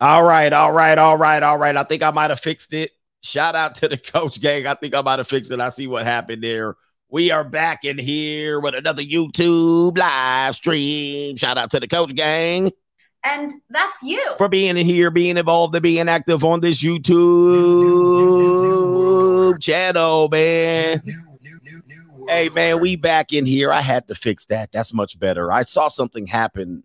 All right, all right, all right, all right. I think I might have fixed it. Shout out to the coach gang. I think I might have fixed it. I see what happened there. We are back in here with another YouTube live stream. Shout out to the coach gang. And that's you. For being in here, being involved, and being active on this YouTube channel, man. Hey, man, we back in here. I had to fix that. That's much better. I saw something happen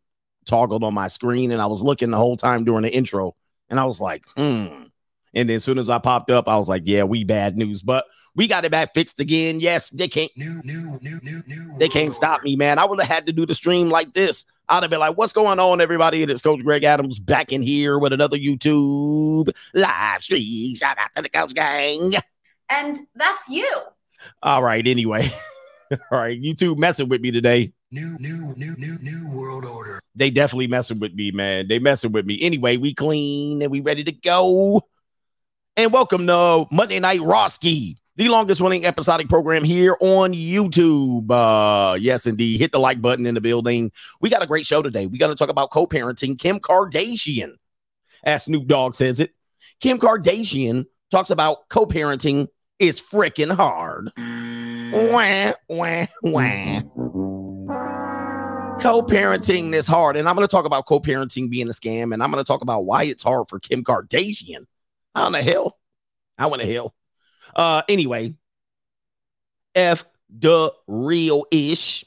toggled on my screen and I was looking the whole time during the intro and I was like, hmm. And then as soon as I popped up, I was like, yeah, we bad news. But we got it back fixed again. Yes, they can't new, new, new, new, new they can't stop me, man. I would have had to do the stream like this. I'd have been like, what's going on, everybody? It's Coach Greg Adams back in here with another YouTube live stream. Shout out to the Coach Gang. And that's you. All right, anyway. All right, YouTube messing with me today. New, new, new, new, new world order. They definitely messing with me, man. They messing with me. Anyway, we clean and we ready to go. And welcome to Monday Night Roski, the longest running episodic program here on YouTube. Uh, yes, indeed. Hit the like button in the building. We got a great show today. We got to talk about co-parenting. Kim Kardashian, as Snoop Dogg says it. Kim Kardashian talks about co-parenting is freaking hard. Wah, wah, wah co-parenting this hard. And i'm going to talk about co-parenting being a scam and i'm going to talk about why it's hard for kim kardashian. How in the hell. I in to hell. Uh anyway f the real ish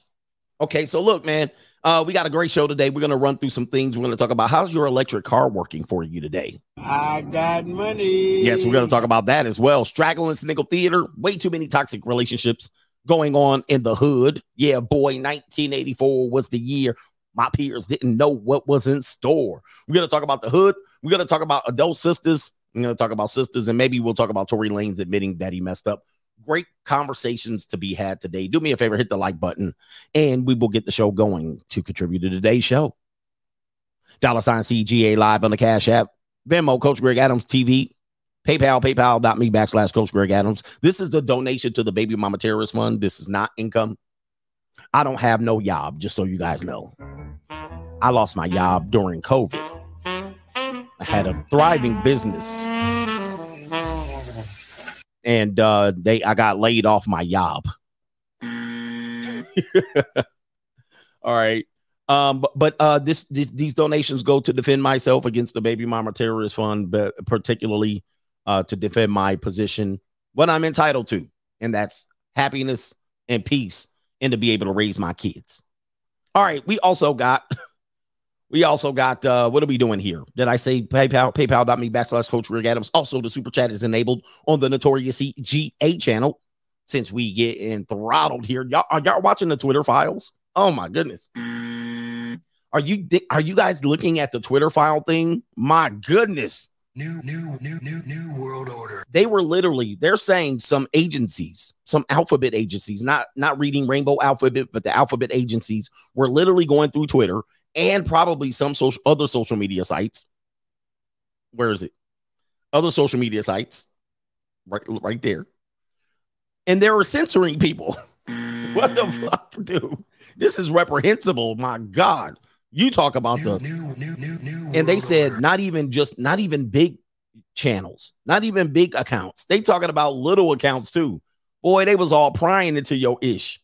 okay so look man uh we got a great show today. We're going to run through some things. We're going to talk about how's your electric car working for you today. I got money. Yes we're going to talk about that as well. Straggling sniggle theater way too many toxic relationships going on in the hood. Yeah, boy, 1984 was the year my peers didn't know what was in store. We're going to talk about the hood. We're going to talk about adult sisters. We're going to talk about sisters, and maybe we'll talk about Tory Lanez admitting that he messed up. Great conversations to be had today. Do me a favor, hit the like button, and we will get the show going to contribute to today's show. Dollar sign CGA live on the Cash App. Venmo, Coach Greg Adams TV. PayPal, PayPal.me backslash Coach Greg Adams. This is a donation to the Baby Mama Terrorist Fund. This is not income. I don't have no job, just so you guys know. I lost my job during COVID. I had a thriving business. And uh they I got laid off my job. All right. Um, but, but uh, this, this, these donations go to defend myself against the Baby Mama Terrorist Fund, but particularly uh, to defend my position, what I'm entitled to, and that's happiness and peace, and to be able to raise my kids. All right, we also got. We also got uh what are we doing here? Did I say PayPal, PayPal.me backslash Coach Greg Adams? Also, the super chat is enabled on the Notorious GA channel. Since we get enthrottled here, y'all are y'all watching the Twitter files? Oh my goodness. Are you are you guys looking at the Twitter file thing? My goodness. New, new, new, new, new world order. They were literally, they're saying some agencies, some alphabet agencies, not not reading Rainbow Alphabet, but the alphabet agencies were literally going through Twitter and probably some social other social media sites. Where is it? Other social media sites, right, right there. And they were censoring people. what the mm. fuck, dude? This is reprehensible. My God. You talk about the new, new, new, new and they said not even just not even big channels, not even big accounts. They talking about little accounts too. Boy, they was all prying into your ish.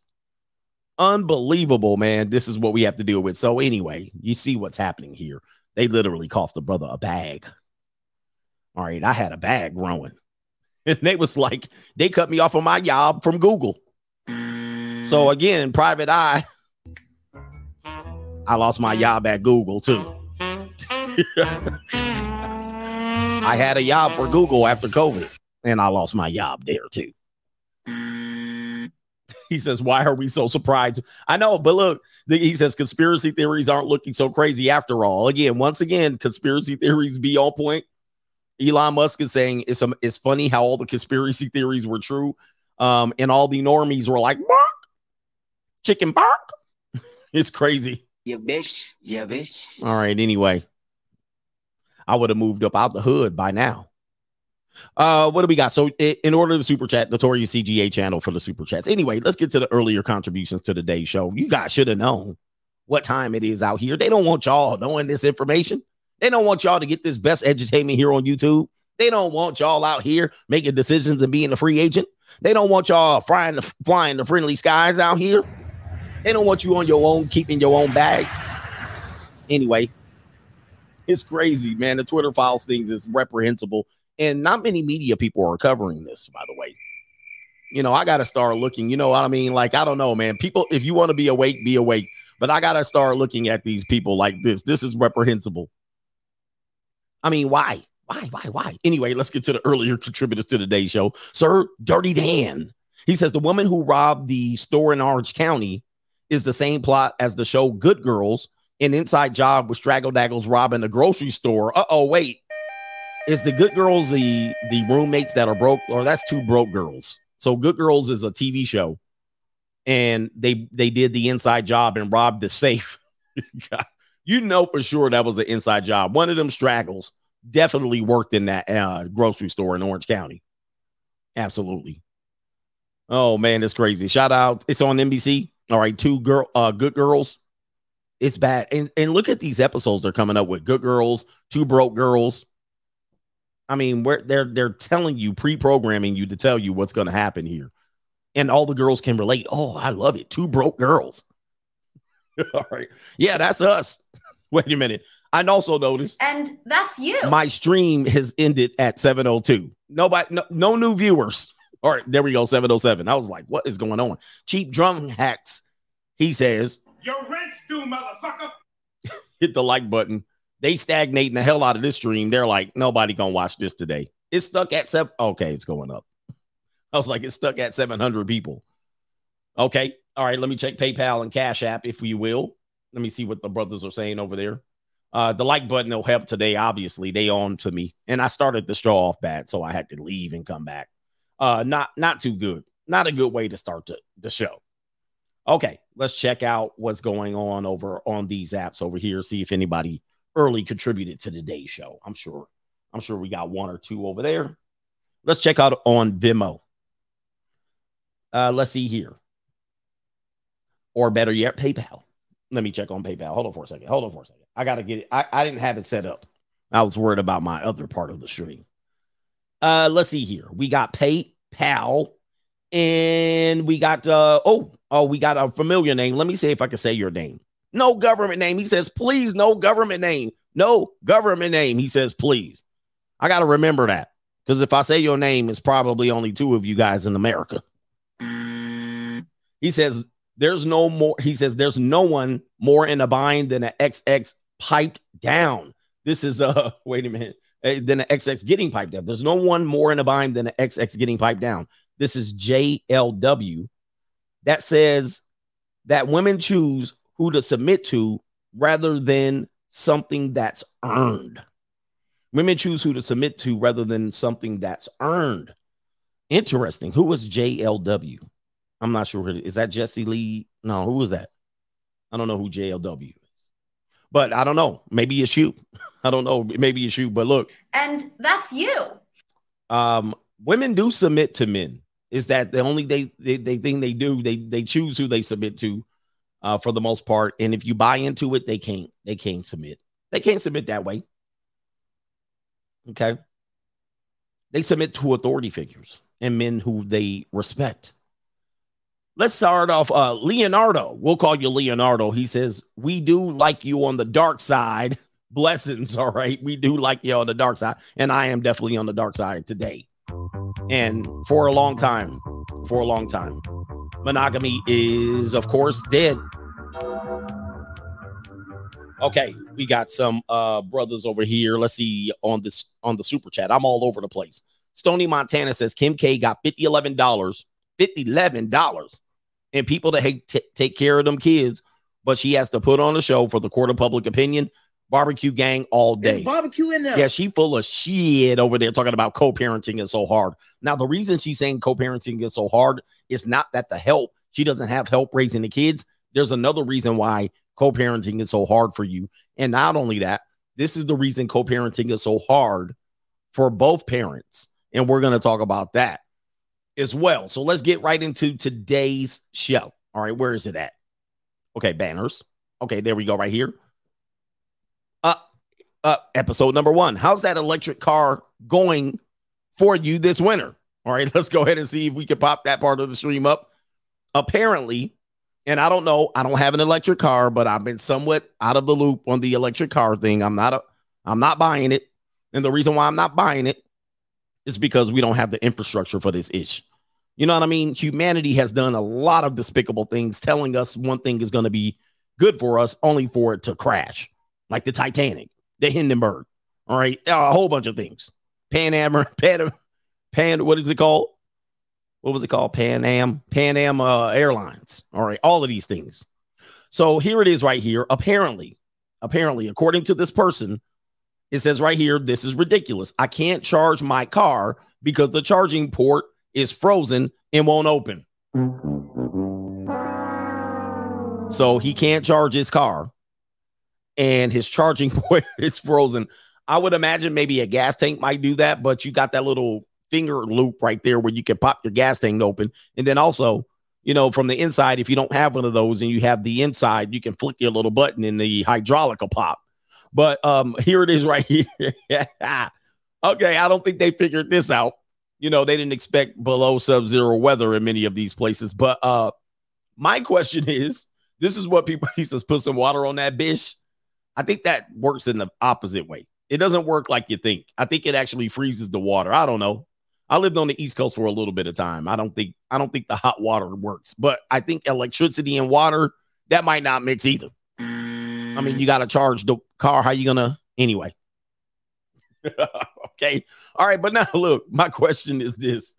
Unbelievable, man. This is what we have to deal with. So anyway, you see what's happening here. They literally cost the brother a bag. All right, I had a bag growing. And they was like, they cut me off on my job from Google. So again, private eye, I lost my job at Google too. I had a job for Google after COVID, and I lost my job there too. He says, Why are we so surprised? I know, but look, he says conspiracy theories aren't looking so crazy after all. Again, once again, conspiracy theories be on point. Elon Musk is saying it's, um, it's funny how all the conspiracy theories were true. Um, and all the normies were like, bark, chicken bark. it's crazy. Yeah, bitch. Yeah, bitch. All right. Anyway, I would have moved up out the hood by now. Uh, what do we got? So, in order to super chat, Notorious CGA channel for the super chats. Anyway, let's get to the earlier contributions to today's show. You guys should have known what time it is out here. They don't want y'all knowing this information. They don't want y'all to get this best entertainment here on YouTube. They don't want y'all out here making decisions and being a free agent. They don't want y'all flying the, flying the friendly skies out here. They don't want you on your own, keeping your own bag. Anyway, it's crazy, man. The Twitter files things is reprehensible, and not many media people are covering this. By the way, you know I got to start looking. You know what I mean? Like I don't know, man. People, if you want to be awake, be awake. But I got to start looking at these people like this. This is reprehensible. I mean, why? Why? Why? Why? Anyway, let's get to the earlier contributors to today's show. Sir Dirty Dan. He says the woman who robbed the store in Orange County is the same plot as the show Good Girls, an inside job with Straggle Daggles robbing a grocery store. Uh oh, wait. Is the Good Girls the the roommates that are broke, or that's two broke girls? So Good Girls is a TV show, and they they did the inside job and robbed the safe. you know for sure that was an inside job. One of them Straggles definitely worked in that uh, grocery store in Orange County. Absolutely. Oh man, that's crazy. Shout out. It's on NBC. All right, two girl uh good girls. It's bad. And and look at these episodes they're coming up with. Good girls, two broke girls. I mean, where they're they're telling you, pre-programming you to tell you what's going to happen here. And all the girls can relate. Oh, I love it. Two broke girls. all right. Yeah, that's us. Wait a minute. I also noticed. And that's you. My stream has ended at 702. Nobody, no, no new viewers. All right, there we go, 707. I was like, what is going on? Cheap drum hacks. He says, Your rent's due, motherfucker. hit the like button. They stagnating the hell out of this stream. They're like, nobody gonna watch this today. It's stuck at seven. Okay, it's going up. I was like, it's stuck at 700 people. Okay. All right. Let me check PayPal and Cash App, if you will. Let me see what the brothers are saying over there. Uh, the like button will help today. Obviously, they on to me, and I started the straw off bad, so I had to leave and come back. Uh, not not too good. Not a good way to start the, the show. Okay, let's check out what's going on over on these apps over here. See if anybody early contributed to today's show. I'm sure. I'm sure we got one or two over there. Let's check out on Venmo. Uh, let's see here. Or better yet, PayPal. Let me check on PayPal. Hold on for a second. Hold on for a second. I gotta get it. I, I didn't have it set up. I was worried about my other part of the stream. Uh, let's see here. We got Pate PayPal, and we got uh oh oh we got a familiar name. Let me see if I can say your name. No government name. He says, please, no government name. No government name. He says, please. I got to remember that because if I say your name, it's probably only two of you guys in America. He says, there's no more. He says, there's no one more in a bind than an XX piped down. This is, uh, wait a minute, Eh, than an XX getting piped down. There's no one more in a bind than an XX getting piped down. This is JLW that says that women choose who to submit to rather than something that's earned. Women choose who to submit to rather than something that's earned. Interesting. Who was JLW? I'm not sure. Is that Jesse Lee? No, who was that? I don't know who JLW is. But I don't know. Maybe it's you. I don't know. Maybe it's you. But look. And that's you. Um, women do submit to men. Is that the only they they, they thing they do? They they choose who they submit to uh, for the most part. And if you buy into it, they can't they can't submit. They can't submit that way. Okay. They submit to authority figures and men who they respect. Let's start off. Uh, Leonardo, we'll call you Leonardo. He says, We do like you on the dark side. Blessings. All right. We do like you on the dark side. And I am definitely on the dark side today. And for a long time, for a long time, monogamy is, of course, dead. Okay, we got some uh brothers over here. Let's see on this on the super chat. I'm all over the place. Stony Montana says Kim K got 50 11 dollars, 50 11 dollars, and people to hate t- take care of them kids, but she has to put on a show for the court of public opinion. Barbecue gang all day. There's barbecue in there. Yeah, she full of shit over there talking about co-parenting is so hard. Now, the reason she's saying co-parenting is so hard is not that the help, she doesn't have help raising the kids. There's another reason why co-parenting is so hard for you. And not only that, this is the reason co-parenting is so hard for both parents. And we're going to talk about that as well. So let's get right into today's show. All right, where is it at? Okay, banners. Okay, there we go right here. Uh episode number one. How's that electric car going for you this winter? All right, let's go ahead and see if we can pop that part of the stream up. Apparently, and I don't know, I don't have an electric car, but I've been somewhat out of the loop on the electric car thing. I'm not a, I'm not buying it, and the reason why I'm not buying it is because we don't have the infrastructure for this ish. You know what I mean? Humanity has done a lot of despicable things, telling us one thing is going to be good for us, only for it to crash, like the Titanic, the Hindenburg. All right, a whole bunch of things. Pan Am, Pan, Pan, what is it called? What was it called? Pan Am, Pan Am uh, Airlines. All right, all of these things. So here it is, right here. Apparently, apparently, according to this person, it says right here, this is ridiculous. I can't charge my car because the charging port is frozen and won't open. So he can't charge his car and his charging port is frozen. I would imagine maybe a gas tank might do that, but you got that little finger loop right there where you can pop your gas tank open. And then also, you know, from the inside, if you don't have one of those and you have the inside, you can flick your little button and the hydraulic will pop. But um, here it is right here. okay, I don't think they figured this out. You know, they didn't expect below sub-zero weather in many of these places. But uh my question is, this is what people he says, put some water on that bitch. I think that works in the opposite way. It doesn't work like you think. I think it actually freezes the water. I don't know. I lived on the East Coast for a little bit of time. I don't think I don't think the hot water works, but I think electricity and water that might not mix either. I mean, you got to charge the car. How you gonna anyway? okay, all right. But now look, my question is this.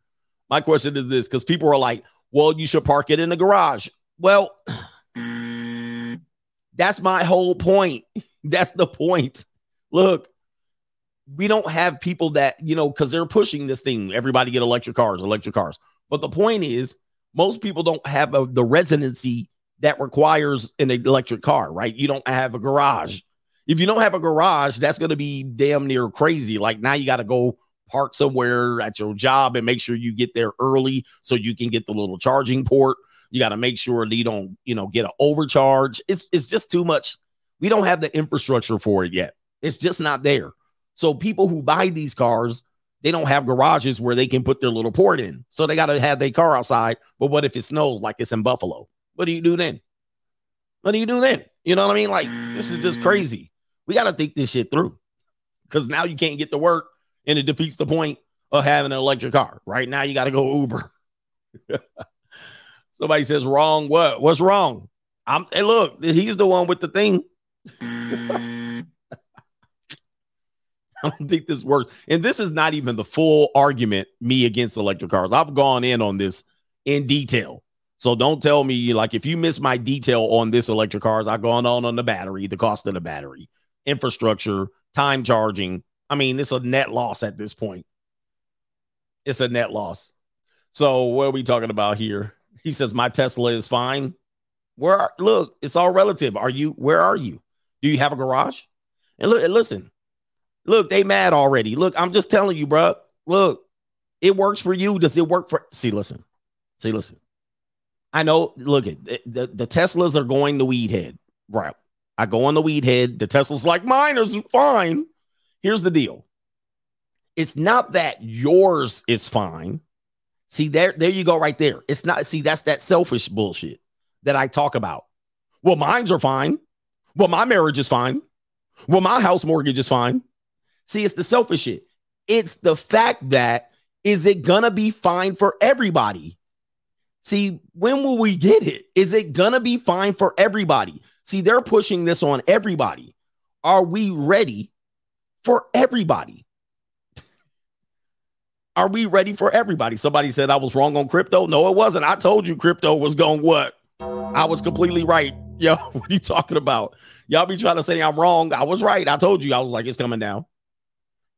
My question is this because people are like, "Well, you should park it in the garage." Well, that's my whole point. That's the point. Look, we don't have people that, you know, because they're pushing this thing. Everybody get electric cars, electric cars. But the point is, most people don't have a, the residency that requires an electric car, right? You don't have a garage. If you don't have a garage, that's going to be damn near crazy. Like now you got to go park somewhere at your job and make sure you get there early so you can get the little charging port. You got to make sure that you don't, you know, get an overcharge. It's it's just too much. We don't have the infrastructure for it yet. It's just not there. So people who buy these cars, they don't have garages where they can put their little port in. So they got to have their car outside. But what if it snows like it's in Buffalo? What do you do then? What do you do then? You know what I mean? Like this is just crazy. We got to think this shit through. Cuz now you can't get to work and it defeats the point of having an electric car. Right now you got to go Uber. Somebody says wrong what? What's wrong? I'm hey, look, he's the one with the thing. Mm. I don't think this works. And this is not even the full argument me against electric cars. I've gone in on this in detail. So don't tell me like if you miss my detail on this electric cars, I've gone on on the battery, the cost of the battery, infrastructure, time charging. I mean, it's a net loss at this point. It's a net loss. So what are we talking about here? He says my Tesla is fine. Where are, look, it's all relative. Are you where are you? Do you have a garage? And look, listen, look, they mad already. Look, I'm just telling you, bro. Look, it works for you. Does it work for? See, listen, see, listen. I know. Look at the, the, the Teslas are going the weed head right. I go on the weed head. The Tesla's like mine is fine. Here's the deal. It's not that yours is fine. See there, there you go, right there. It's not. See, that's that selfish bullshit that I talk about. Well, mines are fine. Well, my marriage is fine. Well, my house mortgage is fine. See, it's the selfish shit. It's the fact that is it gonna be fine for everybody? See, when will we get it? Is it gonna be fine for everybody? See, they're pushing this on everybody. Are we ready for everybody? Are we ready for everybody? Somebody said I was wrong on crypto. No, it wasn't. I told you crypto was going what? I was completely right. Yo, what are you talking about? Y'all be trying to say I'm wrong. I was right. I told you. I was like, it's coming down.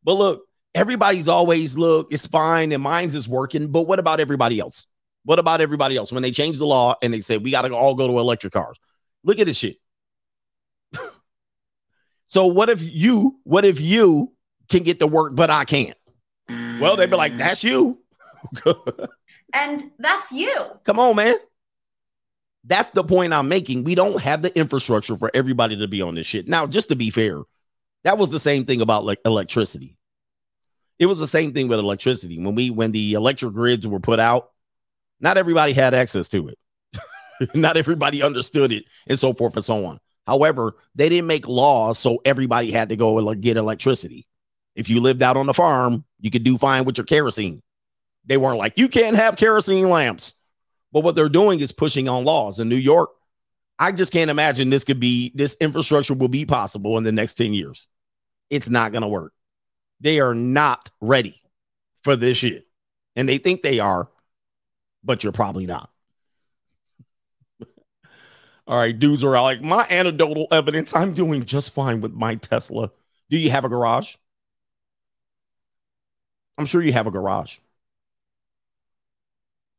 But look, everybody's always look, it's fine and mine's is working. But what about everybody else? What about everybody else? When they change the law and they say we got to all go to electric cars. Look at this shit. so what if you, what if you can get to work, but I can't? Well, they'd be like, that's you. And that's you. Come on, man. That's the point I'm making. We don't have the infrastructure for everybody to be on this shit. Now, just to be fair, That was the same thing about like electricity. It was the same thing with electricity. When we when the electric grids were put out, not everybody had access to it. not everybody understood it and so forth and so on. However, they didn't make laws so everybody had to go and get electricity. If you lived out on the farm, you could do fine with your kerosene. They weren't like, you can't have kerosene lamps. But what they're doing is pushing on laws. In New York, I just can't imagine this could be, this infrastructure will be possible in the next 10 years. It's not going to work. They are not ready for this shit. And they think they are, but you're probably not. All right, dudes are like, my anecdotal evidence, I'm doing just fine with my Tesla. Do you have a garage? I'm sure you have a garage.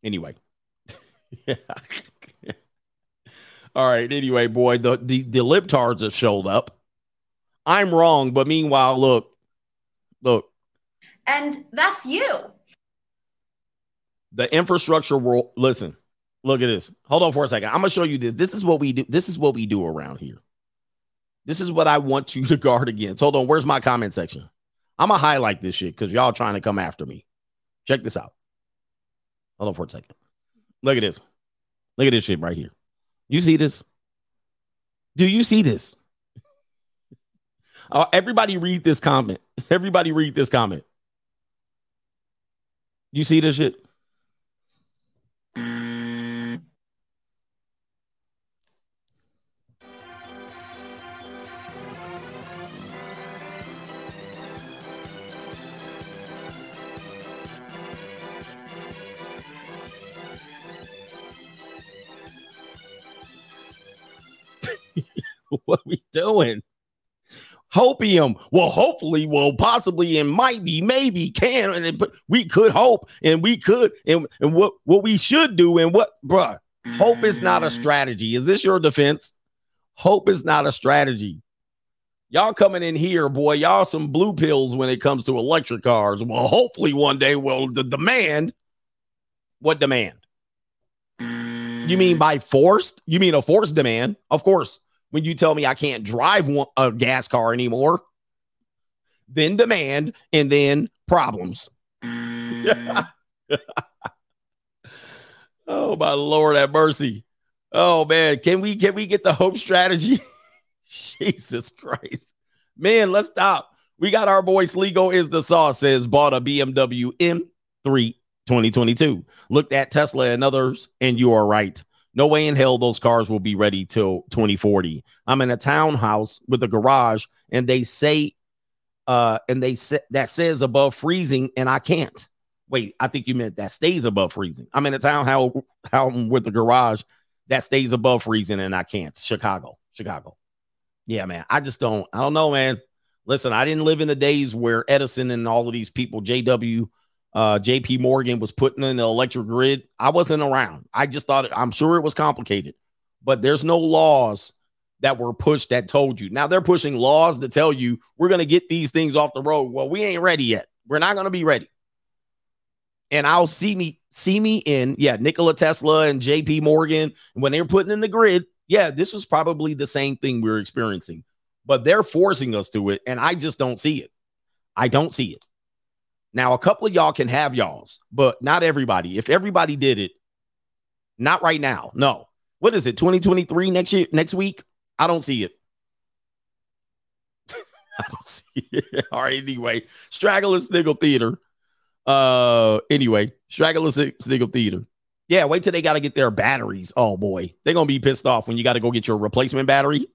Anyway. yeah. All right. Anyway, boy, the, the the libtards have showed up. I'm wrong, but meanwhile, look, look. And that's you. The infrastructure world. Listen, look at this. Hold on for a second. I'm gonna show you this. This is what we do. This is what we do around here. This is what I want you to guard against. Hold on. Where's my comment section? I'm gonna highlight this shit because y'all trying to come after me. Check this out. Hold on for a second. Look at this. Look at this shit right here. You see this? Do you see this? Uh, everybody read this comment. Everybody read this comment. You see this shit? Doing? Hopium. Well, hopefully, well, possibly, and might be, maybe can, and but we could hope, and we could, and and what what we should do, and what, bruh, hope is not a Mm. strategy. Is this your defense? Hope is not a strategy. Y'all coming in here, boy. Y'all some blue pills when it comes to electric cars. Well, hopefully one day, well, the demand. What demand? You mean by forced? You mean a forced demand? Of course. When you tell me I can't drive a gas car anymore, then demand and then problems. oh my lord, have mercy. Oh man, can we can we get the hope strategy? Jesus Christ, man, let's stop. We got our boy Sligo is the sauce says bought a BMW M3 2022. Looked at Tesla and others, and you are right. No way in hell those cars will be ready till 2040. I'm in a townhouse with a garage, and they say, uh, and they say that says above freezing, and I can't. Wait, I think you meant that stays above freezing. I'm in a townhouse house with a garage that stays above freezing, and I can't. Chicago, Chicago. Yeah, man. I just don't. I don't know, man. Listen, I didn't live in the days where Edison and all of these people, JW, uh, JP Morgan was putting in the electric grid. I wasn't around. I just thought I'm sure it was complicated, but there's no laws that were pushed that told you. Now they're pushing laws to tell you we're going to get these things off the road. Well, we ain't ready yet. We're not going to be ready. And I'll see me see me in yeah, Nikola Tesla and JP Morgan when they were putting in the grid. Yeah, this was probably the same thing we're experiencing, but they're forcing us to it, and I just don't see it. I don't see it. Now, a couple of y'all can have y'all's, but not everybody. If everybody did it, not right now. No. What is it? 2023 next year, next week? I don't see it. I don't see it. All right. Anyway, Straggle and Sniggle Theater. Uh, anyway, Straggle and Sniggle Theater. Yeah, wait till they got to get their batteries. Oh boy, they're gonna be pissed off when you got to go get your replacement battery.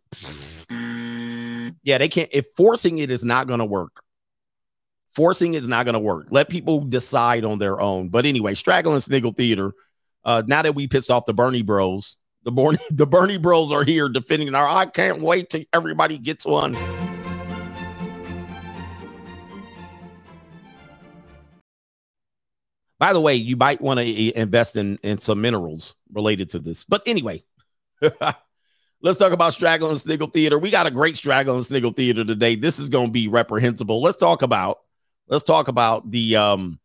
Yeah, they can't. If forcing it is not gonna work, forcing is not gonna work. Let people decide on their own. But anyway, Straggle and Sniggle Theater. Uh, now that we pissed off the Bernie Bros, the Bernie the Bernie Bros are here defending our. I can't wait till everybody gets one. By the way, you might want to invest in, in some minerals related to this. But anyway, let's talk about Straggle and Sniggle Theater. We got a great Straggle and Sniggle Theater today. This is going to be reprehensible. Let's talk about let's talk about the um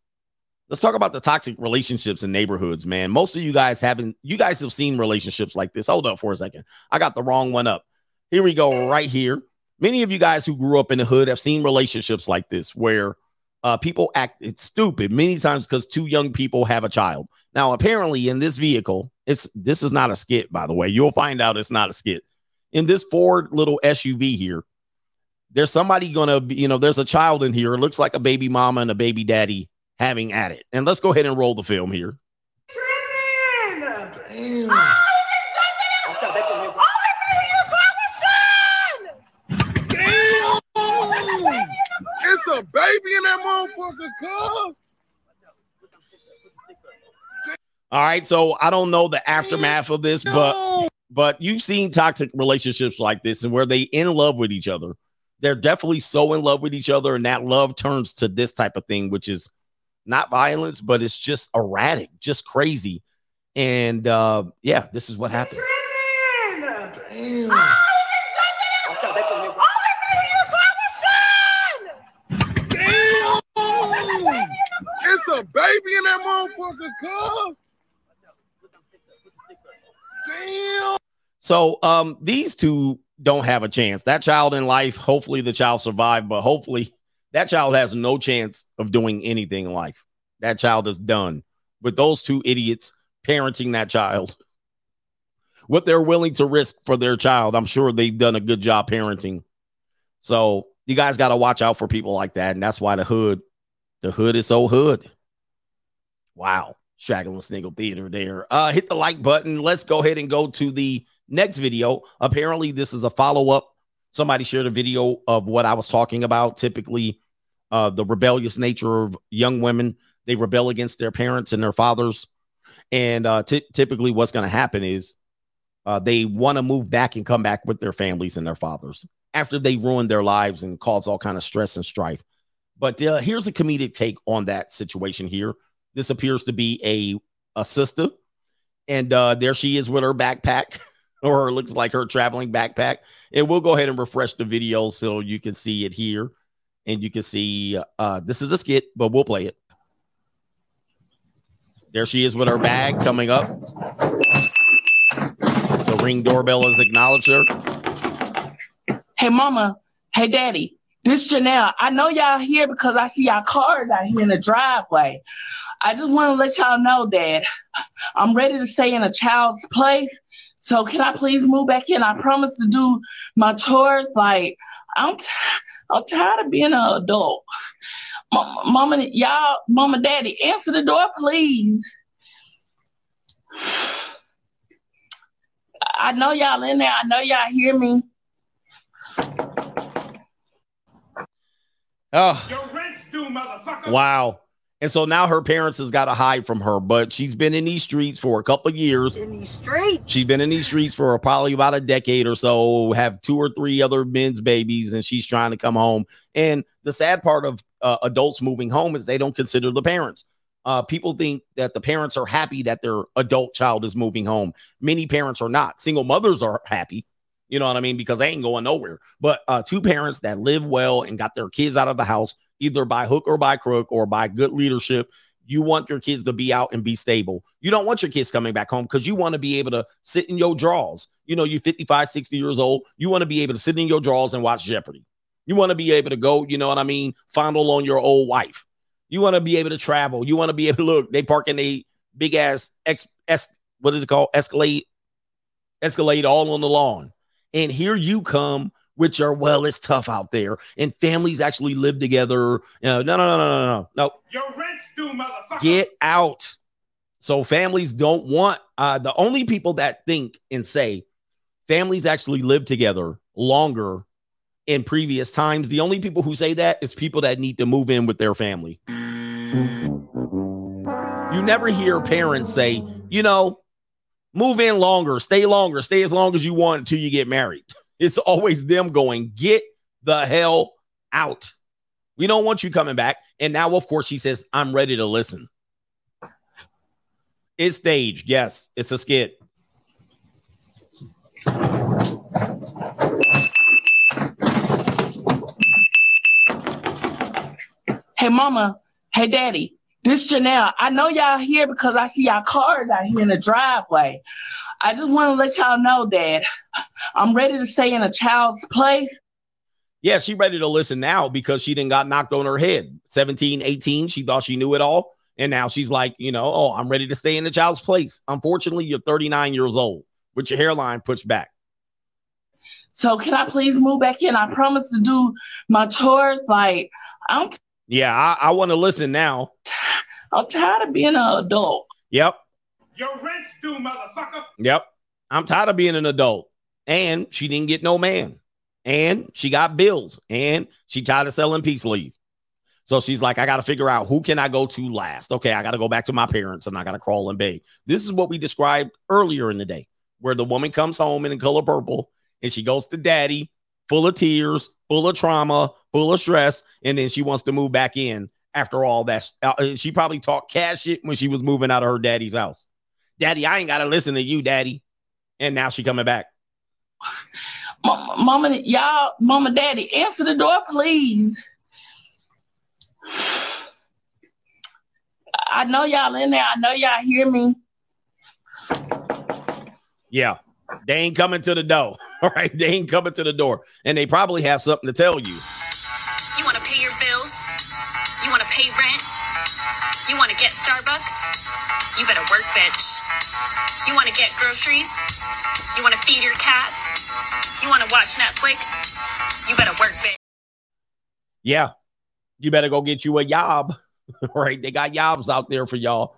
let's talk about the toxic relationships in neighborhoods, man. Most of you guys haven't you guys have seen relationships like this. Hold up for a second. I got the wrong one up. Here we go right here. Many of you guys who grew up in the hood have seen relationships like this where uh, people act it's stupid many times because two young people have a child. Now, apparently, in this vehicle, it's this is not a skit, by the way. You'll find out it's not a skit. In this Ford little SUV here, there's somebody gonna be, you know, there's a child in here. It looks like a baby mama and a baby daddy having at it. And let's go ahead and roll the film here. Oh, oh, it's a baby in that motherfucker, cuz. All right, so I don't know the aftermath of this, but but you've seen toxic relationships like this and where they in love with each other. They're definitely so in love with each other, and that love turns to this type of thing, which is not violence, but it's just erratic, just crazy. And uh yeah, this is what happens. It's a baby in that motherfucker, cuz. Damn. So um these two don't have a chance. That child in life, hopefully the child survived, but hopefully that child has no chance of doing anything in life. That child is done. With those two idiots parenting that child, what they're willing to risk for their child, I'm sure they've done a good job parenting. So you guys got to watch out for people like that. And that's why the hood, the hood is so hood. Wow. Straggle and Sniggle Theater there. Uh, hit the like button. Let's go ahead and go to the next video. Apparently, this is a follow up. Somebody shared a video of what I was talking about. Typically, uh, the rebellious nature of young women. They rebel against their parents and their fathers. And uh, ty- typically, what's going to happen is uh, they want to move back and come back with their families and their fathers after they ruin their lives and cause all kind of stress and strife. But uh, here's a comedic take on that situation here. This appears to be a, a sister, and uh, there she is with her backpack, or looks like her traveling backpack. And we'll go ahead and refresh the video so you can see it here, and you can see uh, this is a skit, but we'll play it. There she is with her bag coming up. The ring doorbell has acknowledged her. Hey, mama. Hey, daddy. This Janelle. I know y'all here because I see y'all cars out here in the driveway. I just want to let y'all know that I'm ready to stay in a child's place. So can I please move back in? I promise to do my chores. Like I'm, t- I'm tired of being an adult. Mama, mama, y'all, mama, daddy, answer the door, please. I know y'all in there. I know y'all hear me. Oh, Your rent's due, motherfucker. wow. And so now her parents has got to hide from her, but she's been in these streets for a couple of years. in these streets. She's been in these streets for probably about a decade or so, have two or three other men's babies, and she's trying to come home. And the sad part of uh, adults moving home is they don't consider the parents. Uh, people think that the parents are happy that their adult child is moving home. Many parents are not. Single mothers are happy. You know what I mean? Because they ain't going nowhere. But uh, two parents that live well and got their kids out of the house, either by hook or by crook or by good leadership, you want your kids to be out and be stable. You don't want your kids coming back home because you want to be able to sit in your drawers. You know, you're 55, 60 years old. You want to be able to sit in your drawers and watch Jeopardy. You want to be able to go, you know what I mean, fondle on your old wife. You want to be able to travel. You want to be able to look. They park in a big ass ex, what is it called? Escalade, Escalade all on the lawn. And here you come with are well, it's tough out there, and families actually live together. You know, no, no, no, no, no, no, no. Your rent's due, motherfucker. Get out. So families don't want uh, the only people that think and say families actually live together longer in previous times. The only people who say that is people that need to move in with their family. You never hear parents say, you know, move in longer, stay longer, stay as long as you want until you get married. It's always them going, get the hell out. We don't want you coming back. And now, of course, she says, I'm ready to listen. It's staged. Yes, it's a skit. Hey, mama. Hey, daddy. This Janelle. I know y'all here because I see y'all cars out here in the driveway. I just want to let y'all know that I'm ready to stay in a child's place. Yeah, she ready to listen now because she didn't got knocked on her head. 17, 18, she thought she knew it all. And now she's like, you know, oh, I'm ready to stay in the child's place. Unfortunately, you're 39 years old with your hairline pushed back. So can I please move back in? I promise to do my chores. Like I'm Yeah, I, I want to listen now. I'm tired of being an adult. Yep. Your rent's due, motherfucker. Yep. I'm tired of being an adult. And she didn't get no man. And she got bills. And she tired of selling peace leave. So she's like, I got to figure out who can I go to last. Okay, I got to go back to my parents and I got to crawl and beg. This is what we described earlier in the day, where the woman comes home in the color purple and she goes to daddy, full of tears, full of trauma, full of stress, and then she wants to move back in after all that. Uh, She probably talked cash shit when she was moving out of her daddy's house. Daddy, I ain't got to listen to you, daddy. And now she coming back. Mama, mama, y'all, mama, daddy, answer the door, please. I know y'all in there. I know y'all hear me. Yeah, they ain't coming to the door. All right, they ain't coming to the door, and they probably have something to tell you. You want to pay your bills? You want to pay rent? You want to get Starbucks? You better work, bitch. You want to get groceries? You want to feed your cats? You want to watch Netflix? You better work, bitch. Yeah, you better go get you a job. right? they got jobs out there for y'all.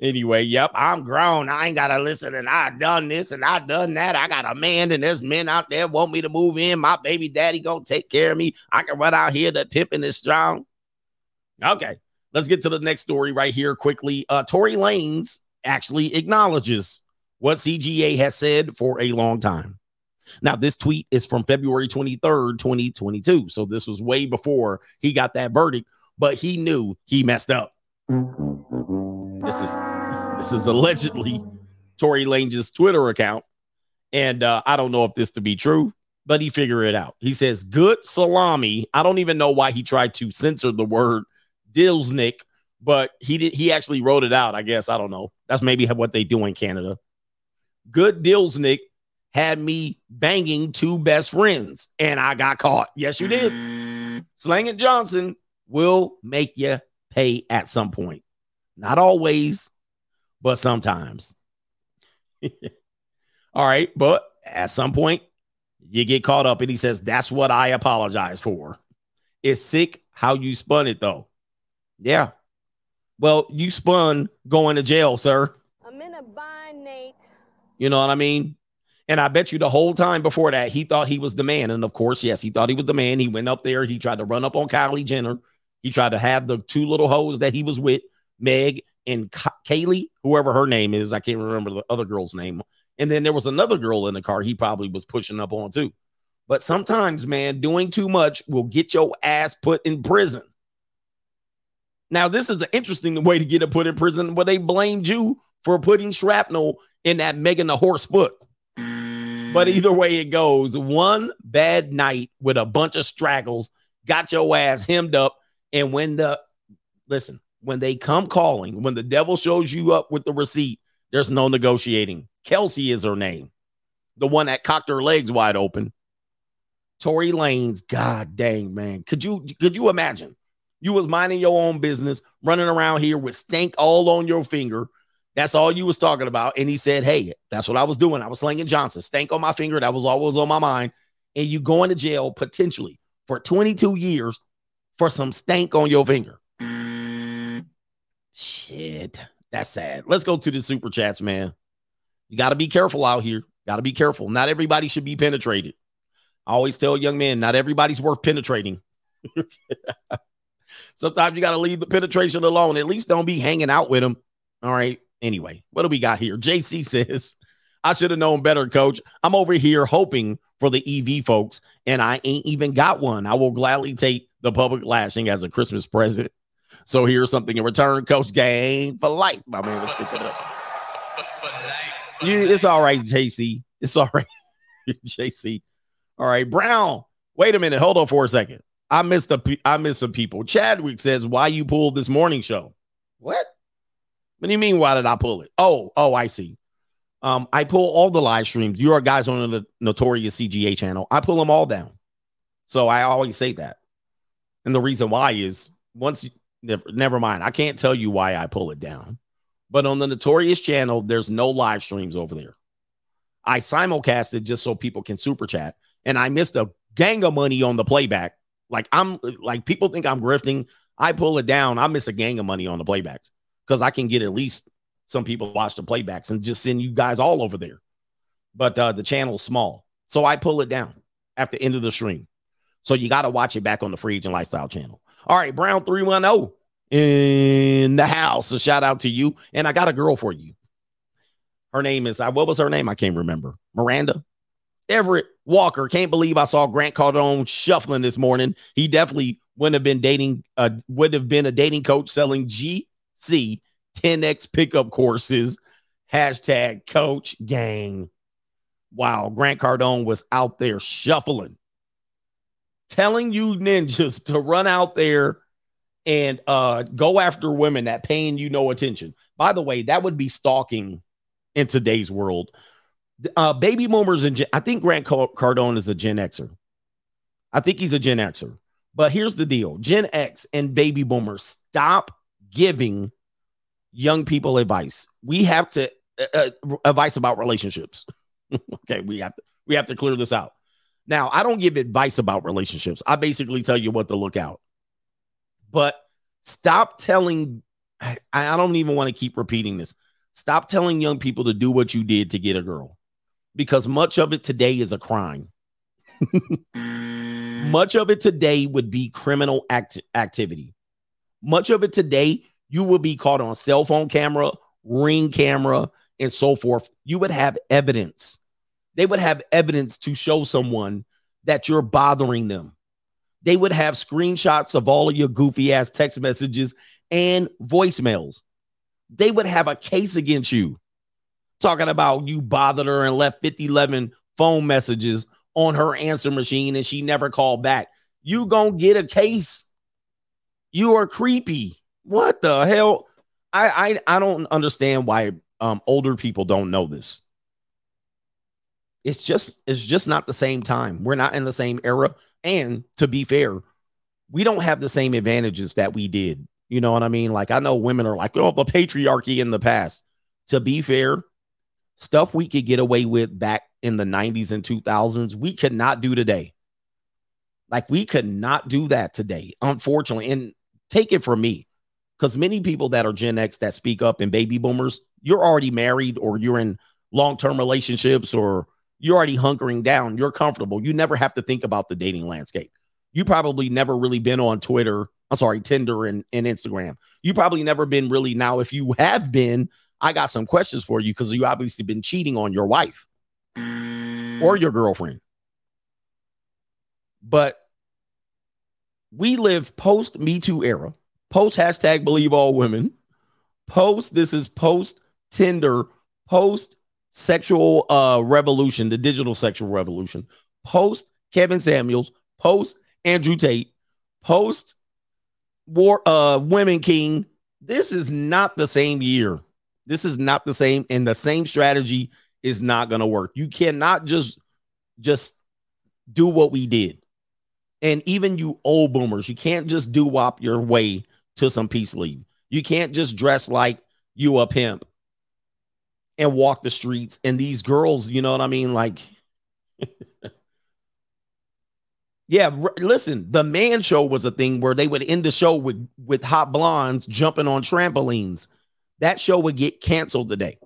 Anyway, yep, I'm grown. I ain't gotta listen, and I done this and I done that. I got a man, and there's men out there want me to move in. My baby daddy gonna take care of me. I can run out here. The pimping is strong. Okay, let's get to the next story right here quickly. Uh, Tory Lanez actually acknowledges what CGA has said for a long time. Now, this tweet is from February 23rd, 2022. So this was way before he got that verdict, but he knew he messed up. This is this is allegedly Tory Lanez's Twitter account. And uh, I don't know if this to be true, but he figured it out. He says, good salami. I don't even know why he tried to censor the word Dilsnick, but he did he actually wrote it out, I guess. I don't know. That's maybe what they do in Canada. Good Dilsnick had me banging two best friends, and I got caught. Yes, you did. Slang and Johnson will make you pay at some point. Not always, but sometimes. All right, but at some point, you get caught up, and he says, That's what I apologize for. It's sick how you spun it, though. Yeah. Well, you spun going to jail, sir. I'm in a bind, Nate. You know what I mean? And I bet you the whole time before that, he thought he was the man. And of course, yes, he thought he was the man. He went up there. He tried to run up on Kylie Jenner. He tried to have the two little hoes that he was with, Meg and Ka- Kaylee, whoever her name is. I can't remember the other girl's name. And then there was another girl in the car he probably was pushing up on too. But sometimes, man, doing too much will get your ass put in prison. Now, this is an interesting way to get it put in prison, where they blamed you for putting shrapnel in that Megan the horse foot. But mm. either way it goes, one bad night with a bunch of straggles got your ass hemmed up. And when the listen, when they come calling, when the devil shows you up with the receipt, there's no negotiating. Kelsey is her name, the one that cocked her legs wide open. Tory Lanez, god dang man, could you could you imagine? You was minding your own business, running around here with stank all on your finger. That's all you was talking about. And he said, Hey, that's what I was doing. I was slinging Johnson, stank on my finger. That was always on my mind. And you going to jail potentially for 22 years for some stank on your finger. Shit. That's sad. Let's go to the super chats, man. You got to be careful out here. Got to be careful. Not everybody should be penetrated. I always tell young men, not everybody's worth penetrating. Sometimes you got to leave the penetration alone. At least don't be hanging out with them. All right. Anyway, what do we got here? JC says, I should have known better, coach. I'm over here hoping for the EV folks, and I ain't even got one. I will gladly take the public lashing as a Christmas present. So here's something in return, Coach Game for life, my man. Let's pick it up. You, it's all right, JC. It's all right, JC. All right, Brown. Wait a minute. Hold on for a second. I missed a. I missed some people. Chadwick says, "Why you pulled this morning show?" What? What do you mean? Why did I pull it? Oh, oh, I see. Um, I pull all the live streams. You are guys on the Notorious CGA channel. I pull them all down. So I always say that. And the reason why is once you never, never mind. I can't tell you why I pull it down. But on the Notorious channel, there's no live streams over there. I simulcasted just so people can super chat, and I missed a gang of money on the playback. Like I'm like people think I'm grifting. I pull it down. I miss a gang of money on the playbacks because I can get at least some people watch the playbacks and just send you guys all over there. But uh, the channel's small, so I pull it down at the end of the stream. So you got to watch it back on the Free Agent Lifestyle channel. All right, Brown 310 in the house. A shout out to you. And I got a girl for you. Her name is, uh, what was her name? I can't remember. Miranda Everett Walker. Can't believe I saw Grant Cardone shuffling this morning. He definitely wouldn't have been dating, uh, would have been a dating coach selling GC 10X pickup courses. Hashtag coach gang. Wow. Grant Cardone was out there shuffling telling you ninjas to run out there and uh go after women that paying you no attention. By the way, that would be stalking in today's world. Uh baby boomers and Gen- I think Grant Cardone is a Gen Xer. I think he's a Gen Xer. But here's the deal. Gen X and baby boomers stop giving young people advice. We have to uh, uh advice about relationships. okay, we have to we have to clear this out. Now, I don't give advice about relationships. I basically tell you what to look out. But stop telling, I don't even want to keep repeating this. Stop telling young people to do what you did to get a girl because much of it today is a crime. Mm. much of it today would be criminal act- activity. Much of it today, you will be caught on cell phone camera, ring camera, and so forth. You would have evidence they would have evidence to show someone that you're bothering them. They would have screenshots of all of your goofy ass text messages and voicemails. They would have a case against you talking about you bothered her and left 5011 phone messages on her answer machine and she never called back. You gonna get a case. You are creepy. What the hell? I I, I don't understand why um older people don't know this it's just it's just not the same time. We're not in the same era. And to be fair, we don't have the same advantages that we did. You know what I mean? Like I know women are like, oh, the patriarchy in the past. To be fair, stuff we could get away with back in the 90s and 2000s, we could not do today. Like we could not do that today, unfortunately. And take it from me, because many people that are Gen X that speak up and baby boomers, you're already married or you're in long term relationships or you're already hunkering down. You're comfortable. You never have to think about the dating landscape. You probably never really been on Twitter. I'm sorry, Tinder and, and Instagram. You probably never been really. Now, if you have been, I got some questions for you because you obviously been cheating on your wife or your girlfriend. But we live post Me Too era, post hashtag believe all women, post this is post Tinder, post sexual uh revolution, the digital sexual revolution, post Kevin Samuels, post Andrew Tate, post War uh Women King. This is not the same year. This is not the same, and the same strategy is not gonna work. You cannot just just do what we did. And even you old boomers, you can't just do wop your way to some peace leave. You can't just dress like you a pimp and walk the streets. And these girls, you know what I mean? Like, yeah, r- listen, the man show was a thing where they would end the show with with hot blondes jumping on trampolines. That show would get canceled today.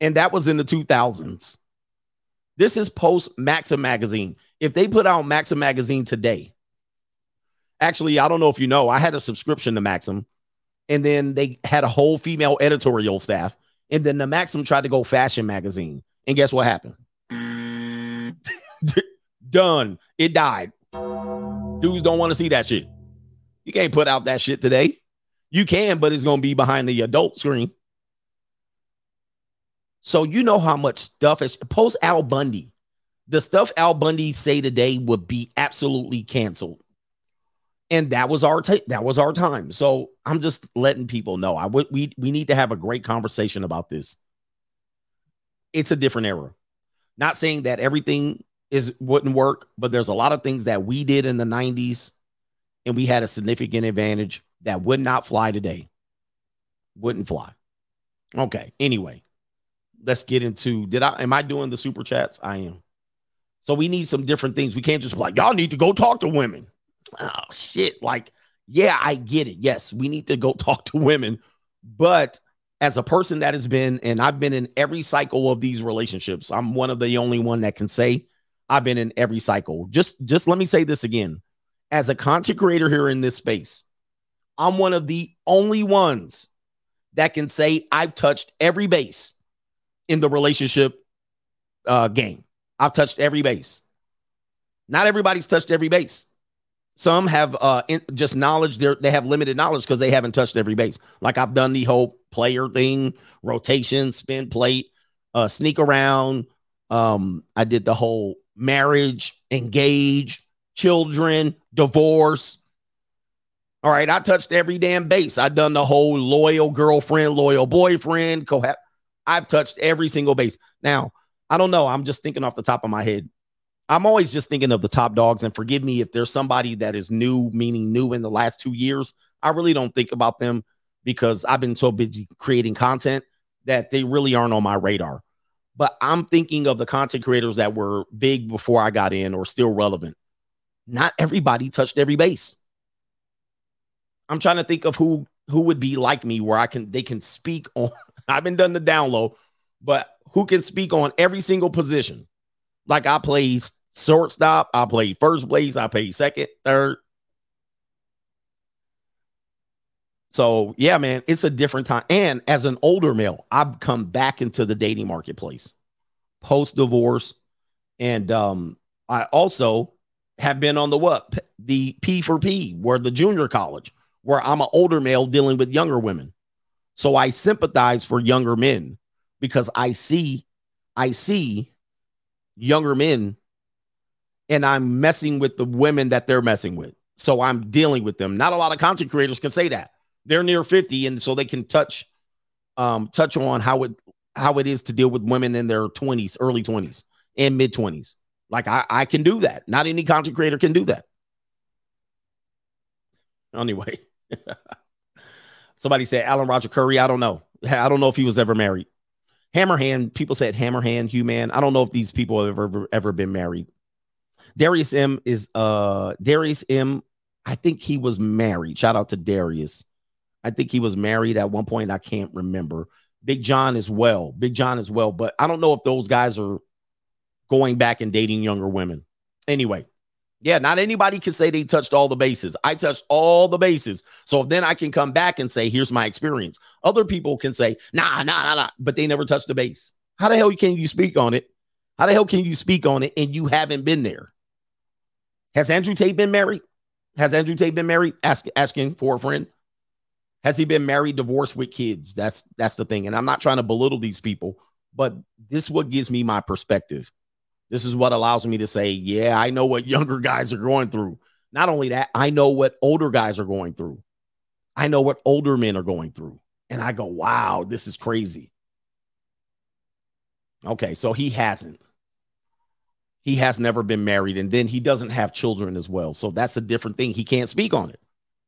And that was in the 2000s. This is post Maxim magazine. If they put out Maxim magazine today, actually, I don't know if you know, I had a subscription to Maxim, and then they had a whole female editorial staff. And then the Maxim tried to go fashion magazine. And guess what happened? Mm. Done. It died. Dudes don't want to see that shit. You can't put out that shit today. You can, but it's going to be behind the adult screen. So you know how much stuff is post Al Bundy. The stuff Al Bundy say today would be absolutely canceled and that was our t- that was our time. So I'm just letting people know. I would we we need to have a great conversation about this. It's a different era. Not saying that everything is wouldn't work, but there's a lot of things that we did in the 90s and we had a significant advantage that would not fly today. Wouldn't fly. Okay. Anyway, let's get into did I am I doing the super chats? I am. So we need some different things. We can't just be like, y'all need to go talk to women. Oh shit. Like, yeah, I get it. Yes, we need to go talk to women. But as a person that has been, and I've been in every cycle of these relationships, I'm one of the only one that can say I've been in every cycle. Just just let me say this again. As a content creator here in this space, I'm one of the only ones that can say I've touched every base in the relationship uh, game. I've touched every base. Not everybody's touched every base. Some have uh, in, just knowledge. They have limited knowledge because they haven't touched every base. Like I've done the whole player thing, rotation, spin plate, uh, sneak around. Um, I did the whole marriage, engage, children, divorce. All right, I touched every damn base. I've done the whole loyal girlfriend, loyal boyfriend, cohab. I've touched every single base. Now, I don't know. I'm just thinking off the top of my head. I'm always just thinking of the top dogs, and forgive me if there's somebody that is new, meaning new in the last two years. I really don't think about them because I've been so busy creating content that they really aren't on my radar. But I'm thinking of the content creators that were big before I got in or still relevant. Not everybody touched every base. I'm trying to think of who who would be like me where I can they can speak on. I've been done the download, but who can speak on every single position? Like I played shortstop, I played first base, I played second, third. So yeah, man, it's a different time. And as an older male, I've come back into the dating marketplace post divorce, and um, I also have been on the what the P for P, where the junior college, where I'm an older male dealing with younger women. So I sympathize for younger men because I see, I see younger men, and I'm messing with the women that they're messing with. So I'm dealing with them. Not a lot of content creators can say that they're near 50 and so they can touch um touch on how it how it is to deal with women in their 20s early 20s and mid 20s like i i can do that not any content creator can do that anyway somebody said alan roger currie i don't know i don't know if he was ever married hammerhand people said hammerhand human i don't know if these people have ever ever been married darius m is uh darius m i think he was married shout out to darius I think he was married at one point. I can't remember. Big John as well. Big John as well. But I don't know if those guys are going back and dating younger women. Anyway, yeah, not anybody can say they touched all the bases. I touched all the bases. So then I can come back and say, here's my experience. Other people can say, nah, nah, nah, nah, but they never touched the base. How the hell can you speak on it? How the hell can you speak on it and you haven't been there? Has Andrew Tate been married? Has Andrew Tate been married? Ask, asking for a friend. Has he been married, divorced with kids? That's that's the thing. And I'm not trying to belittle these people, but this is what gives me my perspective. This is what allows me to say, yeah, I know what younger guys are going through. Not only that, I know what older guys are going through. I know what older men are going through. And I go, wow, this is crazy. Okay, so he hasn't. He has never been married, and then he doesn't have children as well. So that's a different thing. He can't speak on it.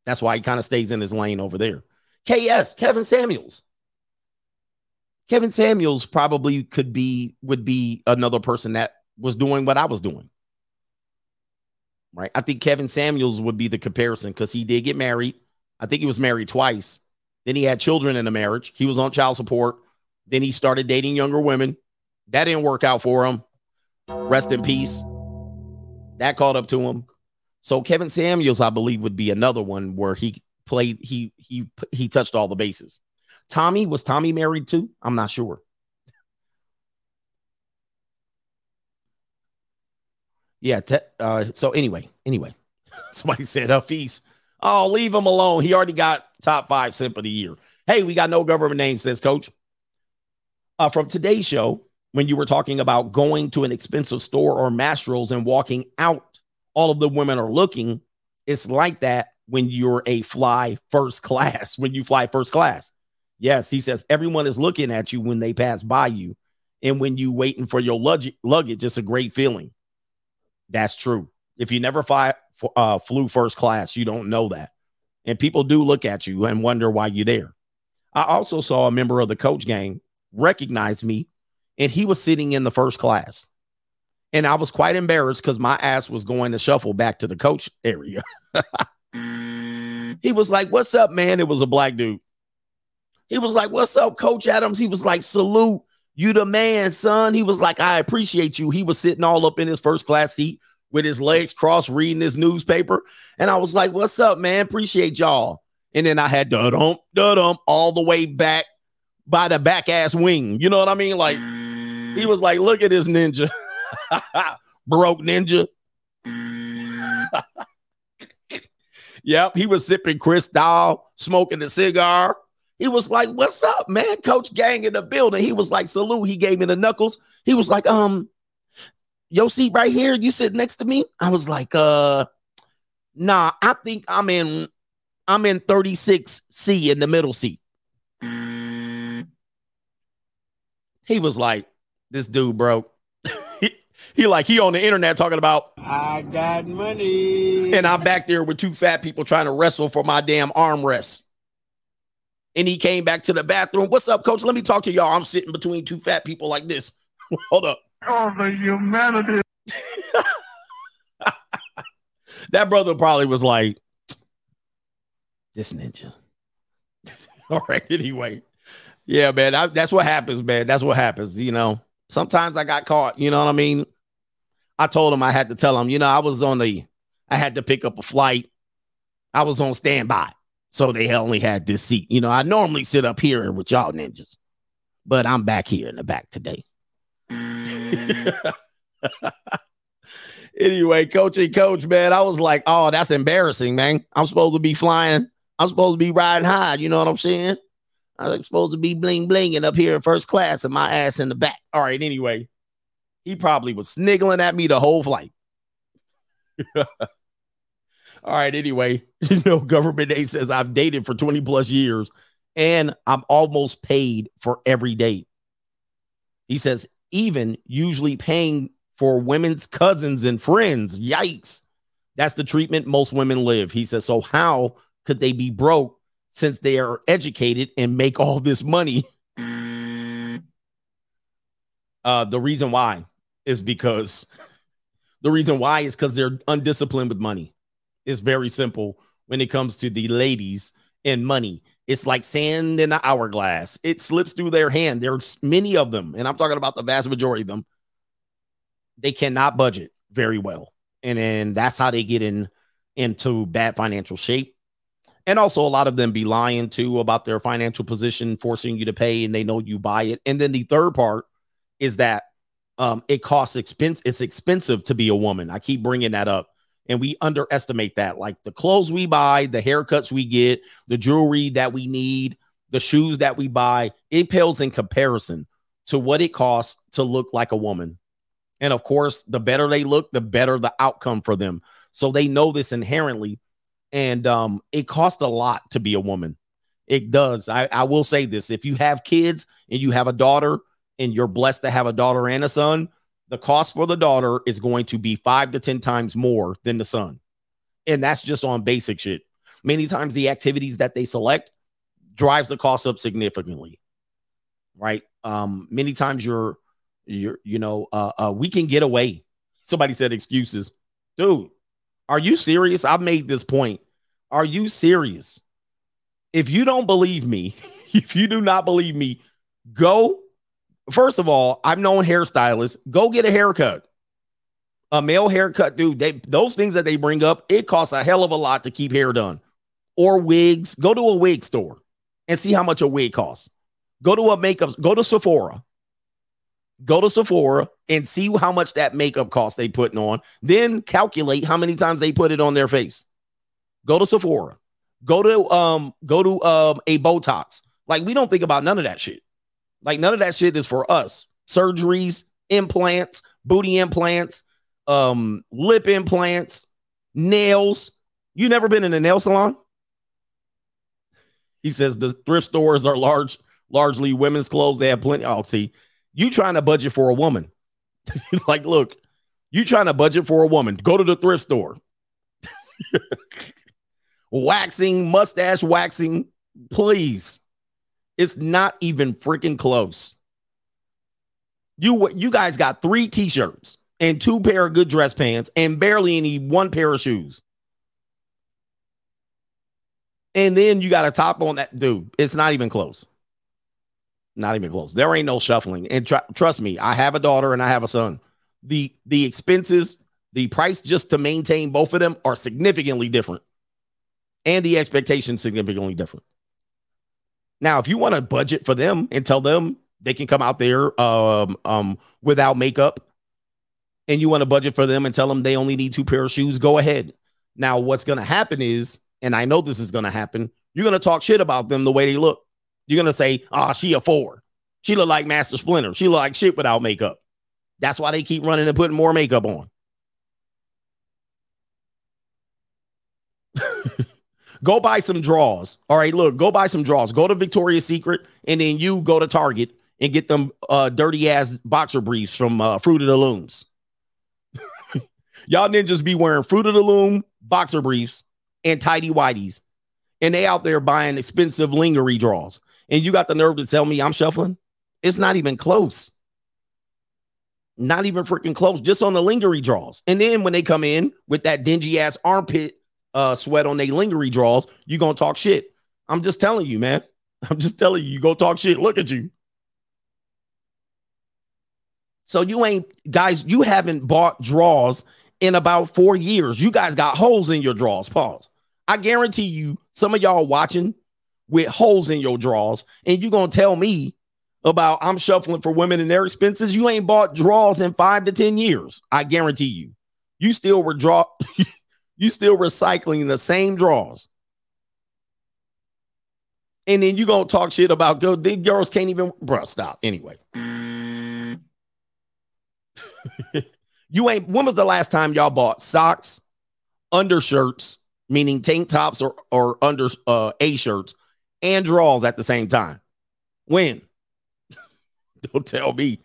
That's why he kind of stays in his lane over there. KS, Kevin Samuels. Kevin Samuels probably could be, would be another person that was doing what I was doing. Right. I think Kevin Samuels would be the comparison because he did get married. I think he was married twice. Then he had children in the marriage. He was on child support. Then he started dating younger women. That didn't work out for him. Rest in peace. That caught up to him. So Kevin Samuels, I believe, would be another one where he played he he he touched all the bases. Tommy was Tommy married too? I'm not sure. Yeah. Te- uh, so anyway, anyway, somebody said Hafiz. Oh, leave him alone. He already got top five simp of the year. Hey, we got no government name, says Coach. Uh, from today's show, when you were talking about going to an expensive store or Mastro's and walking out all of the women are looking. It's like that when you're a fly first class, when you fly first class. Yes, he says everyone is looking at you when they pass by you. And when you waiting for your luggage, luggage, it's a great feeling. That's true. If you never fly, uh, flew first class, you don't know that. And people do look at you and wonder why you're there. I also saw a member of the coach gang recognize me, and he was sitting in the first class. And I was quite embarrassed because my ass was going to shuffle back to the coach area. he was like, What's up, man? It was a black dude. He was like, What's up, Coach Adams? He was like, Salute. You the man, son. He was like, I appreciate you. He was sitting all up in his first class seat with his legs crossed, reading his newspaper. And I was like, What's up, man? Appreciate y'all. And then I had da dum, da dum all the way back by the back ass wing. You know what I mean? Like, he was like, Look at this ninja. Broke ninja. yep, he was sipping Cristal, smoking a cigar. He was like, "What's up, man?" Coach Gang in the building. He was like, "Salute." He gave me the knuckles. He was like, "Um, your seat right here. You sit next to me." I was like, "Uh, nah. I think I'm in. I'm in 36C in the middle seat." He was like, "This dude broke." He like he on the internet talking about I got money. and I'm back there with two fat people trying to wrestle for my damn armrest. And he came back to the bathroom. What's up, coach? Let me talk to y'all. I'm sitting between two fat people like this. Hold up. Oh, the humanity. That brother probably was like, this ninja. All right. Anyway. Yeah, man. I, that's what happens, man. That's what happens. You know, sometimes I got caught. You know what I mean? I told him I had to tell him, you know, I was on the, I had to pick up a flight. I was on standby. So they only had this seat. You know, I normally sit up here with y'all ninjas, but I'm back here in the back today. anyway, coaching coach, man, I was like, oh, that's embarrassing, man. I'm supposed to be flying. I'm supposed to be riding high. You know what I'm saying? I'm supposed to be bling blinging up here in first class and my ass in the back. All right, anyway, he probably was sniggling at me the whole flight. All right, anyway, you know, government aid says I've dated for 20 plus years and I'm almost paid for every date. He says, even usually paying for women's cousins and friends. Yikes. That's the treatment most women live. He says, so how could they be broke since they are educated and make all this money? Uh, the reason why is because the reason why is because they're undisciplined with money. It's very simple when it comes to the ladies and money. It's like sand in an hourglass. It slips through their hand. There's many of them, and I'm talking about the vast majority of them. They cannot budget very well, and then that's how they get in into bad financial shape. And also, a lot of them be lying too about their financial position, forcing you to pay, and they know you buy it. And then the third part is that um, it costs expense. It's expensive to be a woman. I keep bringing that up, and we underestimate that. Like the clothes we buy, the haircuts we get, the jewelry that we need, the shoes that we buy, it pales in comparison to what it costs to look like a woman. And of course, the better they look, the better the outcome for them. So they know this inherently, and um, it costs a lot to be a woman. It does. I, I will say this: if you have kids and you have a daughter and you're blessed to have a daughter and a son, the cost for the daughter is going to be five to 10 times more than the son. And that's just on basic shit. Many times the activities that they select drives the cost up significantly. Right. Um, many times you're you're, you know, uh, uh we can get away. Somebody said excuses. Dude, are you serious? I've made this point. Are you serious? If you don't believe me, if you do not believe me, go First of all, I've known hairstylists. Go get a haircut. A male haircut, dude. They those things that they bring up, it costs a hell of a lot to keep hair done. Or wigs. Go to a wig store and see how much a wig costs. Go to a makeup, go to Sephora. Go to Sephora and see how much that makeup cost they putting on. Then calculate how many times they put it on their face. Go to Sephora. Go to um go to um a Botox. Like we don't think about none of that shit. Like none of that shit is for us. Surgeries, implants, booty implants, um, lip implants, nails. You never been in a nail salon? He says the thrift stores are large, largely women's clothes. They have plenty. Oh, see, you trying to budget for a woman. like, look, You trying to budget for a woman? Go to the thrift store. waxing, mustache waxing, please. It's not even freaking close. You you guys got three t-shirts and two pair of good dress pants and barely any one pair of shoes. And then you got a top on that dude. It's not even close. Not even close. There ain't no shuffling. And tr- trust me, I have a daughter and I have a son. The the expenses, the price just to maintain both of them are significantly different. And the expectations significantly different. Now, if you want to budget for them and tell them they can come out there um, um, without makeup, and you want to budget for them and tell them they only need two pair of shoes, go ahead. Now, what's going to happen is, and I know this is going to happen, you're going to talk shit about them the way they look. You're going to say, oh, she a four. She look like Master Splinter. She look like shit without makeup. That's why they keep running and putting more makeup on. go buy some draws. All right, look, go buy some draws. Go to Victoria's Secret, and then you go to Target and get them uh, dirty ass boxer briefs from uh, Fruit of the Looms. Y'all ninjas be wearing Fruit of the Loom boxer briefs and tidy whities, and they out there buying expensive lingerie draws. And you got the nerve to tell me I'm shuffling? It's not even close. Not even freaking close, just on the lingerie draws. And then when they come in with that dingy ass armpit uh, sweat on their lingerie draws, you gonna talk shit. I'm just telling you, man. I'm just telling you, you go talk shit. Look at you. So you ain't guys, you haven't bought draws in about four years. You guys got holes in your draws. Pause. I guarantee you, some of y'all watching with holes in your draws, and you gonna tell me about I'm shuffling for women and their expenses. You ain't bought draws in five to ten years. I guarantee you. You still withdraw, you still recycling the same draws. And then you gonna talk shit about go the girls can't even bro stop anyway. you ain't when was the last time y'all bought socks, undershirts, meaning tank tops or or under uh A shirts and draws at the same time? When? Don't tell me.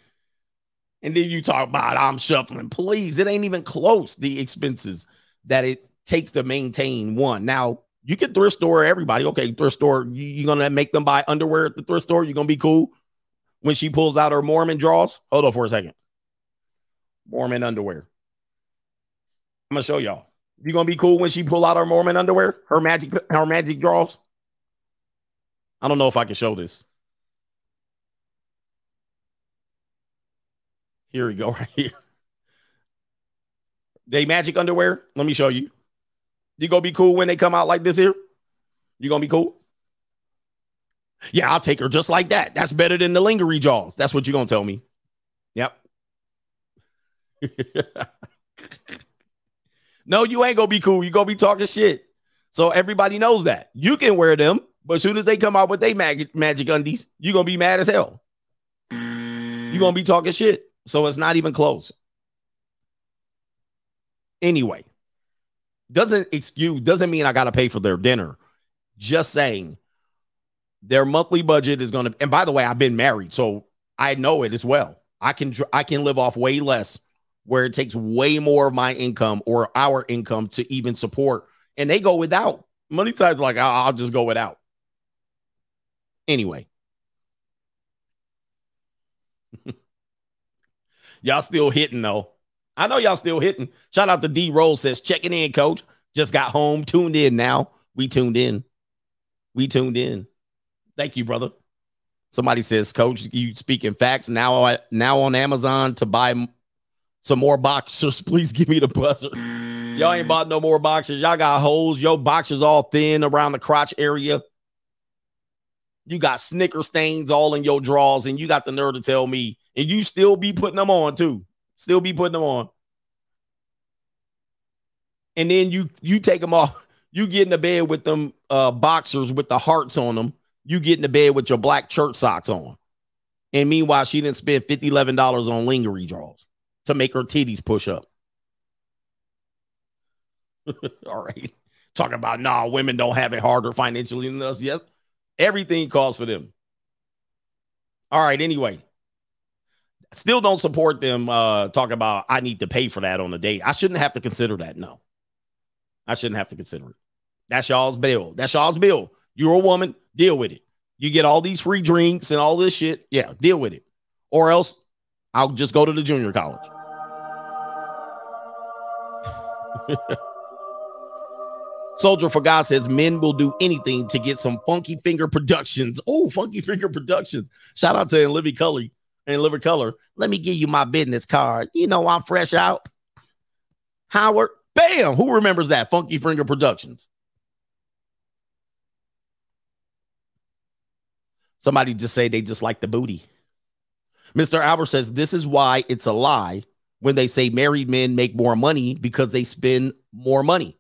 And then you talk about I'm shuffling. Please, it ain't even close the expenses that it takes to maintain one. Now, you can thrift store everybody. Okay, thrift store, you're gonna make them buy underwear at the thrift store? You're gonna be cool when she pulls out her Mormon draws? Hold on for a second. Mormon underwear. I'm gonna show y'all. You gonna be cool when she pull out her Mormon underwear? Her magic, her magic draws. I don't know if I can show this. Here we go, right here. They magic underwear. Let me show you. You gonna be cool when they come out like this here? You gonna be cool? Yeah, I'll take her just like that. That's better than the lingerie jaws. That's what you're gonna tell me. Yep. no, you ain't gonna be cool. You gonna be talking shit. So everybody knows that. You can wear them, but as soon as they come out with their magic magic undies, you gonna be mad as hell. you gonna be talking shit. So it's not even close. Anyway, doesn't excuse doesn't mean I got to pay for their dinner. Just saying their monthly budget is going to and by the way, I've been married, so I know it as well. I can I can live off way less where it takes way more of my income or our income to even support and they go without. Money times like I'll, I'll just go without. Anyway, Y'all still hitting though. I know y'all still hitting. Shout out to D Rose says checking in, coach. Just got home, tuned in now. We tuned in. We tuned in. Thank you, brother. Somebody says, Coach, you speaking facts now. I, Now on Amazon to buy some more boxers. Please give me the buzzer. Y'all ain't bought no more boxers. Y'all got holes. Your boxers all thin around the crotch area. You got snicker stains all in your drawers, and you got the nerve to tell me, and you still be putting them on too. Still be putting them on. And then you you take them off. You get in the bed with them uh, boxers with the hearts on them. You get in the bed with your black church socks on. And meanwhile, she didn't spend $50, $11 on lingerie draws to make her titties push up. All right. Talking about, nah, women don't have it harder financially than us. Yes, Everything calls for them. All right. Anyway, Still don't support them uh talk about I need to pay for that on a date. I shouldn't have to consider that. No. I shouldn't have to consider it. That's y'all's bill. That's y'all's bill. You're a woman, deal with it. You get all these free drinks and all this shit. Yeah, deal with it. Or else I'll just go to the junior college. Soldier for God says men will do anything to get some funky finger productions. Oh, funky finger productions. Shout out to Livy Cully and Liver Color. Let me give you my business card. You know I'm fresh out. Howard, bam. Who remembers that? Funky Finger Productions. Somebody just say they just like the booty. Mr. Albert says this is why it's a lie when they say married men make more money because they spend more money.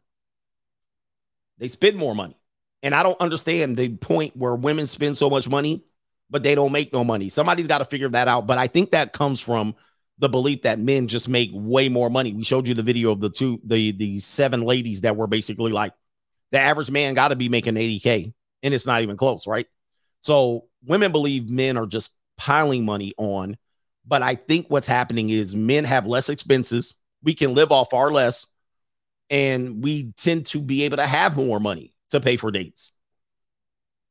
They spend more money. And I don't understand the point where women spend so much money, but they don't make no money. Somebody's got to figure that out. But I think that comes from the belief that men just make way more money. We showed you the video of the two, the the seven ladies that were basically like the average man got to be making 80K, and it's not even close, right? So women believe men are just piling money on. But I think what's happening is men have less expenses. We can live off far less and we tend to be able to have more money to pay for dates.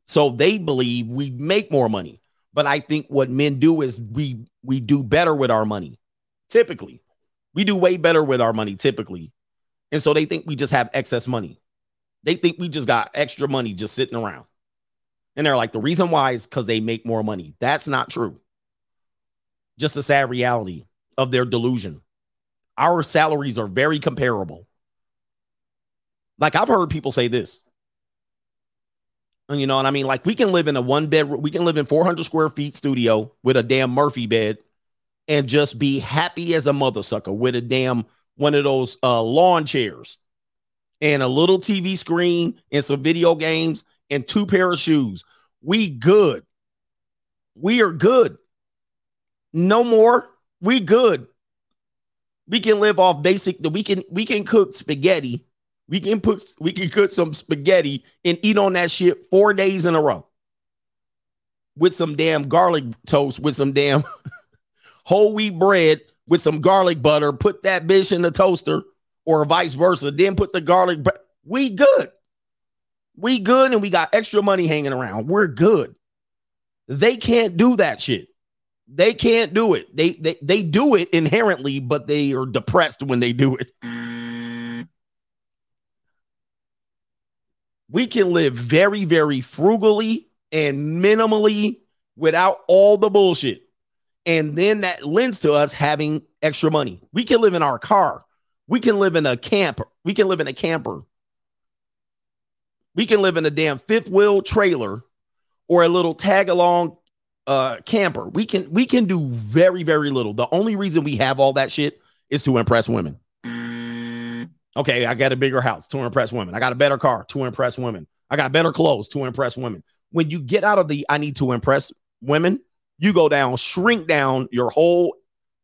So they believe we make more money. But I think what men do is we we do better with our money. Typically, we do way better with our money typically. And so they think we just have excess money. They think we just got extra money just sitting around. And they're like, the reason why is because they make more money. That's not true. Just a sad reality of their delusion. Our salaries are very comparable. Like I've heard people say this. You know what I mean? Like we can live in a one bed, we can live in 400 square feet studio with a damn Murphy bed and just be happy as a mother sucker with a damn one of those uh, lawn chairs and a little TV screen and some video games and two pair of shoes. We good. We are good. No more. We good. We can live off basic. We can we can cook spaghetti. We can put we can cook some spaghetti and eat on that shit four days in a row with some damn garlic toast, with some damn whole wheat bread, with some garlic butter. Put that bitch in the toaster, or vice versa. Then put the garlic. We good. We good and we got extra money hanging around. We're good. They can't do that shit. They can't do it. They they they do it inherently, but they are depressed when they do it. We can live very very frugally and minimally without all the bullshit. And then that lends to us having extra money. We can live in our car. We can live in a camper. We can live in a camper we can live in a damn fifth wheel trailer or a little tag along uh camper. We can we can do very very little. The only reason we have all that shit is to impress women. Okay, I got a bigger house to impress women. I got a better car to impress women. I got better clothes to impress women. When you get out of the I need to impress women, you go down, shrink down your whole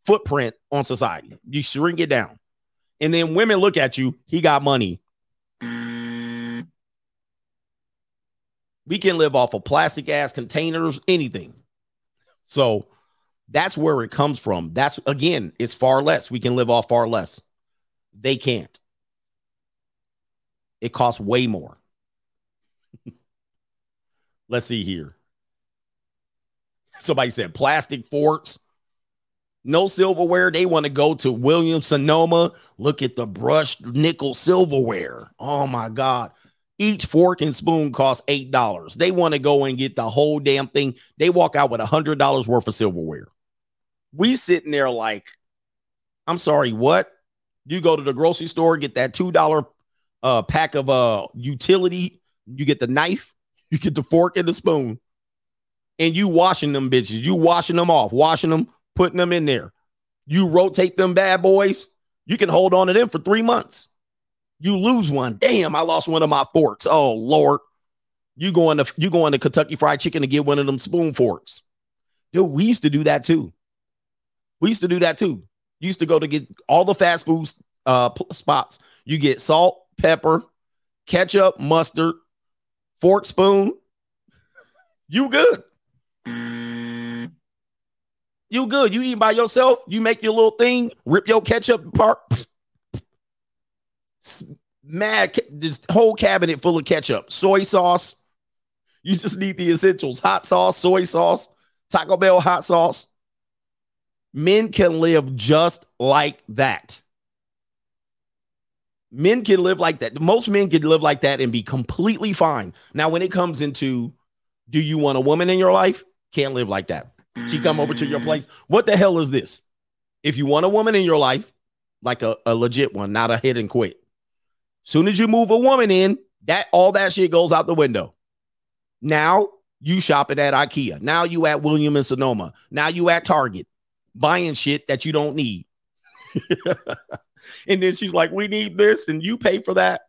footprint on society. You shrink it down. And then women look at you, he got money. We can live off of plastic ass containers, anything. So that's where it comes from. That's again, it's far less. We can live off far less. They can't. It costs way more. Let's see here. Somebody said plastic forks, no silverware. They want to go to Williams Sonoma. Look at the brushed nickel silverware. Oh my God. Each fork and spoon costs eight dollars. They want to go and get the whole damn thing. They walk out with a hundred dollars worth of silverware. We sitting there like, I'm sorry, what? You go to the grocery store, get that two dollar uh, pack of uh utility. You get the knife, you get the fork and the spoon, and you washing them bitches. You washing them off, washing them, putting them in there. You rotate them bad boys. You can hold on to them for three months. You lose one. Damn, I lost one of my forks. Oh Lord. You going to you going to Kentucky Fried Chicken to get one of them spoon forks. Yo, we used to do that too. We used to do that too. Used to go to get all the fast food uh, spots. You get salt, pepper, ketchup, mustard, fork, spoon. You good. You good. You eating by yourself. You make your little thing, rip your ketchup apart. Mad, this whole cabinet full of ketchup, soy sauce. You just need the essentials hot sauce, soy sauce, Taco Bell hot sauce. Men can live just like that. Men can live like that. Most men can live like that and be completely fine. Now, when it comes into do you want a woman in your life? Can't live like that. She come over to your place. Mm. What the hell is this? If you want a woman in your life, like a, a legit one, not a hit and quit. Soon as you move a woman in, that all that shit goes out the window. Now you shopping at IKEA. Now you at William and Sonoma. Now you at Target buying shit that you don't need. and then she's like, "We need this, and you pay for that."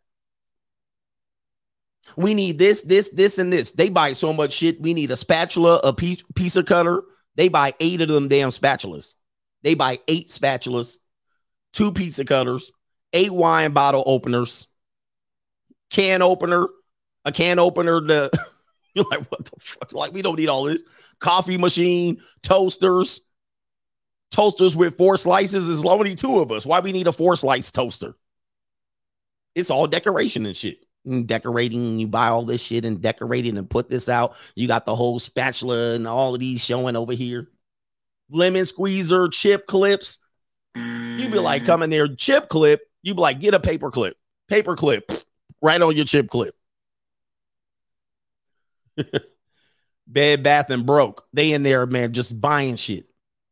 We need this, this, this, and this. They buy so much shit. We need a spatula, a piece, piece of cutter. They buy eight of them damn spatulas. They buy eight spatulas, two pizza cutters, eight wine bottle openers, can opener, a can opener. To you're like, what the fuck? Like, we don't need all this. Coffee machine, toasters, toasters with four slices. Is only two of us. Why we need a four slice toaster? It's all decoration and shit. And decorating, you buy all this shit and decorating and put this out. You got the whole spatula and all of these showing over here. Lemon squeezer, chip clips. You'd be like, mm. come in there, chip clip. You'd be like, get a paper clip, paper clip, right on your chip clip. Bed Bath and Broke. They in there, man, just buying shit.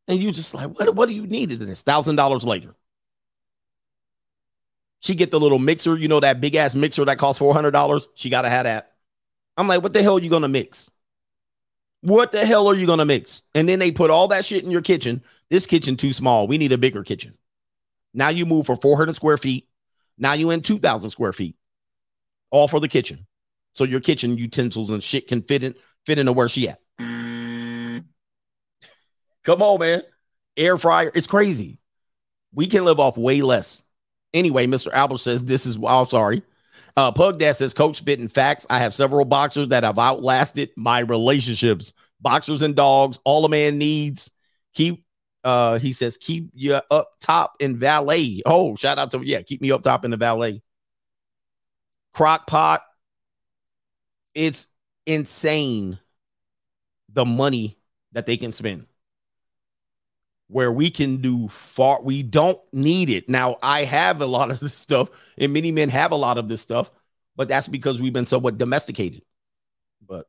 And you just like, what, what do you need in this? Thousand dollars later. She get the little mixer, you know, that big ass mixer that costs four hundred dollars. She gotta have that. I'm like, what the hell are you gonna mix? What the hell are you gonna mix? And then they put all that shit in your kitchen. This kitchen too small. We need a bigger kitchen. Now you move for 400 square feet. Now you in 2,000 square feet, all for the kitchen. So your kitchen utensils and shit can fit in fit into where she at. Come on, man. Air fryer. It's crazy. We can live off way less. Anyway, Mr. Albert says this is well, sorry. Uh, Pug Dad says, Coach spitting facts. I have several boxers that have outlasted my relationships. Boxers and dogs, all a man needs. Keep uh he says, keep you up top in valet. Oh, shout out to yeah, keep me up top in the valet. Crock pot. It's insane the money that they can spend where we can do far we don't need it. Now i have a lot of this stuff and many men have a lot of this stuff but that's because we've been somewhat domesticated. But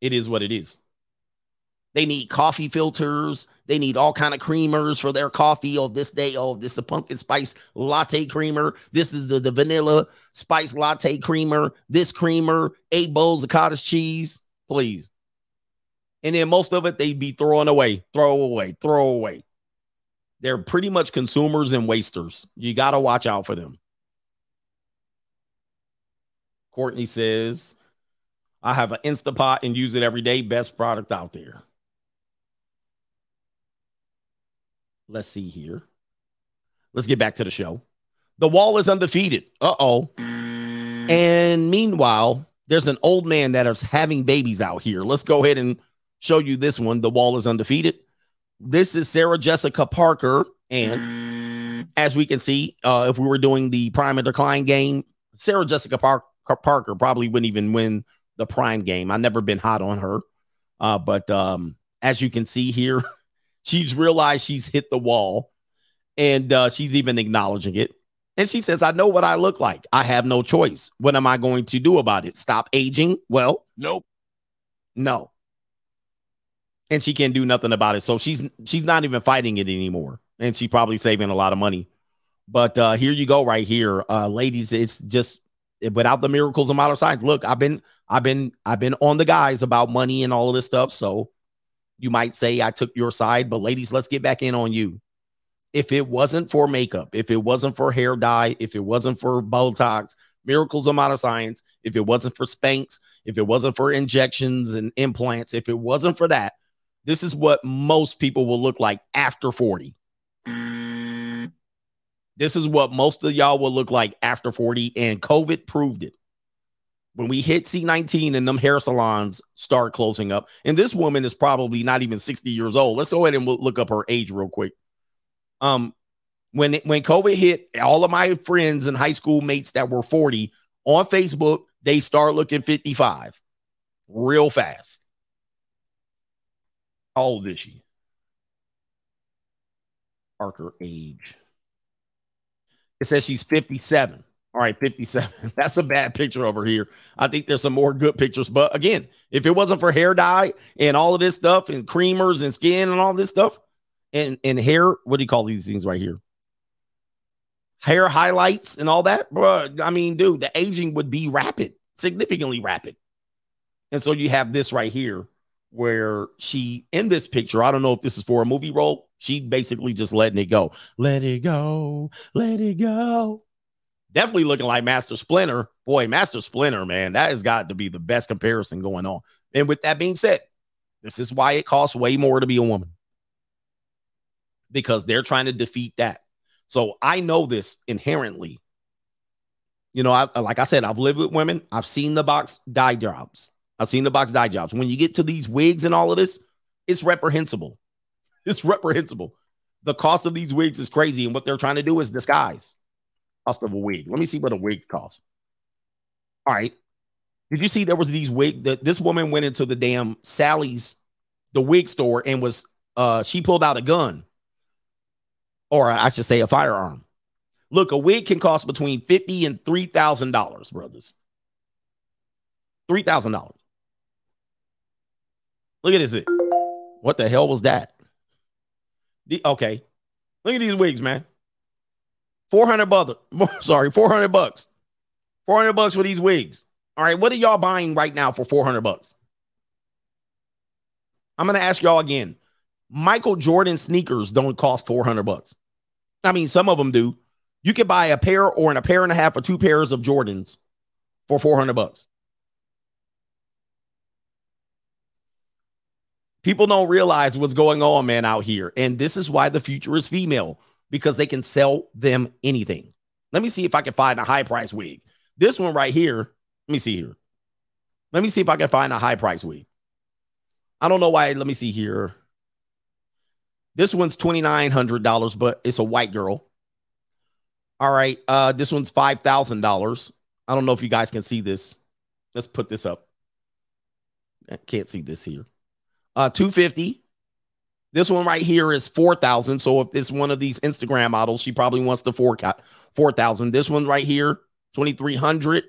it is what it is. They need coffee filters. They need all kind of creamers for their coffee. Oh this day oh this is a pumpkin spice latte creamer. This is the, the vanilla spice latte creamer. This creamer eight bowls of cottage cheese. Please and then most of it they'd be throwing away, throw away, throw away. They're pretty much consumers and wasters. You got to watch out for them. Courtney says, I have an Instapot and use it every day. Best product out there. Let's see here. Let's get back to the show. The wall is undefeated. Uh oh. And meanwhile, there's an old man that is having babies out here. Let's go ahead and show you this one. The wall is undefeated. This is Sarah Jessica Parker. And as we can see, uh, if we were doing the prime and decline game, Sarah Jessica Park- Parker probably wouldn't even win the prime game. I've never been hot on her. Uh, but um, as you can see here, she's realized she's hit the wall and uh, she's even acknowledging it. And she says, I know what I look like. I have no choice. What am I going to do about it? Stop aging? Well, Nope. no. And she can't do nothing about it. So she's she's not even fighting it anymore. And she's probably saving a lot of money. But uh here you go, right here. Uh ladies, it's just without the miracles of modern science. Look, I've been I've been I've been on the guys about money and all of this stuff. So you might say I took your side, but ladies, let's get back in on you. If it wasn't for makeup, if it wasn't for hair dye, if it wasn't for Botox, miracles of modern science, if it wasn't for Spanx, if it wasn't for injections and implants, if it wasn't for that, this is what most people will look like after 40. This is what most of y'all will look like after 40, and COVID proved it. when we hit C19 and them hair salons start closing up, and this woman is probably not even 60 years old. Let's go ahead and look up her age real quick. Um, when when COVID hit, all of my friends and high school mates that were 40 on Facebook, they start looking 55 real fast. How old is she? Parker age. It says she's 57. All right, 57. That's a bad picture over here. I think there's some more good pictures. But again, if it wasn't for hair dye and all of this stuff and creamers and skin and all this stuff and, and hair, what do you call these things right here? Hair highlights and all that, bro. I mean, dude, the aging would be rapid, significantly rapid. And so you have this right here where she in this picture, I don't know if this is for a movie role. She basically just letting it go. Let it go. Let it go definitely looking like Master Splinter. Boy, Master Splinter, man, that has got to be the best comparison going on. And with that being said, this is why it costs way more to be a woman because they're trying to defeat that. So I know this inherently. You know, I, like I said, I've lived with women. I've seen the box dye jobs. I've seen the box dye jobs. When you get to these wigs and all of this, it's reprehensible. It's reprehensible. The cost of these wigs is crazy, and what they're trying to do is disguise cost of a wig. Let me see what a wig costs. All right. Did you see there was these wig that this woman went into the damn Sally's the wig store and was uh she pulled out a gun or I should say a firearm. Look, a wig can cost between 50 and three thousand dollars, brothers. Three thousand dollars. Look at this. What the hell was that? The, okay. Look at these wigs, man. 400 bucks. Sorry, 400 bucks. 400 bucks for these wigs. All right, what are y'all buying right now for 400 bucks? I'm going to ask y'all again. Michael Jordan sneakers don't cost 400 bucks. I mean, some of them do. You could buy a pair or in a pair and a half or two pairs of Jordans for 400 bucks. People don't realize what's going on, man, out here. And this is why the future is female because they can sell them anything. Let me see if I can find a high price wig. This one right here, let me see here. Let me see if I can find a high price wig. I don't know why. Let me see here. This one's $2,900, but it's a white girl. All right. Uh, this one's $5,000. I don't know if you guys can see this. Let's put this up. I can't see this here. Uh, 250 this one right here is 4,000. So if it's one of these Instagram models, she probably wants the 4 4,000. This one right here, 2,300.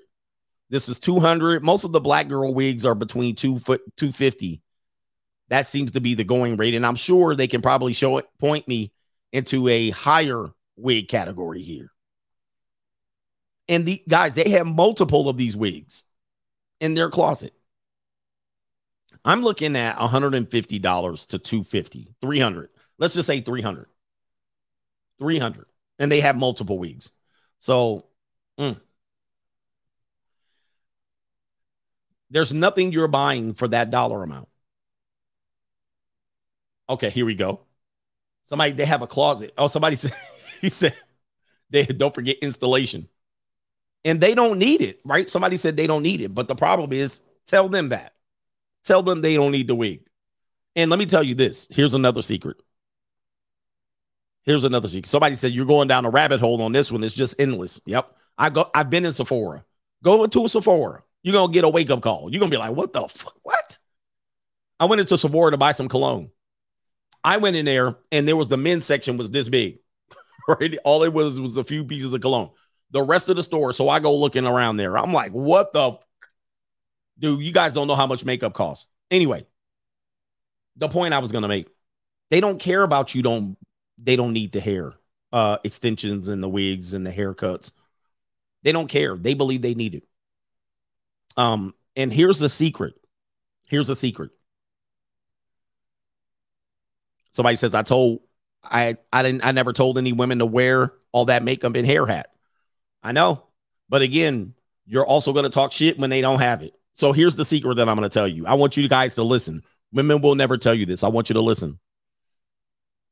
This is 200. Most of the black girl wigs are between 2 foot 250. That seems to be the going rate and I'm sure they can probably show it point me into a higher wig category here. And the guys, they have multiple of these wigs in their closet. I'm looking at $150 to 250, 300. Let's just say 300. 300. And they have multiple weeks. So, mm. there's nothing you're buying for that dollar amount. Okay, here we go. Somebody they have a closet. Oh, somebody said he said they don't forget installation. And they don't need it, right? Somebody said they don't need it, but the problem is tell them that. Tell them they don't need the wig. And let me tell you this here's another secret. Here's another secret. Somebody said you're going down a rabbit hole on this one. It's just endless. Yep. I go, I've been in Sephora. Go into a Sephora. You're gonna get a wake up call. You're gonna be like, what the fuck? What? I went into Sephora to buy some cologne. I went in there and there was the men's section was this big. Right? All it was was a few pieces of cologne. The rest of the store. So I go looking around there. I'm like, what the Dude, you guys don't know how much makeup costs. Anyway, the point I was to make, they don't care about you don't they don't need the hair uh extensions and the wigs and the haircuts. They don't care. They believe they need it. Um and here's the secret. Here's the secret. Somebody says I told I I didn't I never told any women to wear all that makeup and hair hat. I know. But again, you're also to talk shit when they don't have it. So here's the secret that I'm going to tell you. I want you guys to listen. Women will never tell you this. I want you to listen.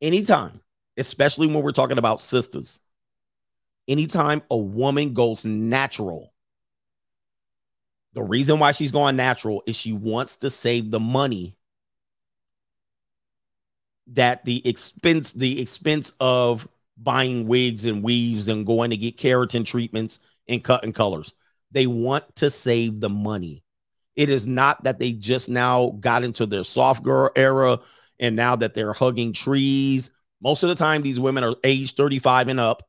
Anytime, especially when we're talking about sisters, anytime a woman goes natural, The reason why she's going natural is she wants to save the money that the expense the expense of buying wigs and weaves and going to get keratin treatments and cutting colors. They want to save the money. It is not that they just now got into their soft girl era and now that they're hugging trees. Most of the time, these women are age 35 and up.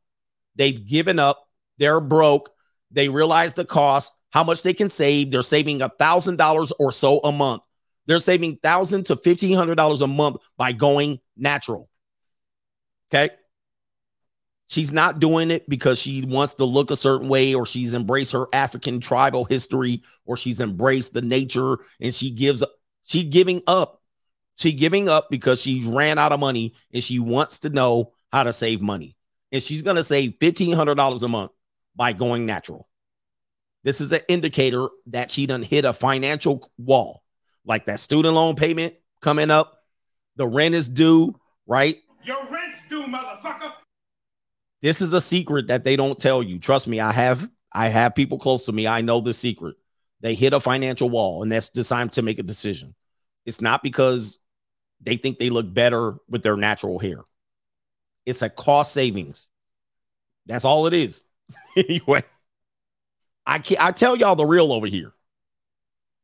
They've given up. They're broke. They realize the cost, how much they can save. They're saving a thousand dollars or so a month. They're saving thousand to fifteen hundred dollars a month by going natural. Okay. She's not doing it because she wants to look a certain way or she's embraced her African tribal history or she's embraced the nature and she gives she giving up. She giving up because she ran out of money and she wants to know how to save money. And she's to save $1500 a month by going natural. This is an indicator that she done hit a financial wall. Like that student loan payment coming up, the rent is due, right? Your rent's due, motherfucker. This is a secret that they don't tell you. Trust me, I have I have people close to me. I know the secret. They hit a financial wall, and that's the time to make a decision. It's not because they think they look better with their natural hair. It's a cost savings. That's all it is. anyway, I can I tell y'all the real over here.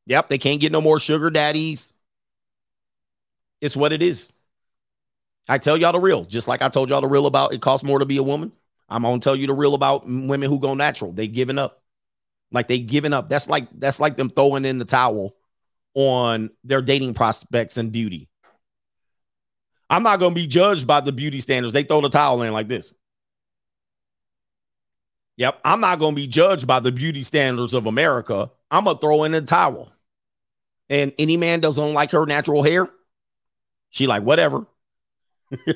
Yep, they can't get no more sugar daddies. It's what it is. I tell y'all the real, just like I told y'all the real about it costs more to be a woman. I'm gonna tell you the real about women who go natural. They giving up. Like they giving up. That's like that's like them throwing in the towel on their dating prospects and beauty. I'm not gonna be judged by the beauty standards. They throw the towel in like this. Yep, I'm not gonna be judged by the beauty standards of America. I'm gonna throw in the towel. And any man doesn't like her natural hair, she like whatever.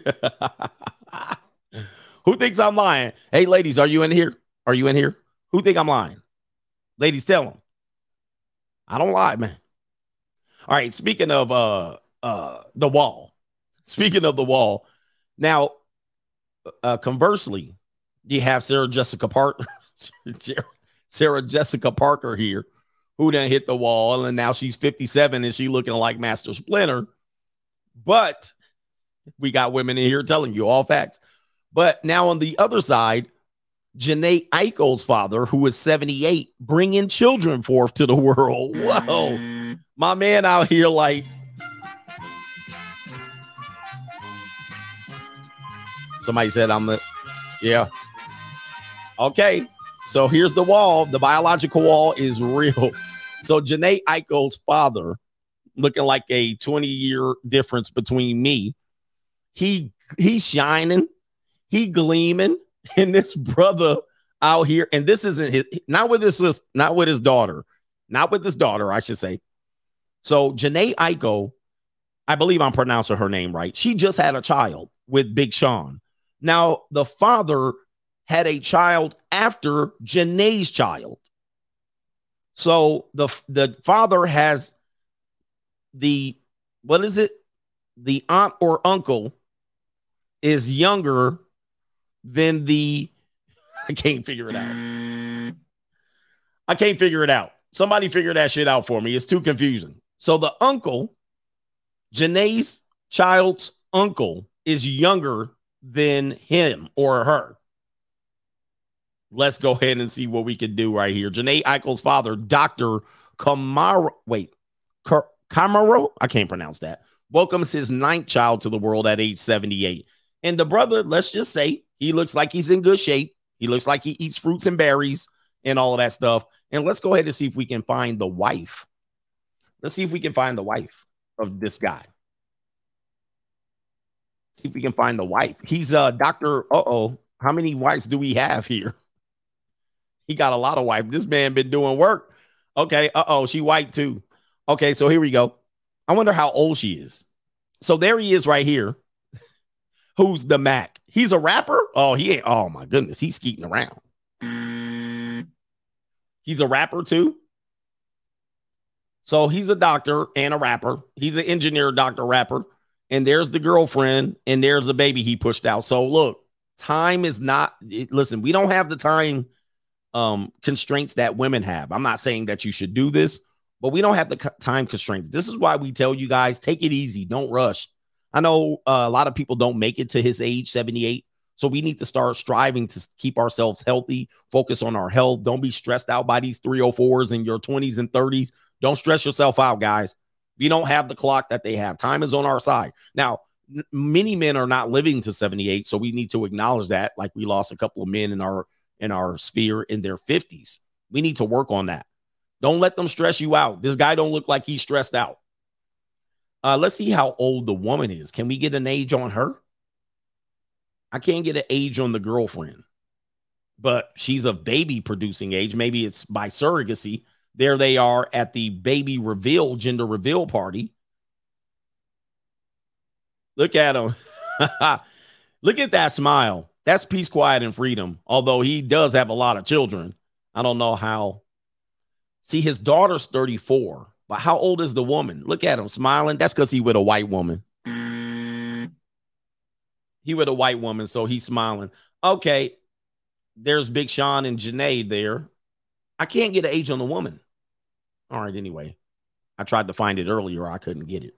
Who thinks I'm lying? Hey, ladies, are you in here? Are you in here? Who think I'm lying? Ladies, tell them. I don't lie, man. All right. Speaking of uh uh the wall. Speaking of the wall. Now, uh conversely, you have Sarah Jessica Parker, Sarah Jessica Parker here, who done hit the wall, and now she's 57 and she looking like Master Splinter. But we got women in here telling you all facts. But now on the other side, Janae Eichel's father, who is 78, bringing children forth to the world. Whoa. My man out here, like, somebody said, I'm the, yeah. Okay. So here's the wall. The biological wall is real. So Janae Eichel's father, looking like a 20 year difference between me, he he's shining, he gleaming, and this brother out here, and this isn't his not with his not with his daughter, not with his daughter, I should say. So Janae Eichel, I believe I'm pronouncing her name right. She just had a child with Big Sean. Now the father had a child after Janae's child. So the the father has the what is it? The aunt or uncle is younger than the I can't figure it out. I can't figure it out. Somebody figure that shit out for me. It's too confusing. So the uncle, Janae's child's uncle, is younger than him or her. Let's go ahead and see what we can do right here. Janae Eichel's father, Dr. Camaro, wait, Camaro, I can't pronounce that, welcomes his ninth child to the world at age 78. And the brother, let's just say, he looks like he's in good shape. He looks like he eats fruits and berries and all of that stuff. And let's go ahead and see if we can find the wife. Let's see if we can find the wife of this guy. See if we can find the wife. He's uh Dr. Uh-oh. How many wives do we have here? He got a lot of wife. This man been doing work. Okay. Uh-oh, she white too. Okay, so here we go. I wonder how old she is. So there he is right here. Who's the Mac? He's a rapper. Oh, he ain't. Oh my goodness, he's skeeting around. He's a rapper too. So he's a doctor and a rapper. He's an engineer, doctor, rapper. And there's the girlfriend, and there's the baby he pushed out. So look, time is not. Listen, we don't have the time um constraints that women have. I'm not saying that you should do this, but we don't have the time constraints. This is why we tell you guys take it easy, don't rush. I know uh, a lot of people don't make it to his age 78. So we need to start striving to keep ourselves healthy, focus on our health. Don't be stressed out by these 304s in your 20s and 30s. Don't stress yourself out, guys. We don't have the clock that they have. Time is on our side. Now, n- many men are not living to 78, so we need to acknowledge that like we lost a couple of men in our in our sphere in their 50s. We need to work on that. Don't let them stress you out. This guy don't look like he's stressed out. Uh, let's see how old the woman is. Can we get an age on her? I can't get an age on the girlfriend, but she's of baby producing age. Maybe it's by surrogacy. There they are at the baby reveal, gender reveal party. Look at him. Look at that smile. That's peace, quiet, and freedom. Although he does have a lot of children. I don't know how. See, his daughter's 34, but how old is the woman? Look at him smiling. That's because he with a white woman. He with a white woman, so he's smiling. Okay, there's Big Sean and Janae there. I can't get an age on the woman. All right, anyway. I tried to find it earlier. I couldn't get it.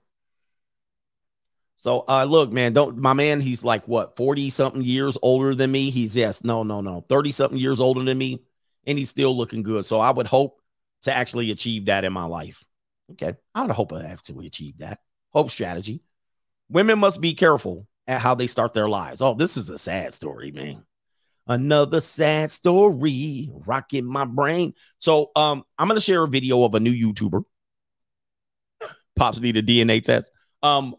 So uh look, man, don't my man, he's like what 40 something years older than me. He's yes, no, no, no, 30 something years older than me, and he's still looking good. So I would hope to actually achieve that in my life. Okay. I would hope I actually achieve that. Hope strategy. Women must be careful at how they start their lives. Oh, this is a sad story, man. Another sad story rocking my brain. So um, I'm gonna share a video of a new YouTuber. Pops need a DNA test. Um,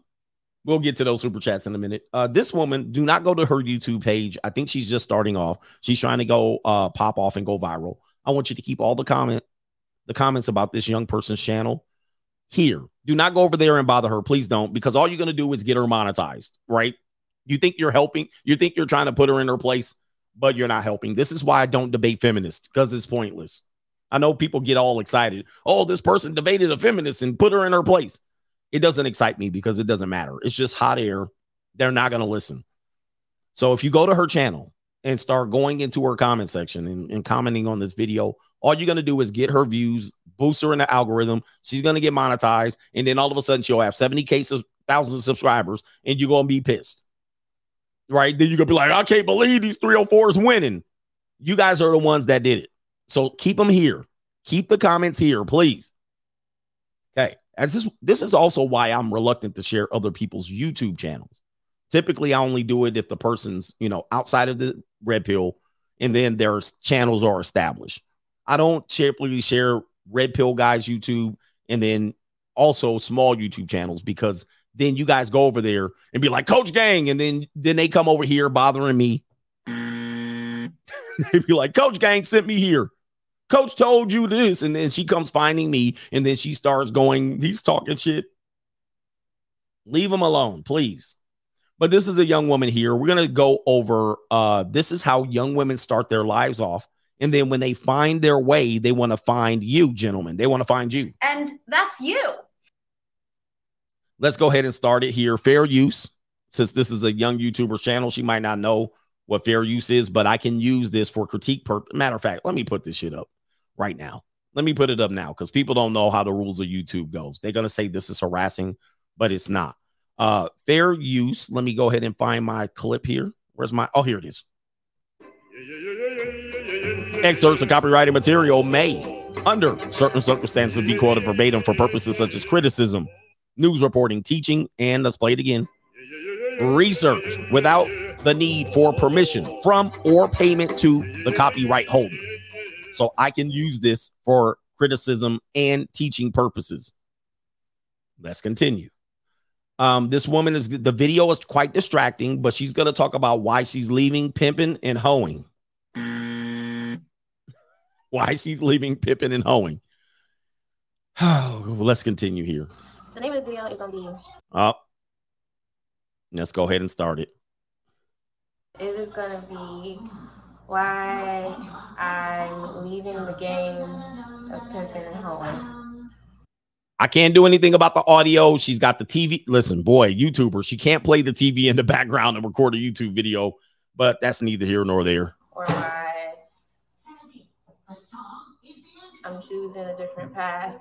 we'll get to those super chats in a minute. Uh, this woman, do not go to her YouTube page. I think she's just starting off. She's trying to go uh pop off and go viral. I want you to keep all the comment, the comments about this young person's channel here. Do not go over there and bother her. Please don't, because all you're gonna do is get her monetized, right? You think you're helping, you think you're trying to put her in her place, but you're not helping. This is why I don't debate feminists, because it's pointless. I know people get all excited. Oh, this person debated a feminist and put her in her place. It doesn't excite me because it doesn't matter. It's just hot air. They're not going to listen. So if you go to her channel and start going into her comment section and, and commenting on this video, all you're going to do is get her views, boost her in the algorithm. She's to get monetized. And then all of a sudden she'll have 70 cases, thousand subscribers, and you're to be pissed. Right. Then you're to be like, I can't believe these 304s winning. You guys are the ones that did it. So keep them here. Keep the comments here, please. Okay. As this this is also why I'm reluctant to share other people's YouTube channels. Typically, I only do it if the person's, you know, outside of the red pill and then their channels are established. I don't typically share red pill guys YouTube and then also small YouTube channels because then you guys go over there and be like coach gang and then then they come over here bothering me. They'd be like coach gang sent me here. Coach told you this, and then she comes finding me, and then she starts going, he's talking shit. Leave him alone, please. But this is a young woman here. We're gonna go over uh this is how young women start their lives off. And then when they find their way, they want to find you, gentlemen. They want to find you. And that's you. Let's go ahead and start it here. Fair use. Since this is a young YouTuber channel, she might not know what fair use is, but I can use this for critique purpose. Matter of fact, let me put this shit up right now. Let me put it up now because people don't know how the rules of YouTube goes. They're gonna say this is harassing, but it's not. Uh fair use. Let me go ahead and find my clip here. Where's my oh here it is. Excerpts of copyrighted material may, under certain circumstances, be quoted verbatim for purposes such as criticism, news reporting, teaching, and let's play it again. Research without the need for permission from or payment to the copyright holder. So I can use this for criticism and teaching purposes. Let's continue. Um, this woman is the video is quite distracting, but she's gonna talk about why she's leaving pimping and hoeing. Why she's leaving pimping and hoeing. Let's continue here. So the name of this video is gonna be Oh, let's go ahead and start it. it is gonna be why I'm leaving the game of pimping and hoeing. I can't do anything about the audio. She's got the TV. Listen, boy, YouTuber, she can't play the TV in the background and record a YouTube video, but that's neither here nor there. Or why I'm choosing a different mm. path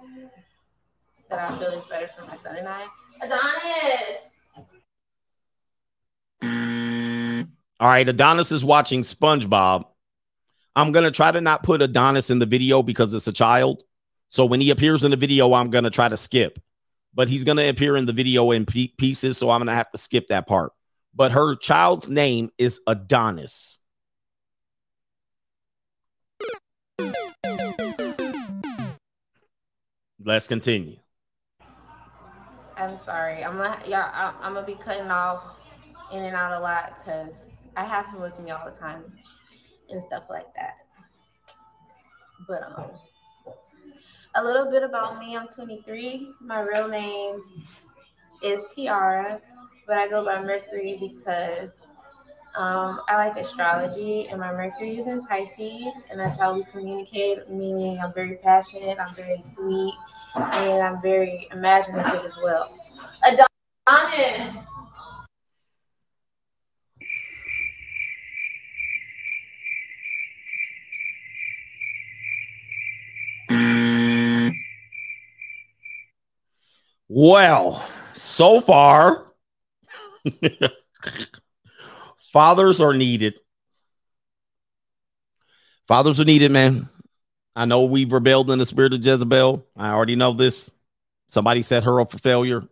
that I feel is better for my son and I. Adonis. Mm. All right, Adonis is watching SpongeBob. I'm gonna try to not put Adonis in the video because it's a child. So when he appears in the video, I'm gonna try to skip. But he's gonna appear in the video in pieces, so I'm gonna have to skip that part. But her child's name is Adonis. Let's continue. I'm sorry. I'm gonna yeah. I'm, gonna be cutting off in and out a lot because I have him with me all the time and stuff like that. But um, a little bit about me. I'm 23. My real name is Tiara, but I go by Mercury because um, I like astrology, and my Mercury is in Pisces, and that's how we communicate. Meaning, I'm very passionate, I'm very sweet, and I'm very imaginative as well. Adonis. Well, so far, fathers are needed. Fathers are needed, man. I know we've rebelled in the spirit of Jezebel. I already know this. Somebody set her up for failure.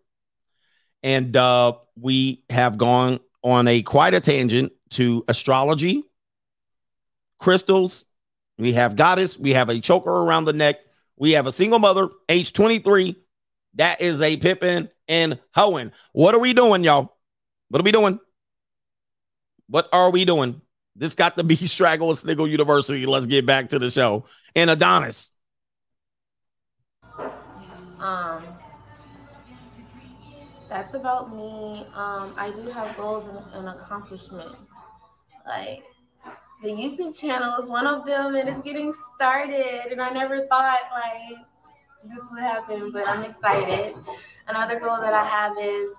And uh, we have gone on a quite a tangent to astrology, crystals. We have goddess. We have a choker around the neck. We have a single mother, age 23. That is a Pippin and Hohen. What are we doing, y'all? What are we doing? What are we doing? This got to be Straggle and Sniggle University. Let's get back to the show. And Adonis. Um, that's about me. Um, I do have goals and, and accomplishments. Like the YouTube channel is one of them, and it's getting started. And I never thought like this would happen, but I'm excited. Another goal that I have is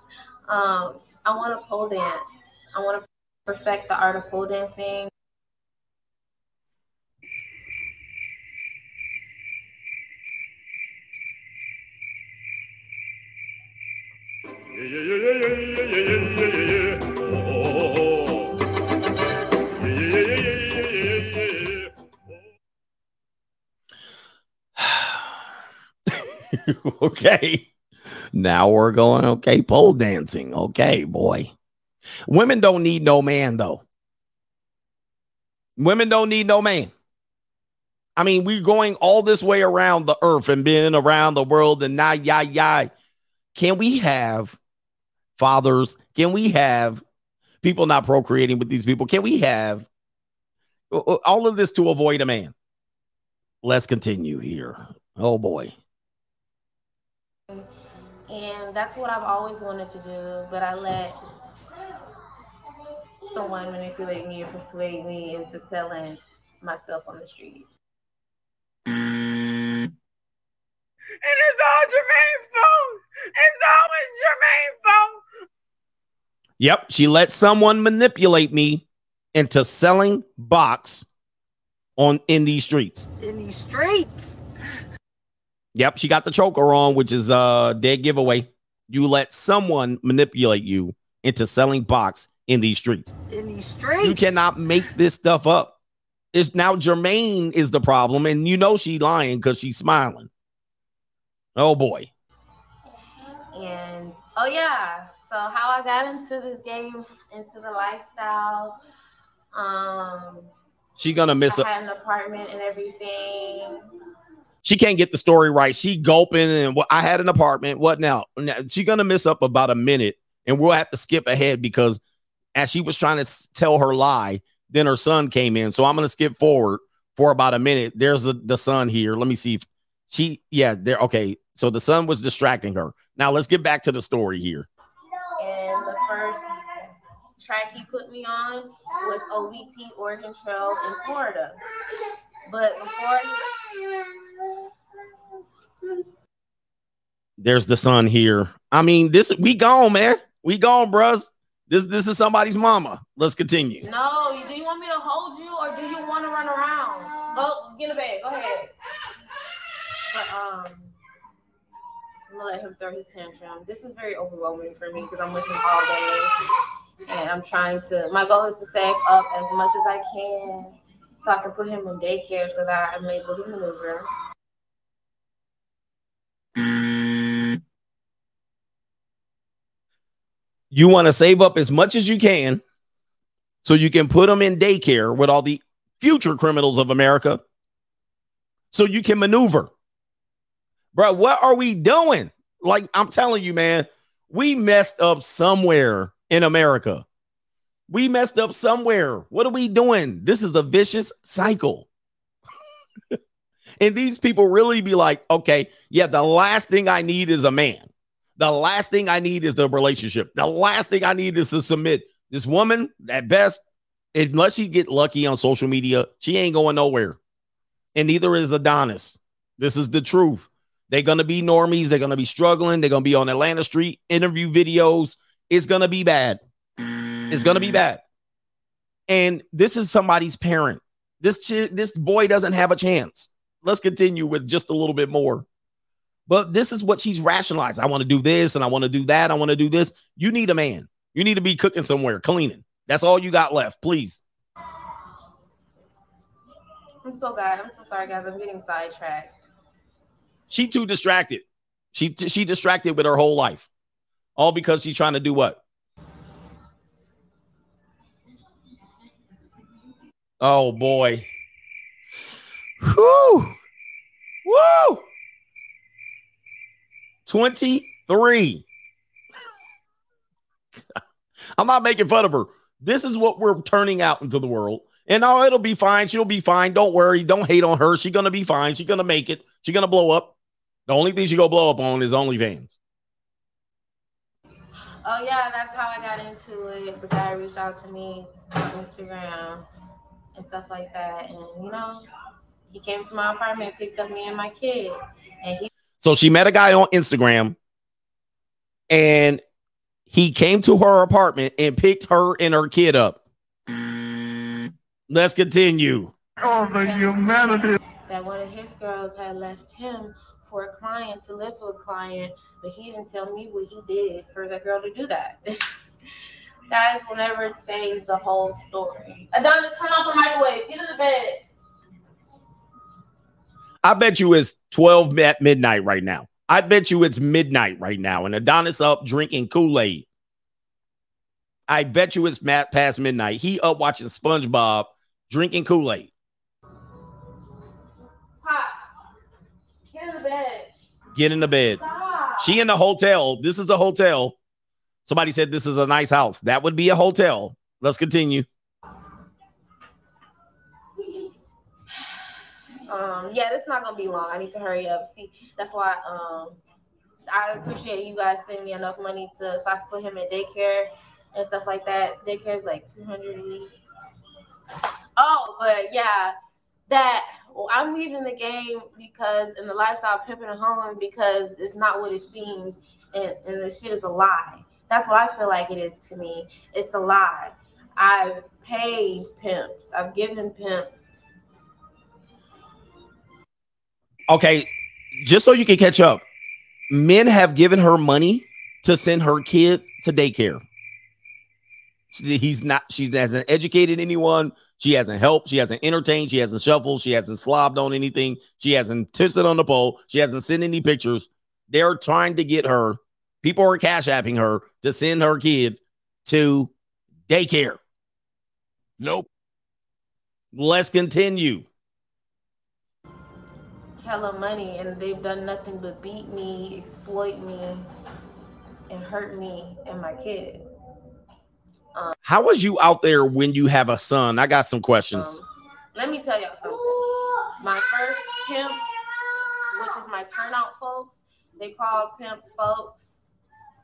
um, I want to pole dance. I want to perfect the art of pole dancing. okay. Now we're going, okay, pole dancing. Okay, boy. Women don't need no man, though. Women don't need no man. I mean, we're going all this way around the earth and being around the world and nah, yah, yah. Can we have fathers? Can we have people not procreating with these people? Can we have uh, uh, all of this to avoid a man? Let's continue here. Oh boy. And that's what I've always wanted to do, but I let someone manipulate me or persuade me into selling myself on the street. Mm. And it's all Jermaine's fault. It's always Jermaine's fault. Yep, she let someone manipulate me into selling box on in these streets. In these streets. Yep, she got the choker on, which is a dead giveaway. You let someone manipulate you into selling box in these streets. In these streets. You cannot make this stuff up. It's now Jermaine is the problem, and you know she lying because she's smiling. Oh boy. And oh yeah, so how I got into this game, into the lifestyle. Um, She gonna miss I a had an apartment and everything. she can't get the story right. She gulping and what I had an apartment. What now? Now, She gonna miss up about a minute, and we'll have to skip ahead because as she was trying to tell her lie, then her son came in. So I'm gonna skip forward for about a minute. There's a, the son here. Let me see if she. Yeah, there. Okay, so the son was distracting her. Now let's get back to the story here. And the first track he put me on was OBT Oregon Trail in Florida. But before There's the son here. I mean, this we gone, man. We gone, bruh. This this is somebody's mama. Let's continue. no, do you want me to hold you or do you want to run around? Go get a bed. Go ahead. But um, I'm gonna let him throw his tantrum. This is very overwhelming for me because I'm with him all day, and I'm trying to. My goal is to save up as much as I can so I can put him in daycare so that I'm able to maneuver. You want to save up as much as you can so you can put them in daycare with all the future criminals of America so you can maneuver. Bro, what are we doing? Like, I'm telling you, man, we messed up somewhere in America. We messed up somewhere. What are we doing? This is a vicious cycle. and these people really be like, okay, yeah, the last thing I need is a man. The last thing I need is the relationship. The last thing I need is to submit. This woman, at best, unless she get lucky on social media, she ain't going nowhere. And neither is Adonis. This is the truth. They're gonna be normies. They're gonna be struggling. They're gonna be on Atlanta Street interview videos. It's gonna be bad. It's gonna be bad. And this is somebody's parent. This ch- this boy doesn't have a chance. Let's continue with just a little bit more. But this is what she's rationalized. I want to do this and I want to do that. I want to do this. You need a man. You need to be cooking somewhere, cleaning. That's all you got left, please. I'm so bad. I'm so sorry, guys. I'm getting sidetracked. She too distracted. She she distracted with her whole life, all because she's trying to do what? Oh boy. Whew. Woo. 23. I'm not making fun of her. This is what we're turning out into the world. And oh, it'll be fine. She'll be fine. Don't worry. Don't hate on her. She's gonna be fine. She's gonna make it. She's gonna blow up. The only thing she gonna blow up on is OnlyFans. Oh yeah, that's how I got into it. The guy reached out to me on Instagram and stuff like that, and you know, he came to my apartment, picked up me and my kid, and he. So she met a guy on Instagram, and he came to her apartment and picked her and her kid up. Let's continue. Oh, the humanity. that one of his girls had left him for a client to live with a client, but he didn't tell me what he did for the girl to do that. Guys will never say the whole story. Adonis, turn off the microwave. Get in the bed. I bet you it's 12 at midnight right now. I bet you it's midnight right now, and Adonis up drinking Kool-Aid. I bet you it's past midnight. He up watching SpongeBob drinking Kool-Aid. Pop. Get in the bed. Get in the bed. Stop. She in the hotel. This is a hotel. Somebody said this is a nice house. That would be a hotel. Let's continue. Um, yeah, this not gonna be long. I need to hurry up. See, that's why um I appreciate you guys sending me enough money to so I put him in daycare and stuff like that. Daycare is like two hundred a week. Oh, but yeah, that well, I'm leaving the game because in the lifestyle pimping a home because it's not what it seems and, and the shit is a lie. That's what I feel like it is to me. It's a lie. I've paid pimps. I've given pimps. Okay, just so you can catch up, men have given her money to send her kid to daycare. He's not, she hasn't educated anyone. She hasn't helped. She hasn't entertained. She hasn't shuffled. She hasn't slobbed on anything. She hasn't twisted on the pole. She hasn't sent any pictures. They're trying to get her, people are cash apping her to send her kid to daycare. Nope. Let's continue. Hella money and they've done nothing but beat me, exploit me, and hurt me and my kid. How was you out there when you have a son? I got some questions. Um, let me tell y'all something. My first pimp, which is my turnout folks, they call pimps folks.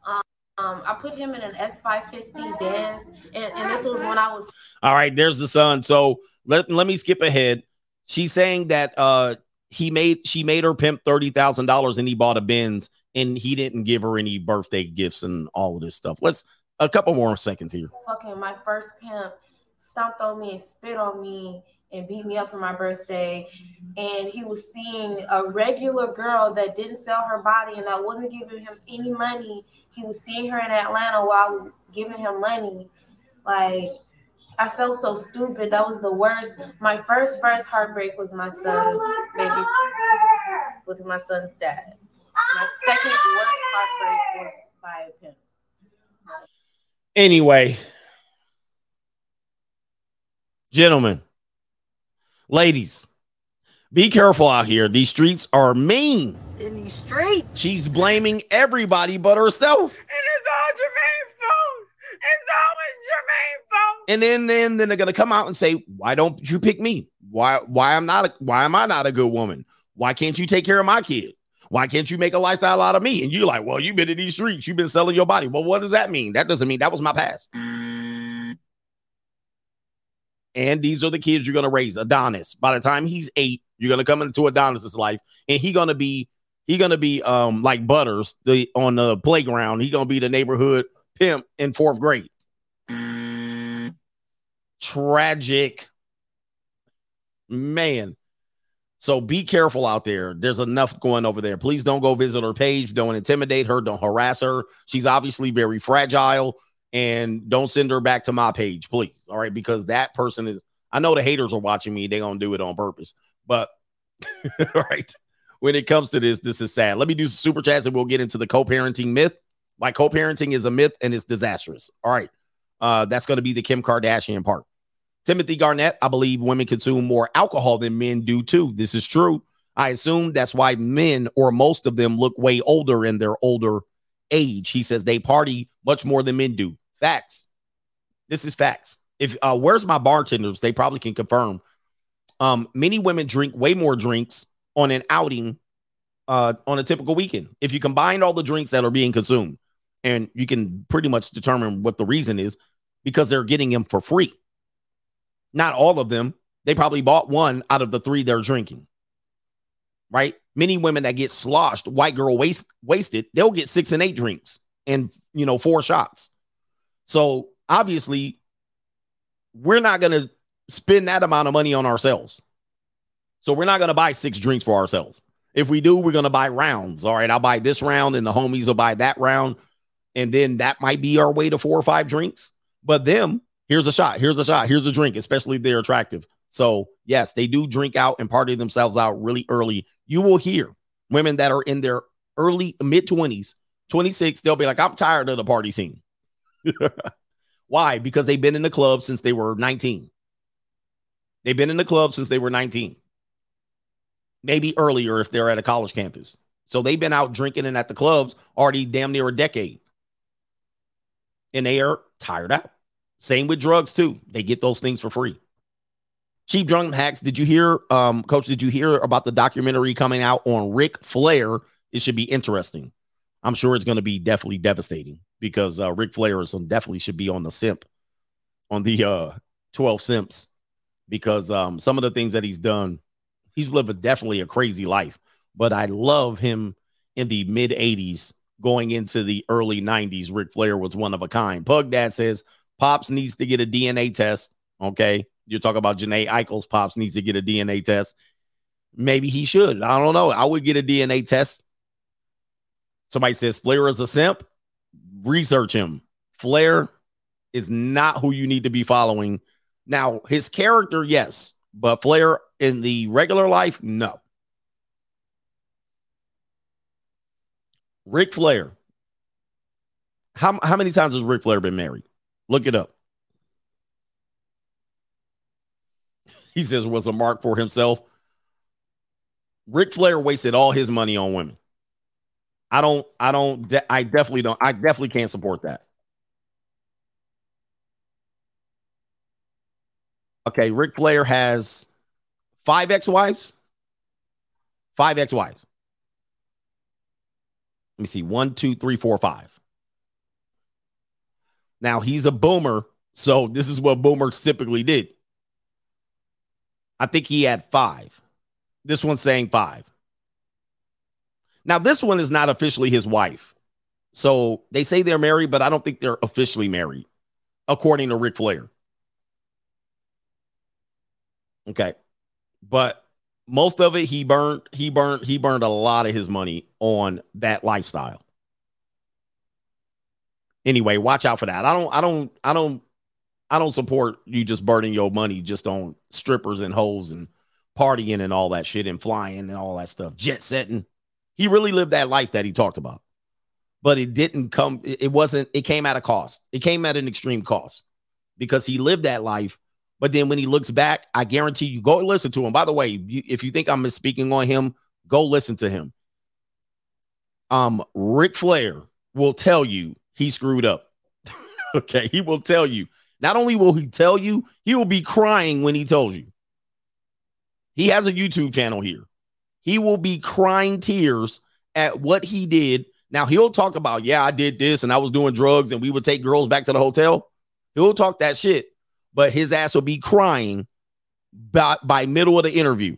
Um, um, I put him in an S550 Benz, and, and this was when I was All right, there's the son. So let, let me skip ahead. She's saying that uh he made she made her pimp thirty thousand dollars and he bought a Benz and he didn't give her any birthday gifts and all of this stuff. Let's a couple more seconds here. fucking my first pimp stomped on me and spit on me and beat me up for my birthday. And he was seeing a regular girl that didn't sell her body and that wasn't giving him any money. He was seeing her in Atlanta while I was giving him money. Like, I felt so stupid. That was the worst. My first, first heartbreak was my son's baby, with my son's dad. My second worst heartbreak was by a pimp. Anyway, gentlemen, ladies, be careful out here. These streets are mean. In these streets. She's blaming everybody but herself. And it's all Jermaine's fault. It's always Jermaine's fault. And then then then they're gonna come out and say, Why don't you pick me? Why why I'm not a, why am I not a good woman? Why can't you take care of my kid? Why can't you make a lifestyle out of me? And you're like, Well, you've been in these streets, you've been selling your body. Well, what does that mean? That doesn't mean that was my past. And these are the kids you're gonna raise. Adonis. By the time he's eight, you're gonna come into Adonis's life, and he gonna be he gonna be um like Butters the on the playground. He gonna be the neighborhood pimp in fourth grade. Tragic, man. So be careful out there. There's enough going over there. Please don't go visit her page. Don't intimidate her. Don't harass her. She's obviously very fragile. And don't send her back to my page, please. All right. Because that person is, I know the haters are watching me. They're going to do it on purpose. But, all right. When it comes to this, this is sad. Let me do some super chats and we'll get into the co parenting myth. My co parenting is a myth and it's disastrous. All right. Uh, that's going to be the Kim Kardashian part. Timothy Garnett, I believe women consume more alcohol than men do too. This is true. I assume that's why men or most of them look way older in their older age. He says they party much more than men do. Facts. This is facts. If uh where's my bartenders? They probably can confirm. Um, many women drink way more drinks on an outing uh on a typical weekend. If you combine all the drinks that are being consumed, and you can pretty much determine what the reason is because they're getting them for free. Not all of them. They probably bought one out of the three they're drinking. Right? Many women that get sloshed, white girl waste, wasted, they'll get six and eight drinks and you know four shots. So obviously, we're not gonna spend that amount of money on ourselves. So we're not gonna buy six drinks for ourselves. If we do, we're gonna buy rounds. All right, I'll buy this round, and the homies will buy that round, and then that might be our way to four or five drinks. But them, here's a shot, here's a shot, here's a drink, especially they're attractive. So, yes, they do drink out and party themselves out really early. You will hear women that are in their early mid 20s, 26, they'll be like, I'm tired of the party scene. Why? Because they've been in the club since they were 19. They've been in the club since they were 19. Maybe earlier if they're at a college campus. So they've been out drinking and at the clubs already damn near a decade. And they are tired out. Same with drugs too. They get those things for free. Cheap drunk hacks. Did you hear, um, Coach? Did you hear about the documentary coming out on Ric Flair? It should be interesting. I'm sure it's going to be definitely devastating because uh, Ric Flair is on, definitely should be on the simp, on the uh, 12 simps, because um, some of the things that he's done, he's living definitely a crazy life. But I love him in the mid 80s going into the early 90s. Ric Flair was one of a kind. Pug Dad says Pops needs to get a DNA test. Okay. You talk about Janae Eichel's Pops needs to get a DNA test. Maybe he should. I don't know. I would get a DNA test. Somebody says Flair is a simp. Research him. Flair is not who you need to be following. Now, his character, yes, but Flair in the regular life, no. Ric Flair. How, how many times has Ric Flair been married? Look it up. He says it was a mark for himself. Ric Flair wasted all his money on women. I don't, I don't, de- I definitely don't, I definitely can't support that. Okay, Ric Flair has five ex-wives. Five ex-wives. Let me see. One, two, three, four, five. Now he's a boomer, so this is what boomers typically did. I think he had five. This one's saying five. Now, this one is not officially his wife. So they say they're married, but I don't think they're officially married, according to Ric Flair. Okay. But most of it he burned, he burned, he burned a lot of his money on that lifestyle. Anyway, watch out for that. I don't, I don't, I don't, I don't support you just burning your money just on strippers and hoes and partying and all that shit and flying and all that stuff, jet setting. He really lived that life that he talked about. But it didn't come, it it wasn't, it came at a cost. It came at an extreme cost because he lived that life. But then when he looks back, I guarantee you go listen to him. By the way, if you think I'm misspeaking on him, go listen to him. Um, Ric Flair will tell you he screwed up. okay, he will tell you. Not only will he tell you, he will be crying when he tells you. He has a YouTube channel here. He will be crying tears at what he did. Now he'll talk about, yeah, I did this and I was doing drugs and we would take girls back to the hotel. He'll talk that shit, but his ass will be crying by, by middle of the interview.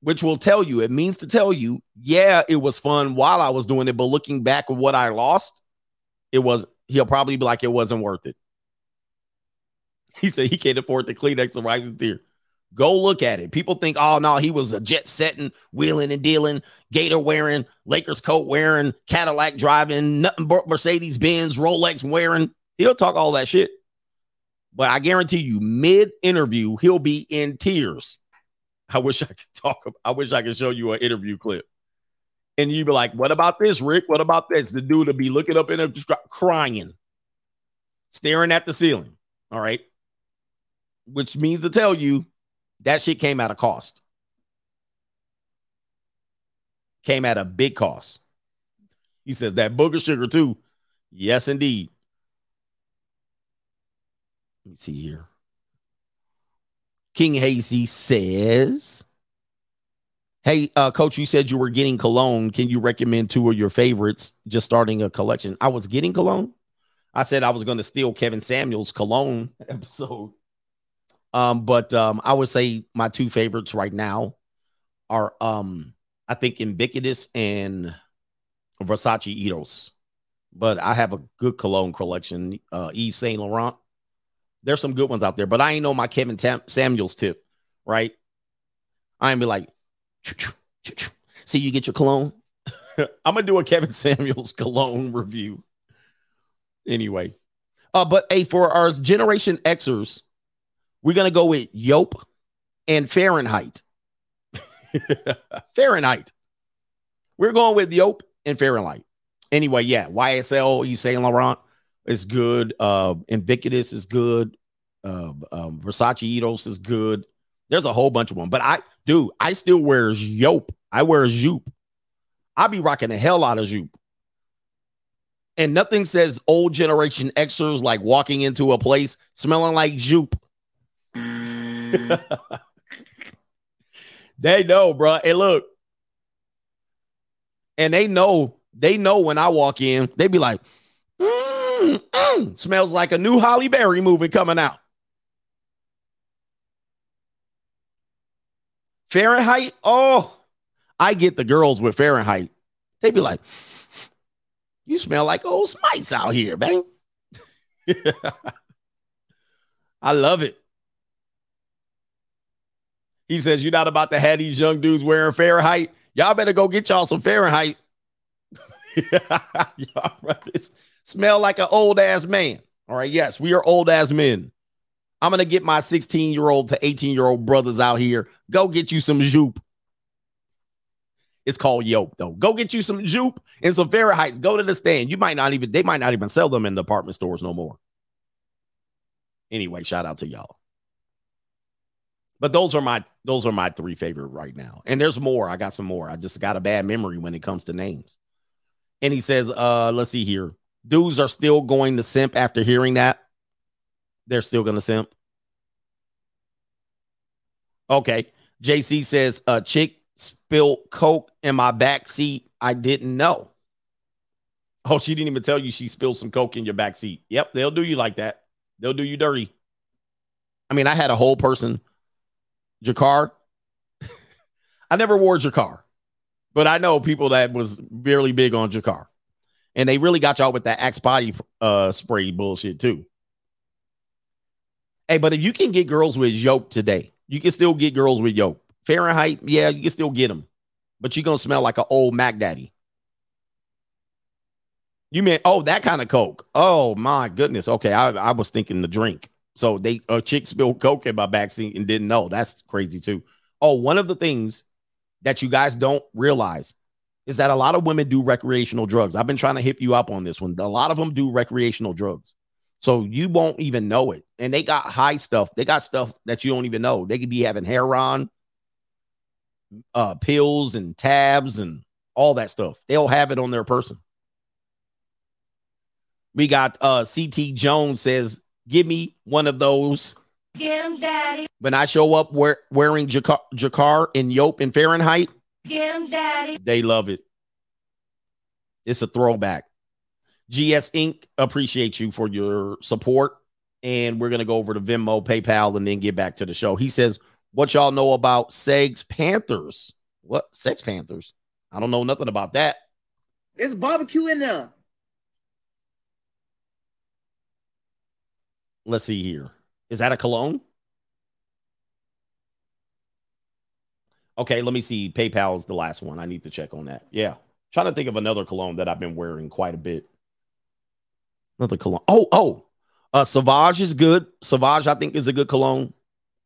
Which will tell you, it means to tell you, yeah, it was fun while I was doing it, but looking back at what I lost, it was he'll probably be like it wasn't worth it. He said he can't afford the Kleenex to wipe his. Go look at it. People think, oh no, he was a jet setting, wheeling and dealing, Gator wearing, Lakers coat wearing, Cadillac driving, nothing but Mercedes Benz, Rolex wearing. He'll talk all that shit. But I guarantee you, mid interview, he'll be in tears. I wish I could talk. I wish I could show you an interview clip. And you'd be like, what about this, Rick? What about this? The dude to be looking up in a crying, staring at the ceiling. All right. Which means to tell you that shit came at a cost. Came at a big cost. He says that booger sugar too. Yes, indeed. Let me see here. King Hazy says, Hey, uh, coach, you said you were getting cologne. Can you recommend two of your favorites just starting a collection? I was getting cologne. I said I was going to steal Kevin Samuels cologne episode. Um, but um, I would say my two favorites right now are um, I think Invictus and Versace Eros. But I have a good cologne collection, uh, Yves Saint Laurent. There's some good ones out there, but I ain't know my Kevin Tam- Samuels tip, right? I ain't be like, see, you get your cologne. I'm gonna do a Kevin Samuels cologne review. Anyway, uh, but hey, for our Generation Xers, we're gonna go with Yope and Fahrenheit. Fahrenheit. We're going with Yope and Fahrenheit. Anyway, yeah, YSL, you Saint Laurent is good. Uh, Invictus is good. Uh, um, Versace Eros is good. There's a whole bunch of them, but I do. I still wear Yope. I wear Joop. I be rocking the hell out of Joop. And nothing says old generation Xers like walking into a place smelling like Joop. they know, bro. Hey, look. And they know, they know when I walk in, they be like, mm, mm, smells like a new Halle Berry movie coming out. Fahrenheit. Oh, I get the girls with Fahrenheit. They be like, you smell like old Spice out here, man. I love it. He says, You're not about to have these young dudes wearing Fahrenheit. Y'all better go get y'all some Fahrenheit. y'all smell like an old ass man. All right. Yes, we are old ass men. I'm going to get my 16 year old to 18 year old brothers out here. Go get you some Joop. It's called Yope, though. Go get you some Joop and some Fahrenheit. Go to the stand. You might not even, they might not even sell them in department stores no more. Anyway, shout out to y'all. But those are my those are my three favorite right now. And there's more. I got some more. I just got a bad memory when it comes to names. And he says, uh, let's see here. Dudes are still going to simp after hearing that. They're still gonna simp. Okay. JC says, a chick spilled coke in my back seat. I didn't know. Oh, she didn't even tell you she spilled some coke in your back seat. Yep, they'll do you like that. They'll do you dirty. I mean, I had a whole person Drakkar. I never wore Drakkar, but I know people that was barely big on Drakkar. And they really got y'all with that Axe body uh, spray bullshit too. Hey, but if you can get girls with Yope today, you can still get girls with Yope. Fahrenheit, yeah, you can still get them, but you're gonna smell like an old Mac Daddy. You mean oh that kind of Coke? Oh my goodness. Okay, I, I was thinking the drink. So they a chick spilled Coke in my backseat and didn't know. That's crazy too. Oh, one of the things that you guys don't realize is that a lot of women do recreational drugs. I've been trying to hip you up on this one. A lot of them do recreational drugs. So you won't even know it. And they got high stuff. They got stuff that you don't even know. They could be having heroin, uh, pills and tabs and all that stuff. They'll have it on their person. We got uh CT Jones says, give me one of those. Get him, daddy. When I show up wear, wearing Drakkar, Drakkar and Yope in Fahrenheit, Get him, daddy. they love it. It's a throwback. GS Inc. appreciate you for your support. And we're gonna go over to Venmo, PayPal, and then get back to the show. He says, What y'all know about Sex Panthers? What Sex Panthers? I don't know nothing about that. There's barbecue in there. Let's see here. Is that a cologne? Okay, let me see. PayPal is the last one. I need to check on that. Yeah. Trying to think of another cologne that I've been wearing quite a bit. Another cologne. Oh, oh. Uh Savage is good. Savage, I think, is a good cologne.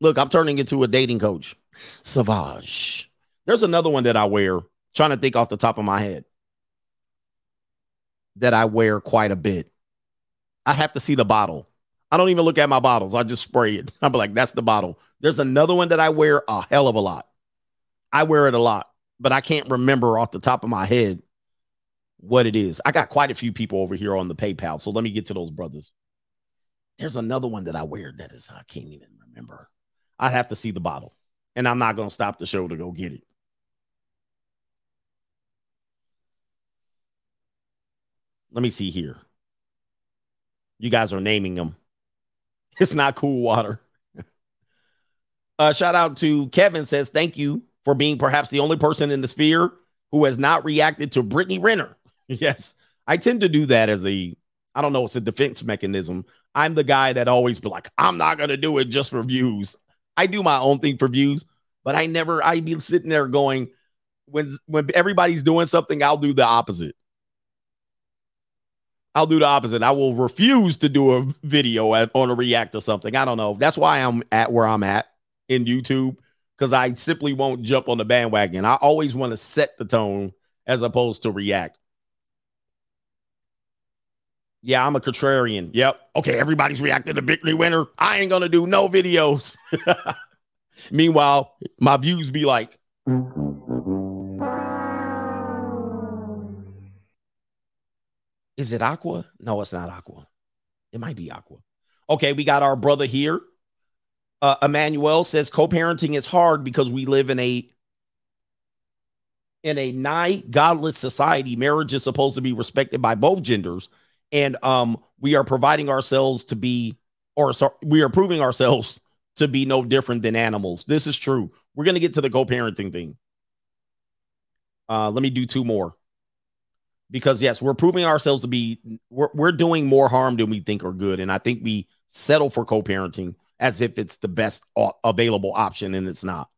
Look, I'm turning into a dating coach. Savage. There's another one that I wear. Trying to think off the top of my head. That I wear quite a bit. I have to see the bottle. I don't even look at my bottles. I just spray it. I'm like, that's the bottle. There's another one that I wear a hell of a lot. I wear it a lot, but I can't remember off the top of my head what it is. I got quite a few people over here on the PayPal. So let me get to those brothers. There's another one that I wear that is, I can't even remember. I'd have to see the bottle, and I'm not going to stop the show to go get it. Let me see here. You guys are naming them. It's not cool water. uh, shout out to Kevin says, Thank you for being perhaps the only person in the sphere who has not reacted to Brittany Renner. yes, I tend to do that as a, I don't know, it's a defense mechanism. I'm the guy that always be like, I'm not going to do it just for views. I do my own thing for views, but I never, I'd be sitting there going, when when everybody's doing something, I'll do the opposite. I'll do the opposite. I will refuse to do a video at, on a react or something. I don't know. That's why I'm at where I'm at in YouTube because I simply won't jump on the bandwagon. I always want to set the tone as opposed to react. Yeah, I'm a contrarian. Yep. Okay, everybody's reacting to Bickley Winner. I ain't gonna do no videos. Meanwhile, my views be like, Is it Aqua? No, it's not Aqua. It might be Aqua. Okay, we got our brother here. Uh, Emmanuel says co-parenting is hard because we live in a in a nigh godless society. Marriage is supposed to be respected by both genders, and um, we are providing ourselves to be, or so, we are proving ourselves to be no different than animals. This is true. We're gonna get to the co-parenting thing. Uh, let me do two more because yes, we're proving ourselves to be we're, we're doing more harm than we think are good, and I think we settle for co-parenting as if it's the best uh, available option, and it's not.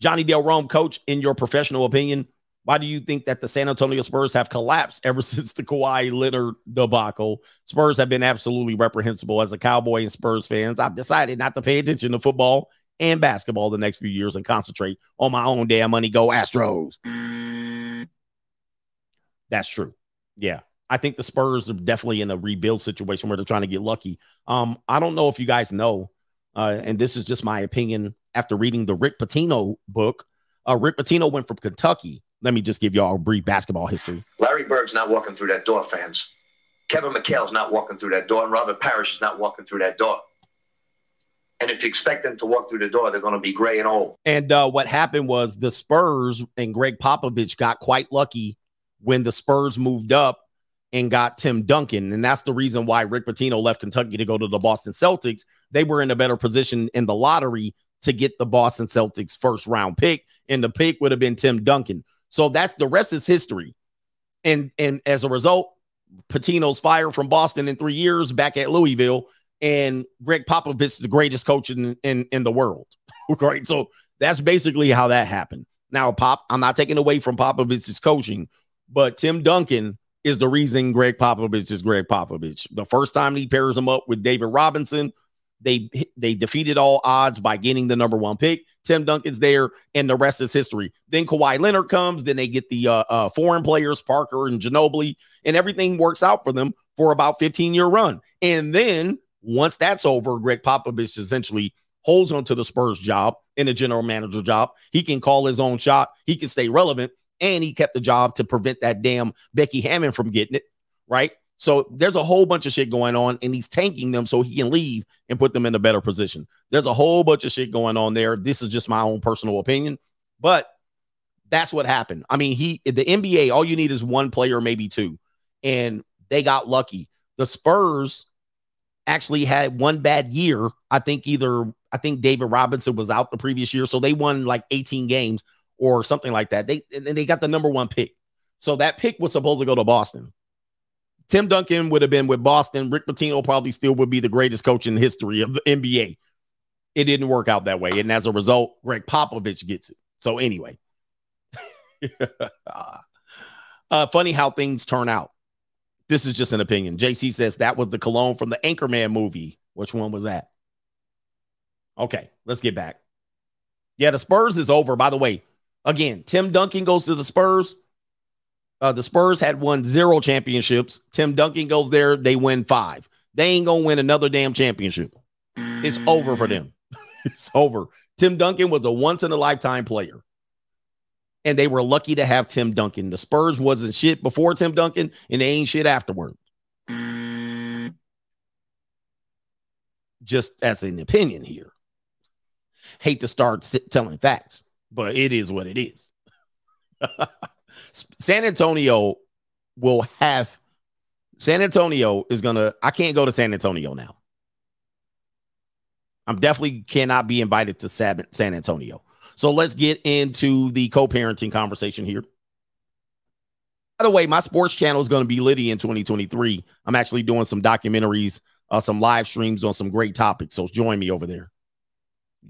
Johnny Del Rome, coach, in your professional opinion, why do you think that the San Antonio Spurs have collapsed ever since the Kawhi Leonard debacle? Spurs have been absolutely reprehensible. As a Cowboy and Spurs fans, I've decided not to pay attention to football and basketball the next few years and concentrate on my own damn money. Go Astros. That's true. Yeah. I think the Spurs are definitely in a rebuild situation where they're trying to get lucky. Um, I don't know if you guys know, uh, and this is just my opinion after reading the Rick Pitino book. Uh, Rick Pitino went from Kentucky. Let me just give y'all a brief basketball history. Larry Bird's not walking through that door, fans. Kevin McHale's not walking through that door, and Robert Parish is not walking through that door. And if you expect them to walk through the door, they're going to be gray and old. And uh, what happened was the Spurs and Gregg Popovich got quite lucky when the Spurs moved up and got Tim Duncan. And that's the reason why Rick Pitino left Kentucky to go to the Boston Celtics. They were in a better position in the lottery to get the Boston Celtics first round pick, and the pick would have been Tim Duncan. So that's the rest is history. And and as a result, Pitino's fired from Boston in three years back at Louisville. and Gregg Popovich is the greatest coach in, in, in the world. right. So that's basically how that happened. Now, Pop, I'm not taking away from Popovich's coaching, but Tim Duncan is the reason Gregg Popovich is Gregg Popovich. The first time he pairs him up with David Robinson, they they defeated all odds by getting the number one pick. Tim Duncan's there, and the rest is history. Then Kawhi Leonard comes. Then they get the uh, uh, foreign players, Parker and Ginobili, and everything works out for them for about 15 year run. And then once that's over, Gregg Popovich essentially holds on to the Spurs job in a general manager job. He can call his own shot. He can stay relevant, and he kept the job to prevent that damn Becky Hammon from getting it right. So there's a whole bunch of shit going on, and he's tanking them so he can leave and put them in a better position. There's a whole bunch of shit going on there. This is just my own personal opinion, but that's what happened. I mean, he the NBA, all you need is one player, maybe two, and they got lucky. The Spurs actually had one bad year. I think either I think David Robinson was out the previous year, so they won like 18 games or something like that. They and they got the number one pick. So that pick was supposed to go to Boston. Tim Duncan would have been with Boston. Rick Pitino probably still would be the greatest coach in the history of the NBA. It didn't work out that way. And as a result, Gregg Popovich gets it. So, anyway, uh, funny how things turn out. This is just an opinion. JC says that was the cologne from the Anchorman movie. Which one was that? Okay, let's get back. Yeah, the Spurs is over. By the way, again, Tim Duncan goes to the Spurs. Uh, the Spurs had won zero championships. Tim Duncan goes there, they win five. They ain't gonna win another damn championship. It's over for them. it's over. Tim Duncan was a once in a lifetime player. And they were lucky to have Tim Duncan. The Spurs wasn't shit before Tim Duncan, and they ain't shit afterward. Just as an opinion here. Hate to start telling facts, but it is what it is. San Antonio will have San Antonio is gonna. I can't go to San Antonio now. I'm definitely cannot be invited to San Antonio. So let's get into the co-parenting conversation here. By the way, my sports channel is going to be Liddy in 2023. I'm actually doing some documentaries, uh, some live streams on some great topics. So join me over there.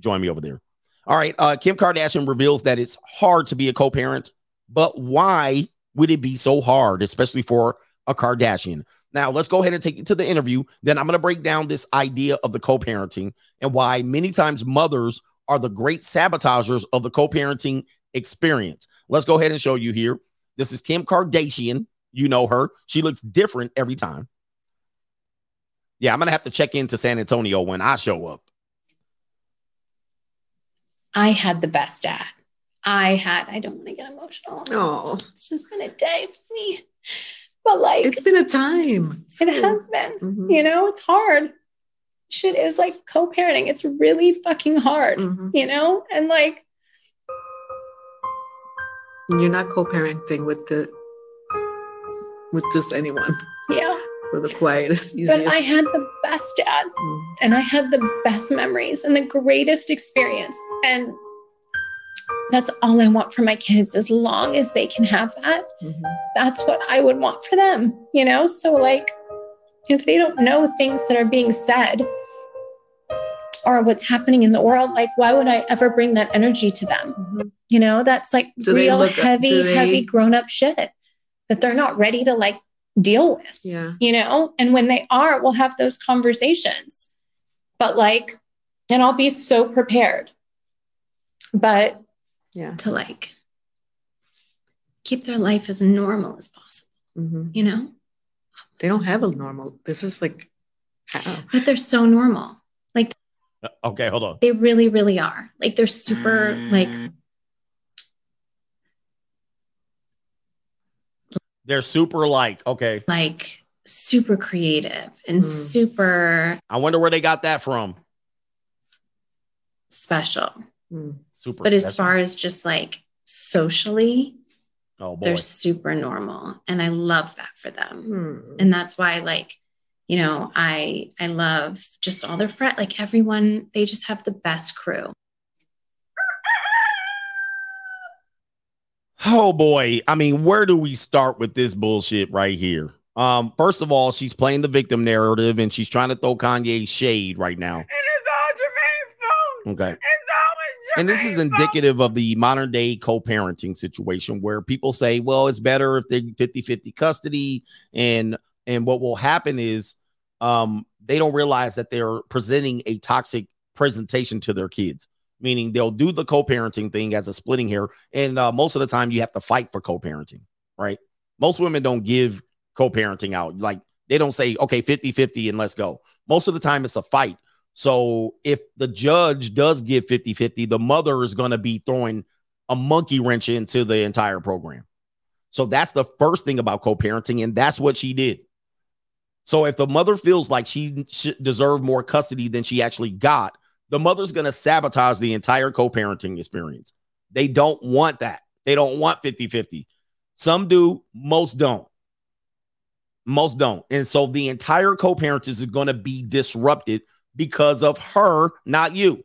Join me over there. All right. Uh, Kim Kardashian reveals that it's hard to be a co-parent but why would it be so hard, especially for a Kardashian? Now, let's go ahead and take you to the interview. Then I'm going to break down this idea of the co parenting and why many times mothers are the great sabotagers of the co parenting experience. Let's go ahead and show you here. This is Kim Kardashian. You know her. She looks different every time. Yeah, I'm going to have to check into San Antonio when I show up. I had the best dad. I had, I don't want to get emotional. Oh, it's just been a day for me. But like, it's been a time. It has been, mm-hmm. you know, it's hard. Shit is like co parenting. It's really fucking hard, mm-hmm. you know? And like, you're not co parenting with the, with just anyone. Yeah. For the quietest, easiest. But I had the best dad mm. and I had the best memories and the greatest experience. And that's all I want for my kids as long as they can have that. Mm-hmm. That's what I would want for them, you know? So, like, if they don't know things that are being said or what's happening in the world, like, why would I ever bring that energy to them? Mm-hmm. You know, that's like do real heavy, heavy grown up shit that they're not ready to like deal with. Yeah. You know, and when they are, we'll have those conversations. But like, and I'll be so prepared. But yeah to like keep their life as normal as possible mm-hmm. you know they don't have a normal this is like how? but they're so normal like uh, okay hold on they really really are like they're super like they're super like okay like super creative and mm. super i wonder where they got that from special mm super. But special. as far as just like socially, oh, boy. they're super normal, and I love that for them. Hmm. And that's why, like, you know, I I love just all their friends. Like everyone, they just have the best crew. Oh boy. I mean, where do we start with this bullshit right here? Um, first of all, she's playing the victim narrative and she's trying to throw Kanye shade right now. It's all Jermaine's fault. Okay. It's always And this is indicative of the modern day co parenting situation where people say, well, it's better if they 50 50 custody. And and what will happen is um, they don't realize that they're presenting a toxic presentation to their kids, meaning they'll do the co parenting thing as a splitting hair. And uh, most of the time, you have to fight for co parenting, right? Most women don't give co parenting out. Like they don't say, okay, 50 50 and let's go. Most of the time, it's a fight. So if the judge does give 50 50, the mother is going to be throwing a monkey wrench into the entire program. So that's the first thing about co parenting. And that's what she did. So if the mother feels like she deserved more custody than she actually got, the mother's going to sabotage the entire co parenting experience. They don't want that. They don't want 50 50. Some do, most don't. Most don't. And so the entire co parenting is going to be disrupted because of her, not you.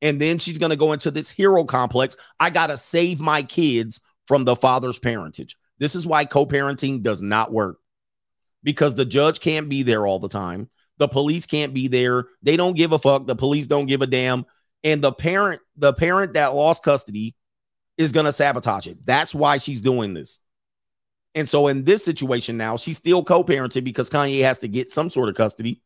And then she's going to go into this hero complex. I got to save my kids from the father's parentage. This is why co parenting does not work because the judge can't be there all the time. The police can't be there. They don't give a fuck. The police don't give a damn. And the parent, the parent that lost custody is going to sabotage it. That's why she's doing this. And so in this situation now, she's still co-parenting because Kanye has to get some sort of custody.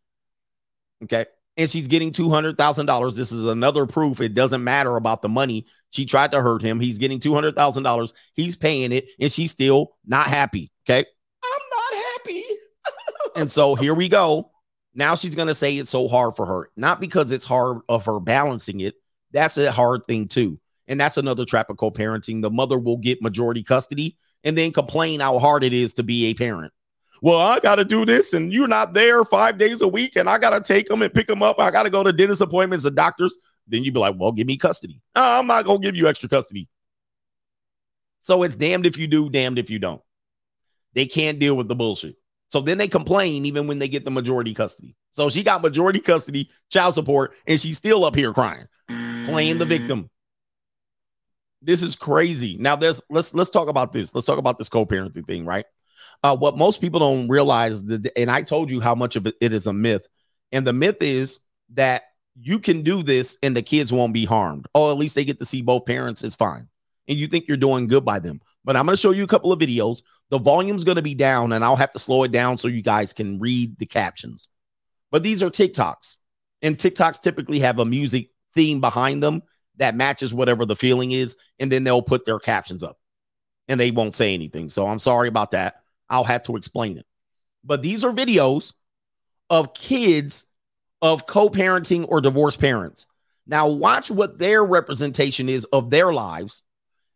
Okay. And she's getting $200,000. This is another proof it doesn't matter about the money. She tried to hurt him. He's getting $200,000. He's paying it and she's still not happy. Okay. I'm not happy. and so here we go. Now she's going to say it's so hard for her, not because it's hard of her balancing it. That's a hard thing too. And that's another trap of co-parenting. The mother will get majority custody and then complain how hard it is to be a parent. Well, I got to do this, and you're not there five days a week, and I got to take them and pick them up. I got to go to dentist appointments and doctors. Then you'd be like, well, give me custody. No, I'm not going to give you extra custody. So it's damned if you do, damned if you don't. They can't deal with the bullshit. So then they complain even when they get the majority custody. So she got majority custody, child support, and she's still up here crying, playing the victim. This is crazy. Now, there's let's let's talk about this. Let's talk about this co-parenting thing, right? Uh, what most people don't realize, that, and I told you how much of it, it is a myth, and the myth is that you can do this and the kids won't be harmed. Oh, at least they get to see both parents. It's fine, and you think you're doing good by them. But I'm going to show you a couple of videos. The volume's going to be down, and I'll have to slow it down so you guys can read the captions. But these are TikToks, and TikToks typically have a music theme behind them that matches whatever the feeling is, and then they'll put their captions up and they won't say anything. So I'm sorry about that. I'll have to explain it. But these are videos of kids of co parenting or divorced parents. Now, watch what their representation is of their lives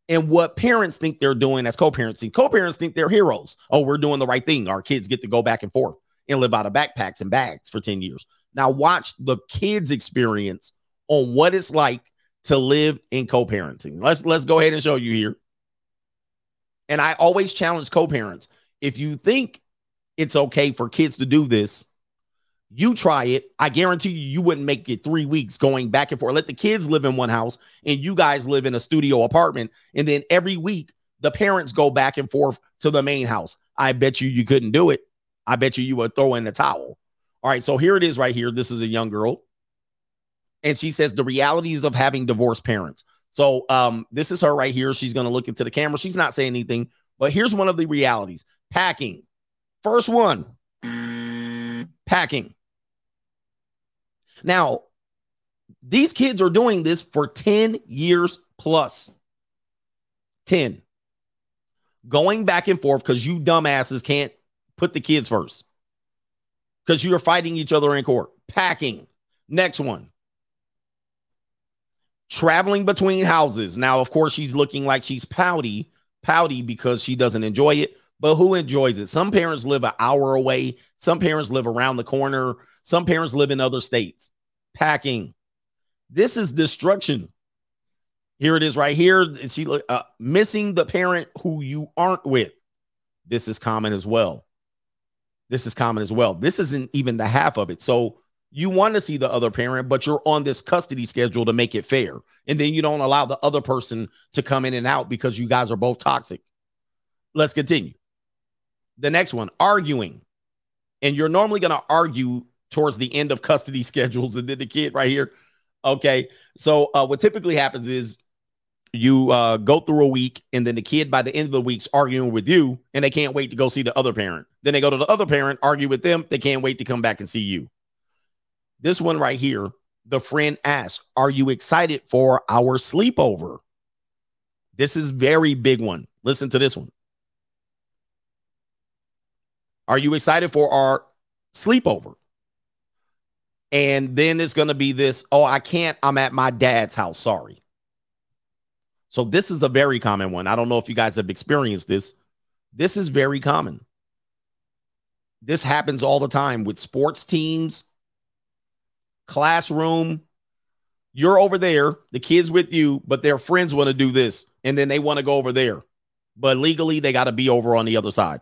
and what parents think they're doing as co parenting. Co parents think they're heroes. Oh, we're doing the right thing. Our kids get to go back and forth and live out of backpacks and bags for 10 years. Now, watch the kids' experience on what it's like to live in co-parenting. Let's let's go ahead and show you here. And I always challenge co-parents. If you think it's okay for kids to do this, you try it. I guarantee you, you wouldn't make it three weeks going back and forth. Let the kids live in one house and you guys live in a studio apartment. And then every week, the parents go back and forth to the main house. I bet you you couldn't do it. I bet you you would throw in the towel. All right. So here it is right here. This is a young girl and she says the realities of having divorced parents. So um, this is her right here. She's going to look into the camera. She's not saying anything, but here's one of the realities: packing. First one, packing. Now, these kids are doing this for 10 years plus. 10. Going back and forth because you dumbasses can't put the kids first. Because you're fighting each other in court. Packing. Next one traveling between houses. Now, of course, she's looking like she's pouty, pouty because she doesn't enjoy it. But who enjoys it? Some parents live an hour away. Some parents live around the corner. Some parents live in other states. Packing. This is destruction. Here it is right here. She uh, missing the parent who you aren't with. This is common as well. This is common as well. This isn't even the half of it. So you want to see the other parent, but you're on this custody schedule to make it fair. And then you don't allow the other person to come in and out because you guys are both toxic. Let's continue. The next one, arguing. And you're normally going to argue towards the end of custody schedules. And then the kid right here. Okay. So uh, what typically happens is you uh, go through a week, and then the kid by the end of the week's arguing with you, and they can't wait to go see the other parent. Then they go to the other parent, argue with them. They can't wait to come back and see you. This one right here, the friend asks, Are you excited for our sleepover? This is very big one. Listen to this one. Are you excited for our sleepover? And then it's going to be this, oh, I can't. I'm at my dad's house. Sorry. So this is a very common one. I don't know if you guys have experienced this. This is very common. This happens all the time with sports teams, classroom. You're over there, the kids with you, but their friends want to do this and then they want to go over there. But legally, they got to be over on the other side.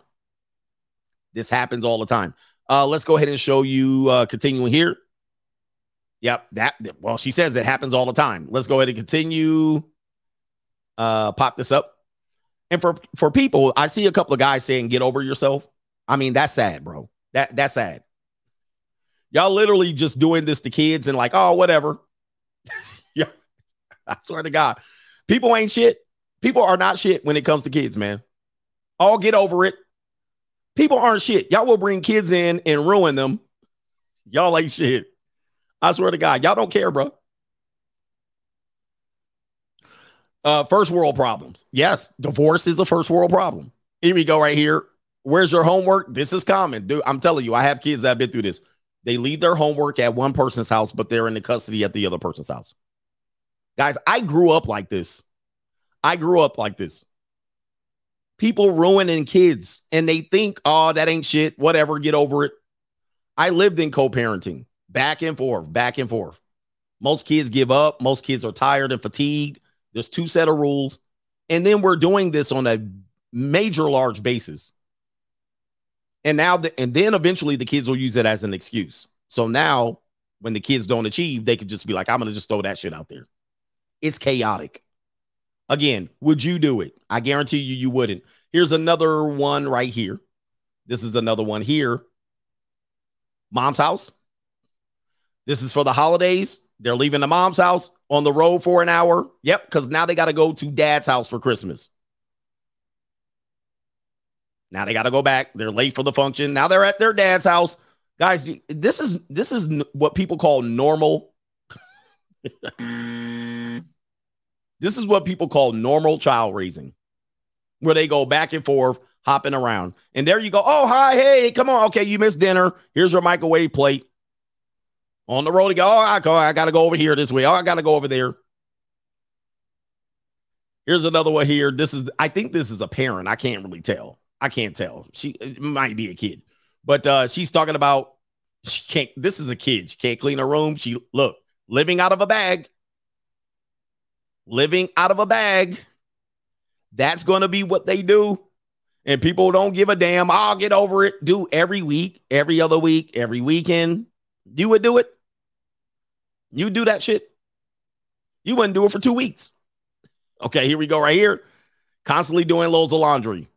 This happens all the time. Uh, let's go ahead and show you uh, continuing here. Yep, that well, she says it happens all the time. Let's go ahead and continue. Uh, pop this up. And for for people, I see a couple of guys saying "get over yourself." I mean, that's sad, bro. That that's sad. Y'all literally just doing this to kids and like, oh, whatever. yeah, I swear to God, people ain't shit. People are not shit when it comes to kids, man. All get over it. People aren't shit. Y'all will bring kids in and ruin them. Y'all ain't shit. I swear to God, y'all don't care, bro. Uh, first world problems. Yes, divorce is a first world problem. Here we go, right here. Where's your homework? This is common, dude. I'm telling you, I have kids that have been through this. They leave their homework at one person's house, but they're in the custody at the other person's house. Guys, I grew up like this. I grew up like this. People ruining kids and they think, oh, that ain't shit. Whatever, get over it. I lived in co parenting back and forth, back and forth. Most kids give up. Most kids are tired and fatigued. There's two set of rules. And then we're doing this on a major large basis. And now, the, and then eventually the kids will use it as an excuse. So now, when the kids don't achieve, they could just be like, I'm to just throw that shit out there. It's chaotic. Again, would you do it? I guarantee you, you wouldn't. Here's another one right here. This is another one here. Mom's house. This is for the holidays. They're leaving the mom's house on the road for an hour. Yep, because now they got to go to dad's house for Christmas. Now they got to go back. They're late for the function. Now they're at their dad's house. Guys, this is this is what people call normal. this is what people call normal child raising. Where they go back and forth, hopping around. And there you go. Oh, hi, hey, come on. Okay, you missed dinner. Here's your microwave plate. On the road, to go. Oh, I, go, I got to go over here this way. Oh, I got to go over there. Here's another one here. This is, I think this is a parent. I can't really tell. I can't tell. She might be a kid, but uh, she's talking about she can't. This is a kid. She can't clean her room. She look living out of a bag. Living out of a bag. That's to be what they do. And people don't give a damn. I'll get over it. Do every week, every other week, every weekend. You would do it. You do that shit. You wouldn't do it for two weeks. Okay, here we go, right here. Constantly doing loads of laundry.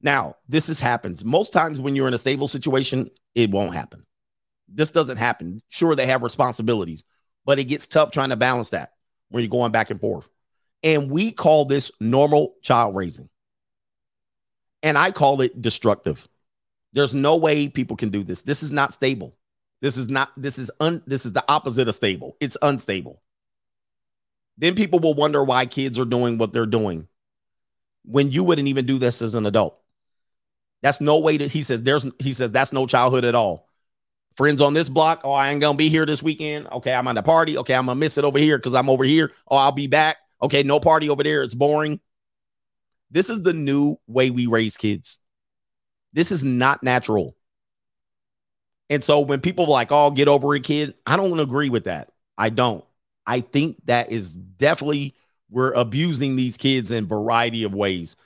Now, this is happens. Most times when you're in a stable situation, it won't happen. This doesn't happen. Sure, they have responsibilities, but it gets tough trying to balance that when you're going back and forth. And we call this normal child raising. And I call it destructive. There's no way people can do this. This is not stable. This is not this is un this is the opposite of stable. It's unstable. Then people will wonder why kids are doing what they're doing when you wouldn't even do this as an adult. That's no way to he says there's he says that's no childhood at all. Friends on this block, oh, I ain't gonna be here this weekend. Okay, I'm on the party. Okay, I'm gonna miss it over here because I'm over here. Oh, I'll be back. Okay, no party over there. It's boring. This is the new way we raise kids. This is not natural. And so when people like, oh, get over it, kid, I don't agree with that. I don't. I think that is definitely we're abusing these kids in variety of ways.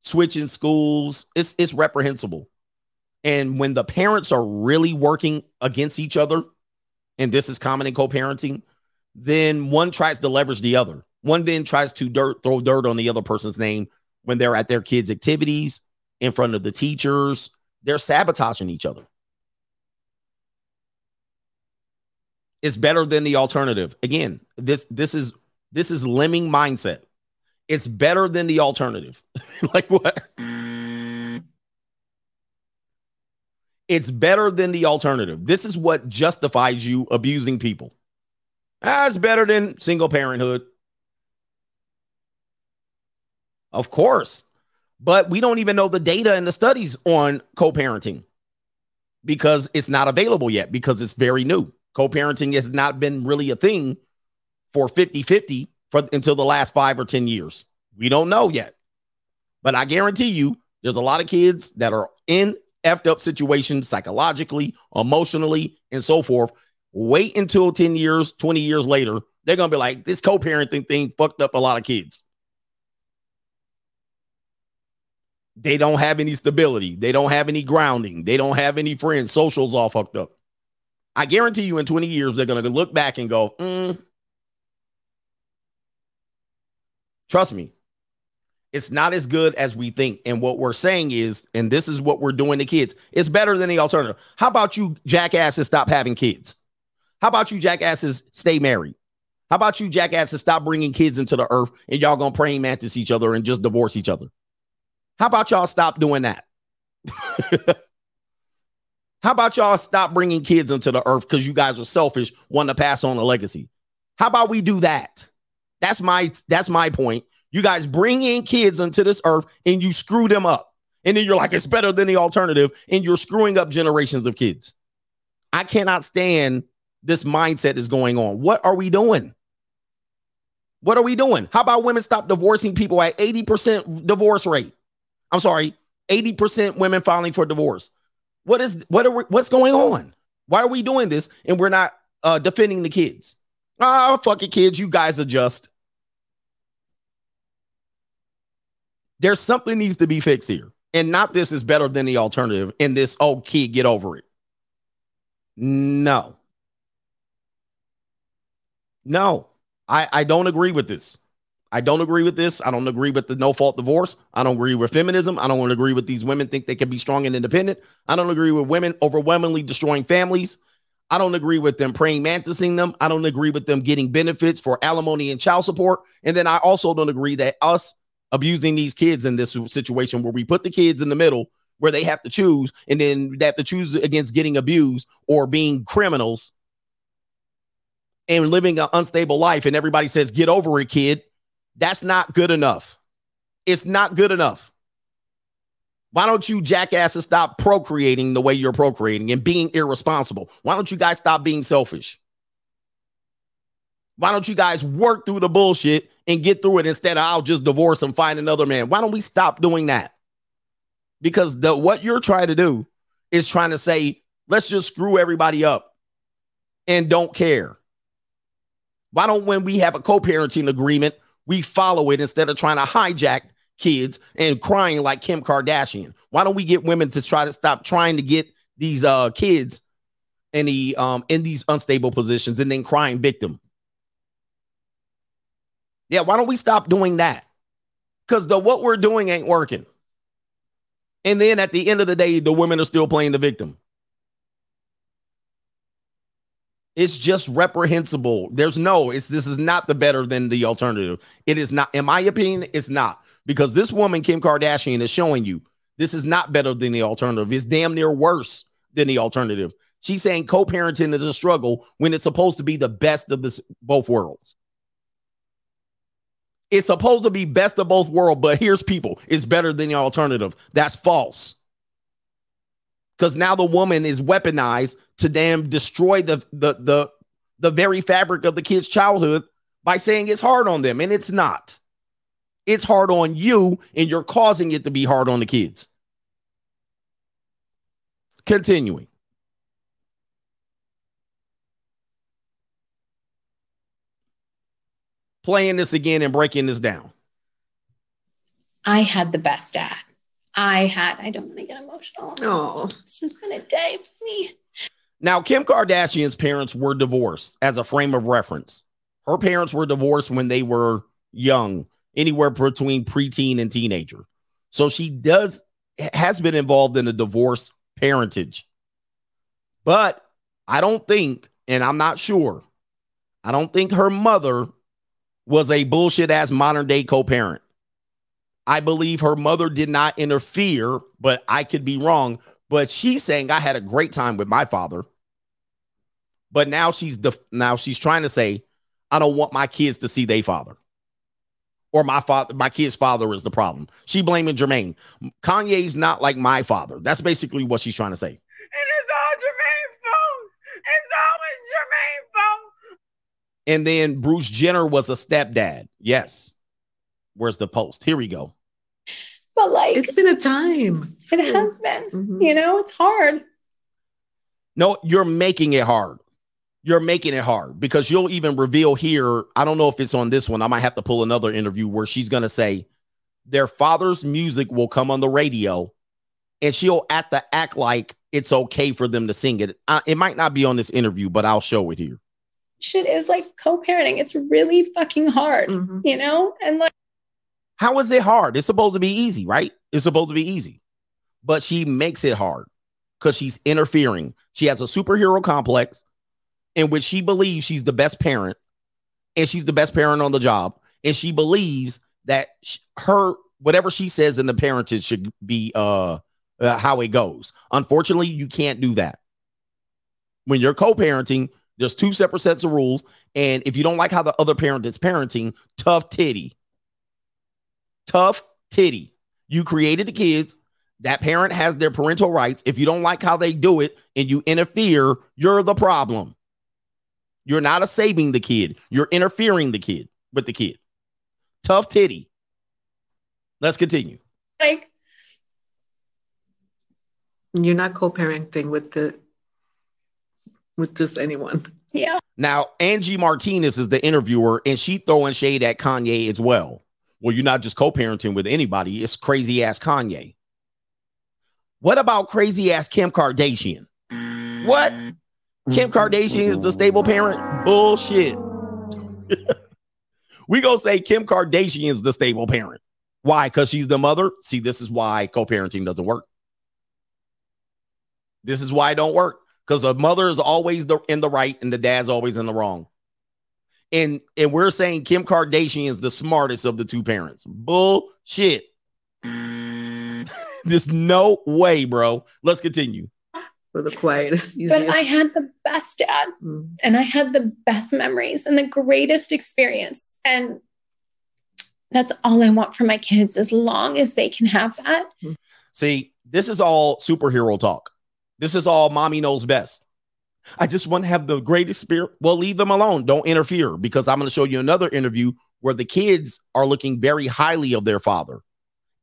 Switching schools, it's it's reprehensible. And when the parents are really working against each other, and this is common in co-parenting, then one tries to leverage the other. One then tries to dirt, throw dirt on the other person's name when they're at their kids' activities. in front of the teachers. They're sabotaging each other. It's better than the alternative. Again, this this is this is lemming mindset. It's better than the alternative. like what? It's better than the alternative. This is what justifies you abusing people. Ah, That's better than single parenthood. Of course. But we don't even know the data and the studies on co parenting because it's not available yet, because it's very new. Co parenting has not been really a thing for 50 50 for until the last five or 10 years. We don't know yet. But I guarantee you, there's a lot of kids that are in effed up situations psychologically, emotionally, and so forth. Wait until 10 years, 20 years later, they're going to be like, this co parenting thing fucked up a lot of kids. They don't have any stability. They don't have any grounding. They don't have any friends. Socials all fucked up. I guarantee you in 20 years, they're going to look back and go, mm. trust me, it's not as good as we think. And what we're saying is, and this is what we're doing to kids, it's better than the alternative. How about you jackasses stop having kids? How about you jackasses stay married? How about you jackasses stop bringing kids into the earth and y'all gonna praying mantis each other and just divorce each other? How about y'all stop doing that? How about y'all stop bringing kids into the earth because you guys are selfish, want to pass on a legacy? How about we do that? That's my that's my point. You guys bring in kids into this earth and you screw them up. And then you're like, it's better than the alternative, and you're screwing up generations of kids. I cannot stand this mindset is going on. What are we doing? What are we doing? How about women stop divorcing people at 80% divorce rate? I'm sorry, 80% women filing for divorce. What is what are we, what's going on? Why are we doing this and we're not uh, defending the kids? Ah, oh, fuck it, kids. You guys adjust. There's something needs to be fixed here, and not this is better than the alternative. And this, old kid, get over it. No, no, I I don't agree with this. I don't agree with this. I don't agree with the no fault divorce. I don't agree with feminism. I don't agree with these women think they can be strong and independent. I don't agree with women overwhelmingly destroying families. I don't agree with them praying mantising them. I don't agree with them getting benefits for alimony and child support. And then I also don't agree that us abusing these kids in this situation where we put the kids in the middle where they have to choose and then they have to choose against getting abused or being criminals and living an unstable life. And everybody says, get over it, kid. That's not good enough. It's not good enough. Why don't you jackasses stop procreating the way you're procreating and being irresponsible? Why don't you guys stop being selfish? Why don't you guys work through the bullshit and get through it instead of I'll just divorce and find another man? Why don't we stop doing that? Because the what you're trying to do is trying to say, let's just screw everybody up and don't care. Why don't when we have a co-parenting agreement, we follow it instead of trying to hijack kids and crying like Kim Kardashian. Why don't we get women to try to stop trying to get these uh kids in the um in these unstable positions and then crying victim? Yeah, why don't we stop doing that? Because the what we're doing ain't working. And then at the end of the day, the women are still playing the victim. It's just reprehensible. There's no, it's this is not the better than the alternative. It is not, in my opinion, it's not. Because this woman, Kim Kardashian, is showing you this is not better than the alternative. It's damn near worse than the alternative. She's saying co-parenting is a struggle when it's supposed to be the best of this both worlds. It's supposed to be best of both worlds, but here's people. It's better than the alternative. That's false because now the woman is weaponized to damn destroy the the the the very fabric of the kid's childhood by saying it's hard on them and it's not. It's hard on you and you're causing it to be hard on the kids. Continuing. Playing this again and breaking this down. I had the best dad. I had, I don't want to get emotional. No. It's just been a day for me. Now, Kim Kardashian's parents were divorced as a frame of reference. Her parents were divorced when they were young, anywhere between preteen and teenager. So she does has been involved in a divorce parentage. But I don't think, and I'm not sure, I don't think her mother was a bullshit ass modern day co parent. I believe her mother did not interfere, but I could be wrong. But she's saying I had a great time with my father. But now she's the now she's trying to say I don't want my kids to see their father. Or my father, my kid's father is the problem. She blaming Jermaine. Kanye's not like my father. That's basically what she's trying to say. And it's all Jermaine's fault. It's always Jermaine's fault. And then Bruce Jenner was a stepdad. Yes. Where's the post? Here we go. But like It's been a time. it has been, you know, it's hard. No, you're making it hard. You're making it hard because you'll even reveal here. I don't know if it's on this one. I might have to pull another interview where she's going to say their father's music will come on the radio and she'll have to act like it's okay for them to sing it. Uh, it might not be on this interview, but I'll show it here. Shit is like co-parenting. It's really fucking hard, you know? And like How is it hard? It's supposed to be easy, right? It's supposed to be easy. But she makes it hard because she's interfering. She has a superhero complex in which she believes she's the best parent and she's the best parent on the job. And she believes that her, whatever she says in the parentage should be uh, uh, how it goes. Unfortunately, you can't do that. When you're co parenting, there's two separate sets of rules. And if you don't like how the other parent is parenting, tough titty tough titty. You created the kids. That parent has their parental rights. If you don't like how they do it and you interfere, you're the problem. You're not a saving the kid. You're interfering the kid with the kid. Tough titty. Let's continue. like You're not co-parenting with the with just anyone. yeah. Now, Angie Martinez is the interviewer, and she throwing shade at Kanye as well. Well, you're not just co-parenting with anybody, it's crazy ass Kanye. What about crazy ass Kim Kardashian? What? Kim Kardashian is the stable parent? Bullshit. we gonna say Kim Kardashian is the stable parent. Why? Because she's the mother. See, this is why co-parenting doesn't work. This is why it don't work. Because the mother is always the, in the right and the dad's always in the wrong. And and we're saying Kim Kardashian is the smartest of the two parents. Bullshit. Mm. There's no way, bro. Let's continue. For the quietest, But I had the best dad mm. and I had the best memories and the greatest experience. And that's all I want for my kids as long as they can have that. Mm. See, this is all superhero talk. This is all mommy knows best. I just want to have the greatest spirit. Well, leave them alone. Don't interfere because I'm going to show you another interview where the kids are looking very highly of their father.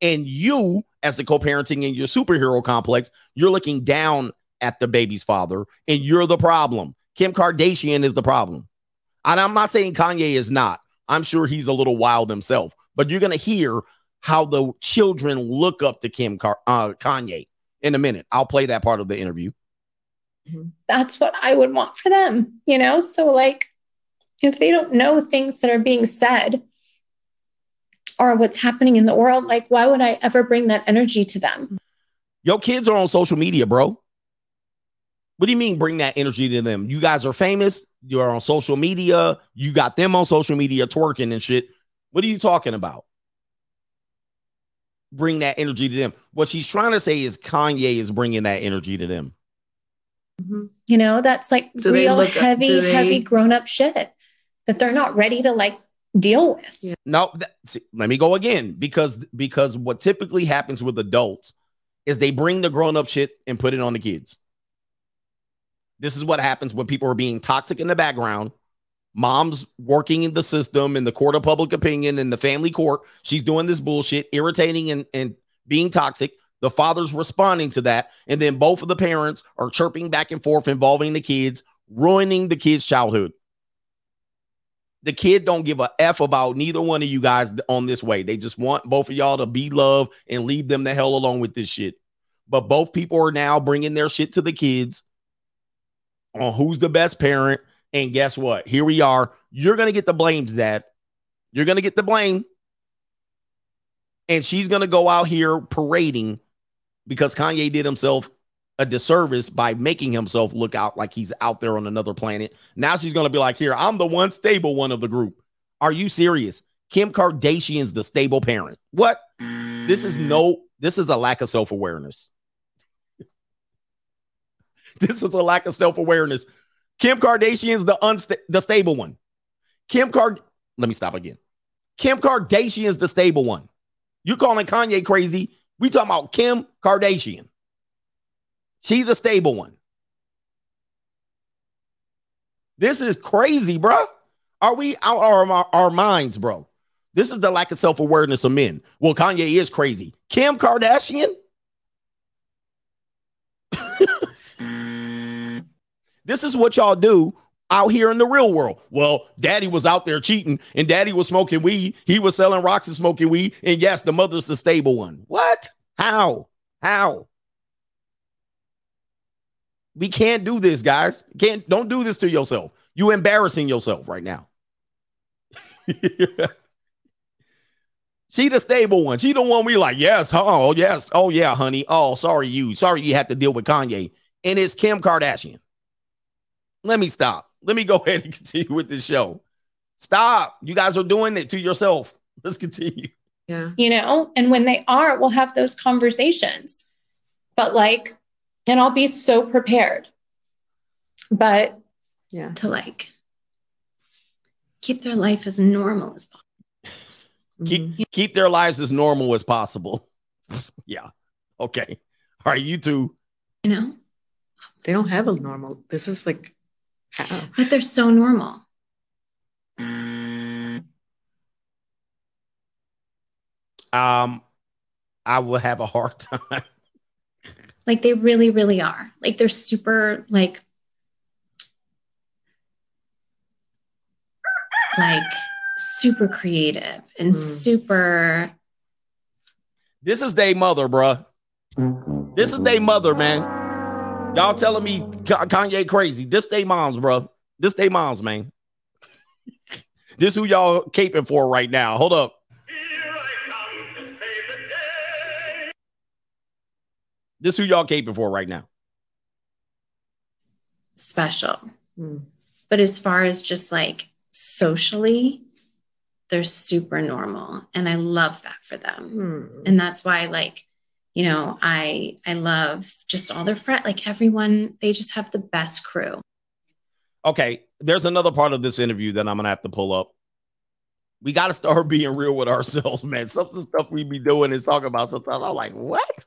And you, as the co parenting in your superhero complex, you're looking down at the baby's father and you're the problem. Kim Kardashian is the problem. And I'm not saying Kanye is not. I'm sure he's a little wild himself, but you're going to hear how the children look up to Kim Car- uh, Kanye in a minute. I'll play that part of the interview. Mm-hmm. That's what I would want for them, you know? So, like, if they don't know things that are being said or what's happening in the world, like, why would I ever bring that energy to them? Your kids are on social media, bro. What do you mean bring that energy to them? You guys are famous. You are on social media. You got them on social media twerking and shit. What are you talking about? Bring that energy to them. What she's trying to say is Kanye is bringing that energy to them. Mm-hmm. You know, that's like Do real look up- heavy, they- heavy grown up shit that they're not ready to like deal with. No, that, see, let me go again because because what typically happens with adults is they bring the grown up shit and put it on the kids. This is what happens when people are being toxic in the background. Mom's working in the system in the court of public opinion in the family court. She's doing this bullshit, irritating and, and being toxic. The father's responding to that. And then both of the parents are chirping back and forth, involving the kids, ruining the kid's childhood the kid don't give a f about neither one of you guys on this way. They just want both of y'all to be loved and leave them the hell alone with this shit. But both people are now bringing their shit to the kids on who's the best parent. And guess what? Here we are. You're gonna get the blames, Dad. You're gonna get the blame. And she's gonna go out here parading because Kanye did himself a disservice by making himself look out like he's out there on another planet. Now she's going to be like, Here, I'm the one stable one of the group. Are you serious? Kim Kardashian's the stable parent. What? This is no, this is a lack of self awareness. this is a lack of self awareness. Kim Kardashian's the unsta- the stable one. Kim Card, let me stop again. Kim Kardashian's the stable one. You calling Kanye crazy? We talking about Kim Kardashian. She's a stable one. This is crazy, bro. Are we out of our, our minds, bro? This is the lack of self awareness of men. Well, Kanye is crazy. Kim Kardashian? this is what y'all do out here in the real world. Well, daddy was out there cheating and daddy was smoking weed. He was selling rocks and smoking weed. And yes, the mother's the stable one. What? How? How? We can't do this, guys. Can't don't do this to yourself. You embarrassing yourself right now. she the stable one. She the one we like, yes, oh, yes, oh yeah, honey. Oh, sorry, you. Sorry you had to deal with Kanye. And it's Kim Kardashian. Let me stop. Let me go ahead and continue with this show. Stop. You guys are doing it to yourself. Let's continue. Yeah. you know and when they are we'll have those conversations but like and i'll be so prepared but yeah to like keep their life as normal as possible Keep mm-hmm. keep their lives as normal as possible. yeah. Okay. All right, you two. you know They don't have a normal. This is like how? but they're so normal Um, I will have a hard time. like they really really are like they're super like like super creative and super This is their mother, bruh. This is their mother, man. Y'all telling me Kanye crazy. This they moms, bro. This they moms, man. this who y'all caping for right now. Hold up. This who y'all caping for right now. special but as far as just like socially they're super normal and i love that for them hmm. and that's why like you know i i love just all their friends like everyone they just have the best crew Okay, there's another part of this interview that I'm gonna have to pull up. We got to start being real with ourselves, man. Some of the stuff we be doing and talking about sometimes I'm like, what?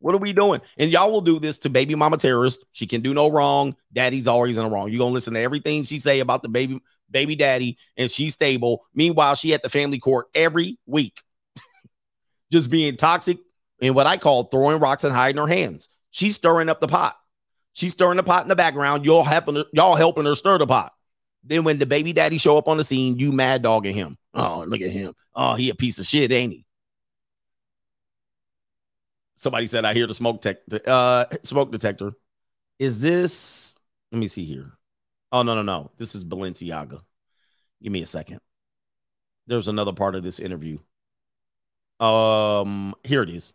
What are we doing? And y'all will do this to baby mama terrorist. She can do no wrong. Daddy's always in the wrong. You're gonna listen to everything she say about the baby baby daddy, and she's stable. Meanwhile, she at the family court every week, just being toxic and what I call throwing rocks and hiding her hands. She's stirring up the pot. She's stirring the pot in the background. Y'all helping her, y'all helping her stir the pot. Then when the baby daddy show up on the scene, you mad dogging him. Oh, look at him. Oh, he a piece of shit, ain't he? Somebody said I hear the smoke tech uh smoke detector. Is this let me see here. Oh no, no, no. This is Balenciaga. Give me a second. There's another part of this interview. Um, here it is.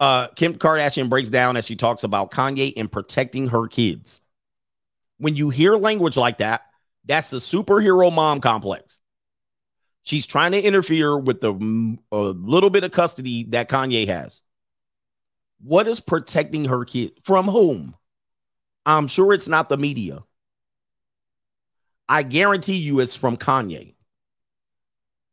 Uh, Kim Kardashian breaks down as she talks about Kanye and protecting her kids. When you hear language like that, that's the superhero mom complex. She's trying to interfere with the mm, a little bit of custody that Kanye has. What is protecting her kid from whom? I'm sure it's not the media. I guarantee you it's from Kanye.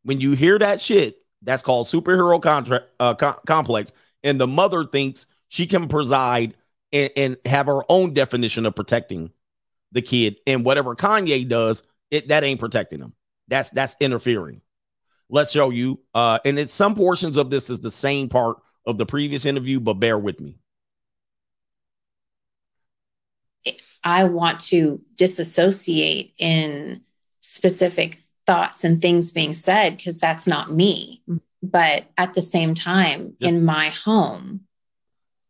When you hear that shit, that's called superhero contract uh, co- complex, and the mother thinks she can preside and, and have her own definition of protecting the kid, and whatever Kanye does, it that ain't protecting him. That's that's interfering. Let's show you. Uh, and it's some portions of this is the same part of the previous interview, but bear with me. I want to disassociate in specific thoughts and things being said because that's not me. But at the same time, in my home,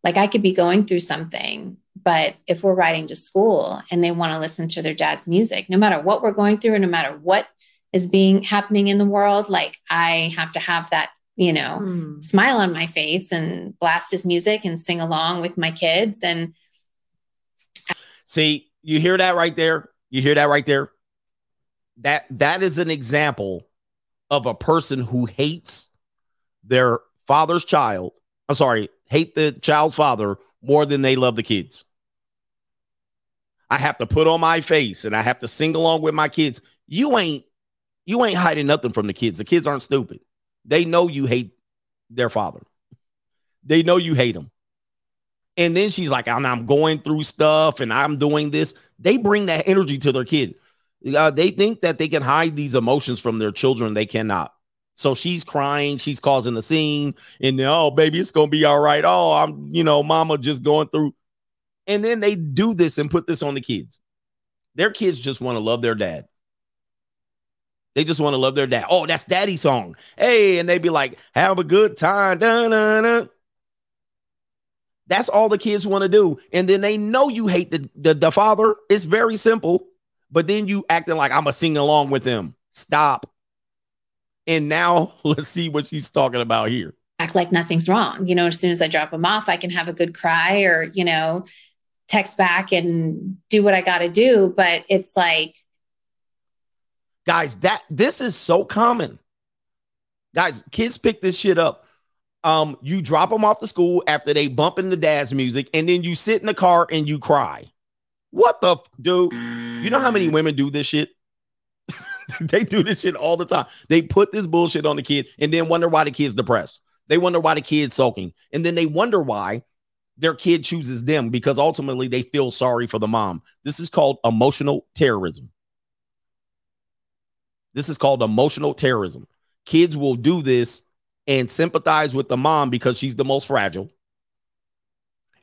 like I could be going through something, but if we're riding to school and they want to listen to their dad's music, no matter what we're going through, and no matter what is being happening in the world, like I have to have that you know, hmm. smile on my face and blast his music and sing along with my kids. And See, you hear that right there? You hear that right there? That that is an example of a person who hates their father's child. I'm sorry, hate the child's father more than they love the kids. I have to put on my face and I have to sing along with my kids. You ain't you ain't hiding nothing from the kids. The kids aren't stupid. They know you hate their father. They know you hate them. And then she's like, I'm going through stuff and I'm doing this. They bring that energy to their kid. Uh, they think that they can hide these emotions from their children. They cannot. So she's crying, she's causing a scene, and oh, baby, it's gonna be all right. Oh, I'm, you know, mama just going through. And then they do this and put this on the kids. Their kids just want to love their dad. They just want to love their dad. Oh, that's daddy song. Hey, and they be like, have a good time. Da-na-na. That's all the kids want to do. And then they know you hate the, the, the father. It's very simple. But then you acting like I'm to sing along with them. Stop. And now let's see what she's talking about here. act like nothing's wrong. You know, as soon as I drop them off, I can have a good cry or, you know, text back and do what I got to do. But it's like, Guys, that this is so common. Guys, kids pick this shit up. Um, you drop them off to school after they bump into dad's music, and then you sit in the car and you cry. What the f- dude? You know how many women do this shit? they do this shit all the time. They put this bullshit on the kid and then wonder why the kid's depressed. They wonder why the kid's sulking. And then they wonder why their kid chooses them because ultimately they feel sorry for the mom. This is called emotional terrorism. This is called emotional terrorism. Kids will do this and sympathize with the mom because she's the most fragile.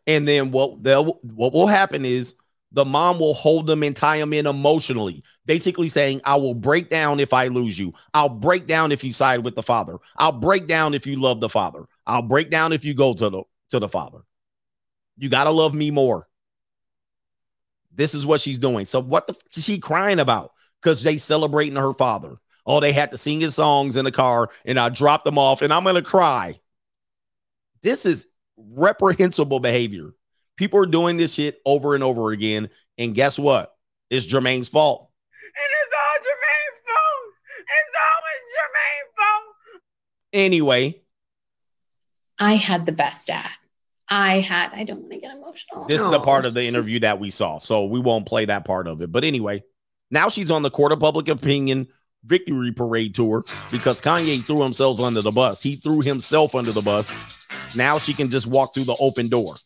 And then what they'll what will happen is the mom will hold them and tie them in emotionally, basically saying, I will break down if I lose you. I'll break down if you side with the father. I'll break down if you love the father. I'll break down if you go to the to the father. You gotta love me more. This is what she's doing. So what the f- is she crying about? Because they celebrating her father. Oh, they had to sing his songs in the car, and I dropped them off, and I'm gonna cry. This is reprehensible behavior. People are doing this shit over and over again. And guess what? It's Jermaine's fault. And it's all Jermaine's fault. It's always Jermaine's fault. Anyway, I had the best dad. I had, I don't want to get emotional. this is the part of the interview that we saw. So we won't play that part of it. But anyway, now she's on the court of public opinion victory parade tour because Kanye threw himself under the bus. He threw himself under the bus. Now she can just walk through the open door.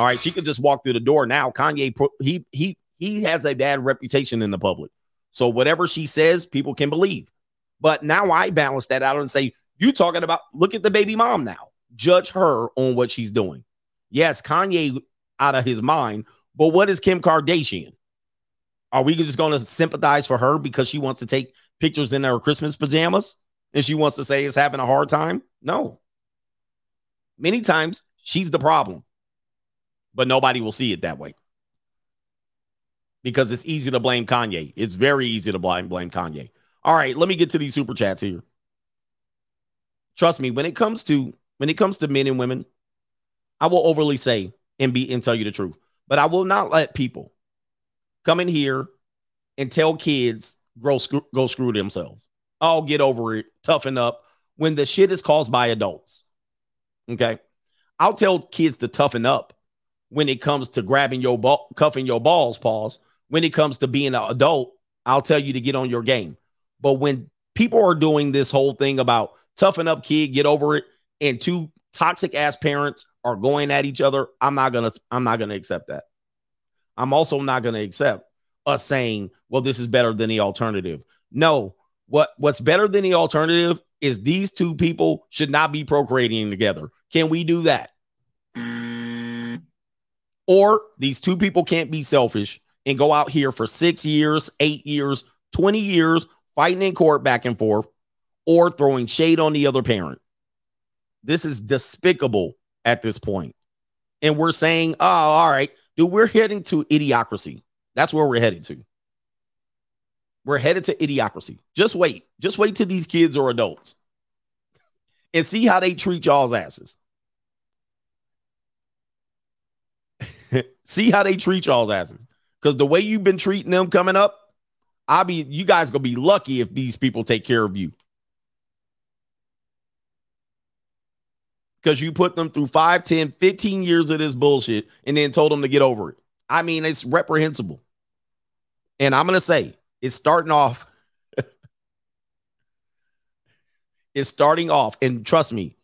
All right, she can just walk through the door now. Kanye, he he he has a bad reputation in the public, so whatever she says, people can believe. But now I balance that out and say, you talking about? Look at the baby mom now. Judge her on what she's doing. Yes, Kanye out of his mind, but what is Kim Kardashian? Are we just going to sympathize for her because she wants to take pictures in her Christmas pajamas and she wants to say is having a hard time? No. Many times she's the problem, but nobody will see it that way because it's easy to blame Kanye. It's very easy to blame blame Kanye. All right, let me get to these super chats here. Trust me, when it comes to when it comes to men and women, I will overly say and be and tell you the truth, but I will not let people come in here and tell kids go screw, go screw themselves. Oh, get over it, toughen up. When the shit is caused by adults, okay, I'll tell kids to toughen up when it comes to grabbing your ball, cuffing your balls, pause. When it comes to being an adult, I'll tell you to get on your game. But when people are doing this whole thing about toughen up, kid, get over it, and two toxic ass parents are going at each other, I'm not gonna, I'm not gonna accept that. I'm also not gonna accept us saying, well, this is better than the alternative. No, what what's better than the alternative is these two people should not be procreating together. Can we do that? Or these two people can't be selfish and go out here for six years, eight years, 20 years, fighting in court back and forth, or throwing shade on the other parent. This is despicable at this point. And we're saying, oh, all right, dude, we're heading to idiocracy. That's where we're headed to. We're headed to idiocracy. Just wait. Just wait till these kids are adults. and see how they treat y'all's asses. See how they treat y'all's asses. Because the way you've been treating them coming up, I'll be you guys gonna be lucky if these people take care of you. Because you put them through 5, 10, 15 years of this bullshit and then told them to get over it. I mean, it's reprehensible. And I'm gonna say it's starting off. it's starting off, and trust me,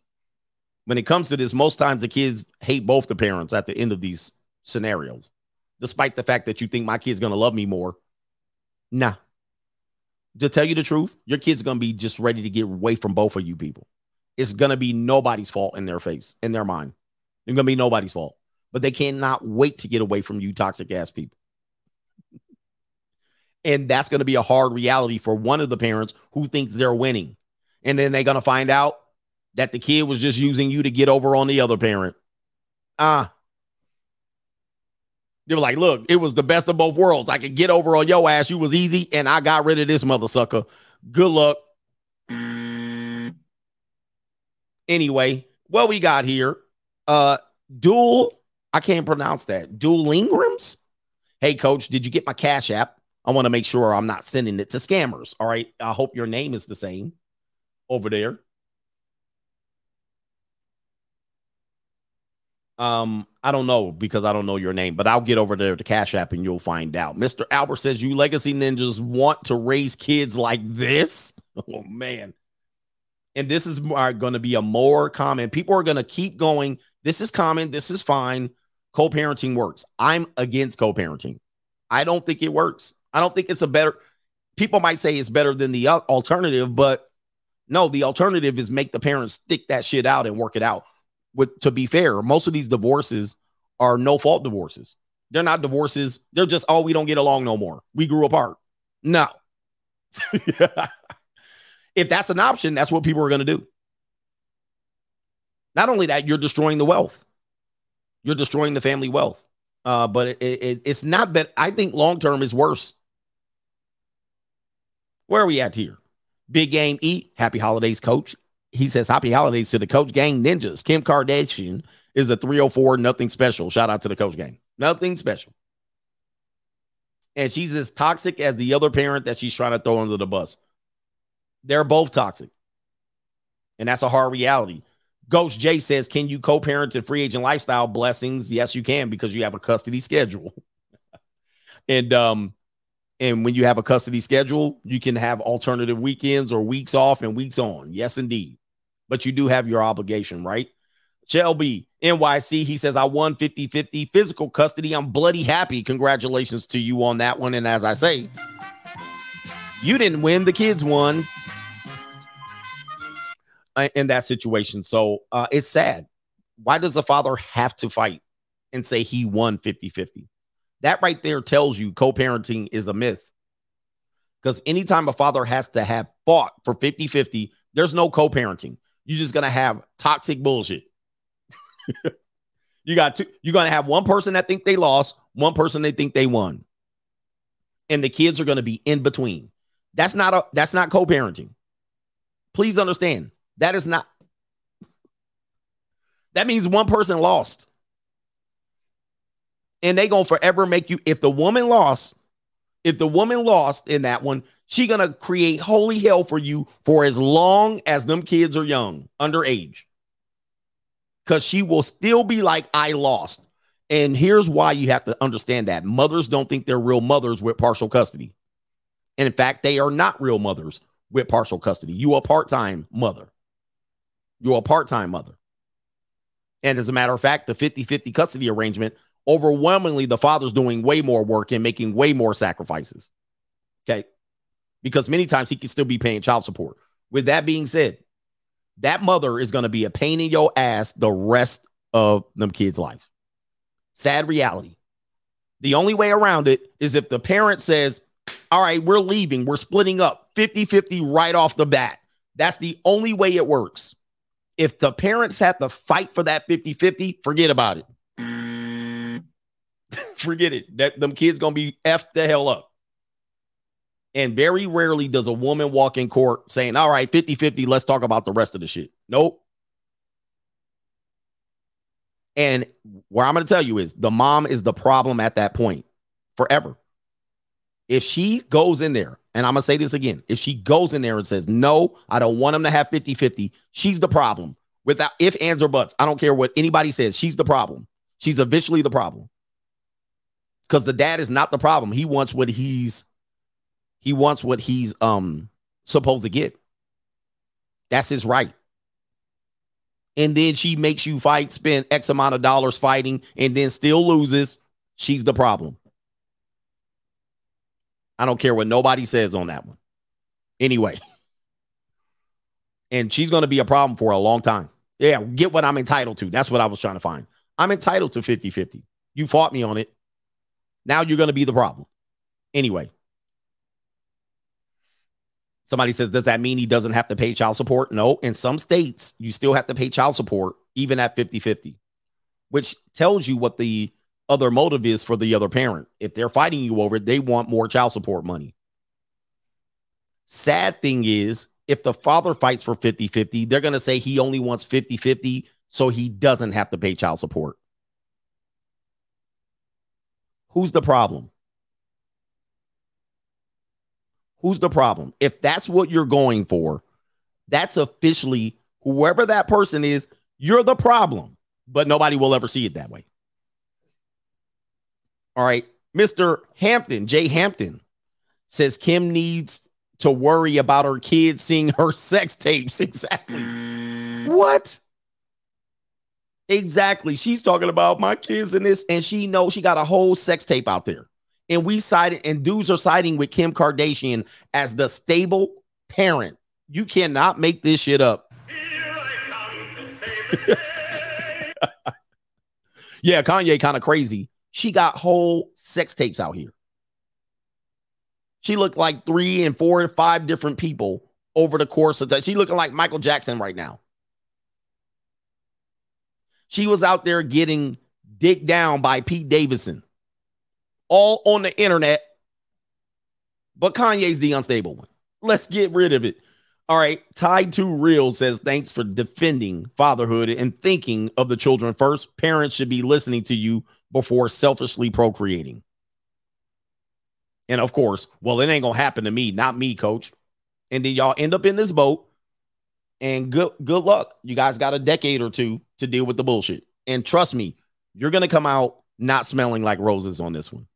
when it comes to this, most times the kids hate both the parents at the end of these scenarios, despite the fact that you think my kid's gonna love me more. Nah. To tell you the truth, your kid's gonna be just ready to get away from both of you people. It's gonna be nobody's fault in their face, in their mind. It's gonna be nobody's fault. But they cannot wait to get away from you toxic ass people. And that's going to be a hard reality for one of the parents who thinks they're winning. And then they're going to find out that the kid was just using you to get over on the other parent. Ah. They were like, look, it was the best of both worlds. I could get over on your ass. You was easy, and I got rid of this mother sucker. Good luck. Anyway, what we got here? Uh dual, I can't pronounce that. Dual Ingrams. Hey, coach, did you get my cash app? I want to make sure I'm not sending it to scammers. All right. I hope your name is the same over there. Um, I don't know because I don't know your name, but I'll get over there to Cash App and you'll find out. Mr. Albert says you legacy ninjas want to raise kids like this. Oh man. And this is going to be a more common. People are going to keep going. This is common. This is fine. Co-parenting works. I'm against co-parenting. I don't think it works. I don't think it's a better. People might say it's better than the alternative, but no, the alternative is make the parents stick that shit out and work it out. With to be fair, most of these divorces are no fault divorces. They're not divorces. They're just oh we don't get along no more. We grew apart. No. if that's an option, that's what people are going to do. Not only that, you're destroying the wealth. You're destroying the family wealth. Uh, but it, it, it's not that I think long term is worse. Where are we at here? Big Game E, happy holidays, coach. He says, Happy holidays to the coach gang ninjas. Kim Kardashian is a 304, nothing special. Shout out to the coach gang. Nothing special. And she's as toxic as the other parent that she's trying to throw under the bus. They're both toxic. And that's a hard reality. Ghost J says, Can you co parent in free agent lifestyle blessings? Yes, you can because you have a custody schedule. and um, and when you have a custody schedule, you can have alternative weekends or weeks off and weeks on. Yes, indeed. But you do have your obligation, right? Shelby NYC, he says, I won 50 50 physical custody. I'm bloody happy. Congratulations to you on that one. And as I say, you didn't win, the kids won uh, in that situation. So uh, it's sad. Why does a father have to fight and say he won 50 50? That right there tells you co parenting is a myth. Because anytime a father has to have fought for 50 50, there's no co parenting. You're just going to have toxic bullshit. you got two, you're going to have one person that think they lost, one person they think they won. And the kids are going to be in between. That's not a that's not co-parenting. Please understand. That is not that means one person lost and they gonna forever make you if the woman lost if the woman lost in that one she gonna create holy hell for you for as long as them kids are young underage. Because she will still be like i lost. And here's why you have to understand that. Mothers don't think they're real mothers with partial custody. And in fact they are not real mothers with partial custody. You a part-time mother. You're a part-time mother. And as a matter of fact the 50-50 custody arrangement overwhelmingly the father's doing way more work and making way more sacrifices. Okay. Because many times he can still be paying child support. With that being said, that mother is going to be a pain in your ass the rest of them kids' life. Sad reality. The only way around it is if the parent says, All right, we're leaving, we're splitting up 50 50 right off the bat. That's the only way it works. If the parents have to fight for that 50 50, forget about it forget it. That them kids gonna be effed the hell up. And very rarely does a woman walk in court saying, All right, 50 50, let's talk about the rest of the shit. Nope. And where I'm to tell you is the mom is the problem at that point forever. If she goes in there, and I'm to say this again, if she goes in there and says, no, I don't want him to have 50 50, she's the problem. Without if, ands, or buts, I don't care what anybody says, she's the problem. She's officially the problem. Because the dad is not the problem. He wants what he's he wants what he's um supposed to get. That's his right. And then she makes you fight, spend X amount of dollars fighting, and then still loses. She's the problem. I don't care what nobody says on that one. Anyway. And she's going to be a problem for a long time. Yeah, get what I'm entitled to. That's what I was trying to find. I'm entitled to 50 50. You fought me on it. Now you're going to be the problem. Anyway. Somebody says, Does that mean he doesn't have to pay child support? No. In some states, you still have to pay child support, even at 50 50, which tells you what the other motive is for the other parent. If they're fighting you over it, they want more child support money. Sad thing is, if the father fights for 50 50, they're going to say he only wants 50 50 so he doesn't have to pay child support. Who's the problem? Who's the problem? If that's what you're going for, that's officially whoever that person is, you're the problem, but nobody will ever see it that way. All right. Mr. Hampton, Jay Hampton says Kim needs to worry about her kids seeing her sex tapes. Exactly. What? Exactly. She's talking about my kids and this, and she knows she got a whole sex tape out there. And we sided, and dudes are siding with Kim Kardashian as the stable parent. You cannot make this shit up. yeah, Kanye kind of crazy. She got whole sex tapes out here. She looked like three and four and five different people over the course of that. She looking like Michael Jackson right now. She was out there getting dick down by Pete Davidson, all on the internet. But Kanye's the unstable one. Let's get rid of it. All right. Tied to Real says, thanks for defending fatherhood and thinking of the children first. Parents should be listening to you before selfishly procreating. And of course, well, it ain't gonna happen to me, not me, coach. And then y'all end up in this boat. And good good luck. You guys got a decade or two to deal with the bullshit. And trust me, you're gonna come out not smelling like roses on this one.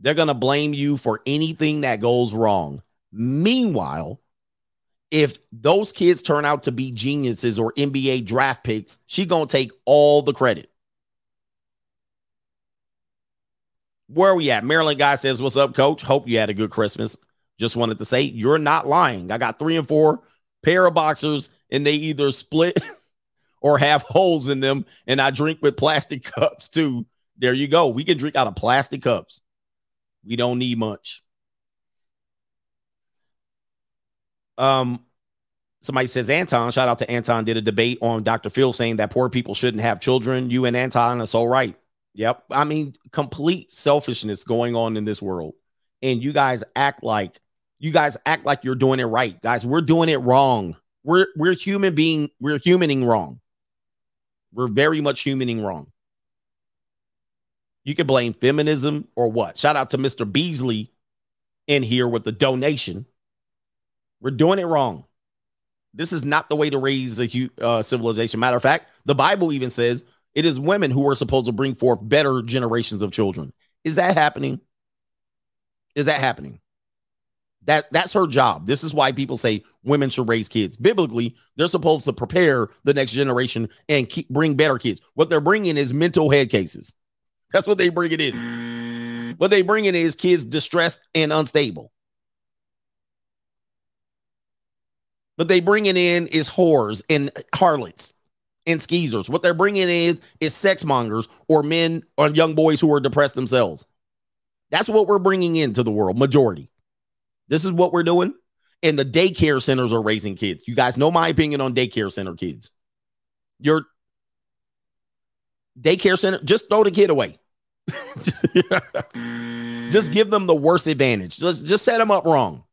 They're gonna blame you for anything that goes wrong. Meanwhile, if those kids turn out to be geniuses or NBA draft picks, she gonna take all the credit. Where are we at? Maryland guy says, What's up, coach? Hope you had a good Christmas. Just wanted to say, you're not lying. I got three and four pair of boxers, and they either split or have holes in them. And I drink with plastic cups too. There you go. We can drink out of plastic cups. We don't need much. Um, somebody says Anton, shout out to Anton, did a debate on Dr. Phil saying that poor people shouldn't have children. You and Anton are so right. Yep. I mean, complete selfishness going on in this world. And you guys act like you guys act like you're doing it right. Guys, we're doing it wrong. We're we're human being, we're humaning wrong. We're very much humaning wrong. You can blame feminism or what? Shout out to Mr. Beasley in here with the donation. We're doing it wrong. This is not the way to raise a uh, civilization. Matter of fact, the Bible even says it is women who are supposed to bring forth better generations of children. Is that happening? Is that happening? That that's her job. This is why people say women should raise kids. Biblically, they're supposed to prepare the next generation and keep, bring better kids. What they're bringing is mental head cases. That's what they bring it in. What they bring in is kids distressed and unstable. But they bring it in is whores and harlots and skeezers. What they're bringing in is sex mongers or men or young boys who are depressed themselves. That's what we're bringing into the world, majority. This is what we're doing. And the daycare centers are raising kids. You guys know my opinion on daycare center kids. Your daycare center, just throw the kid away. just give them the worst advantage. Just, just set them up wrong.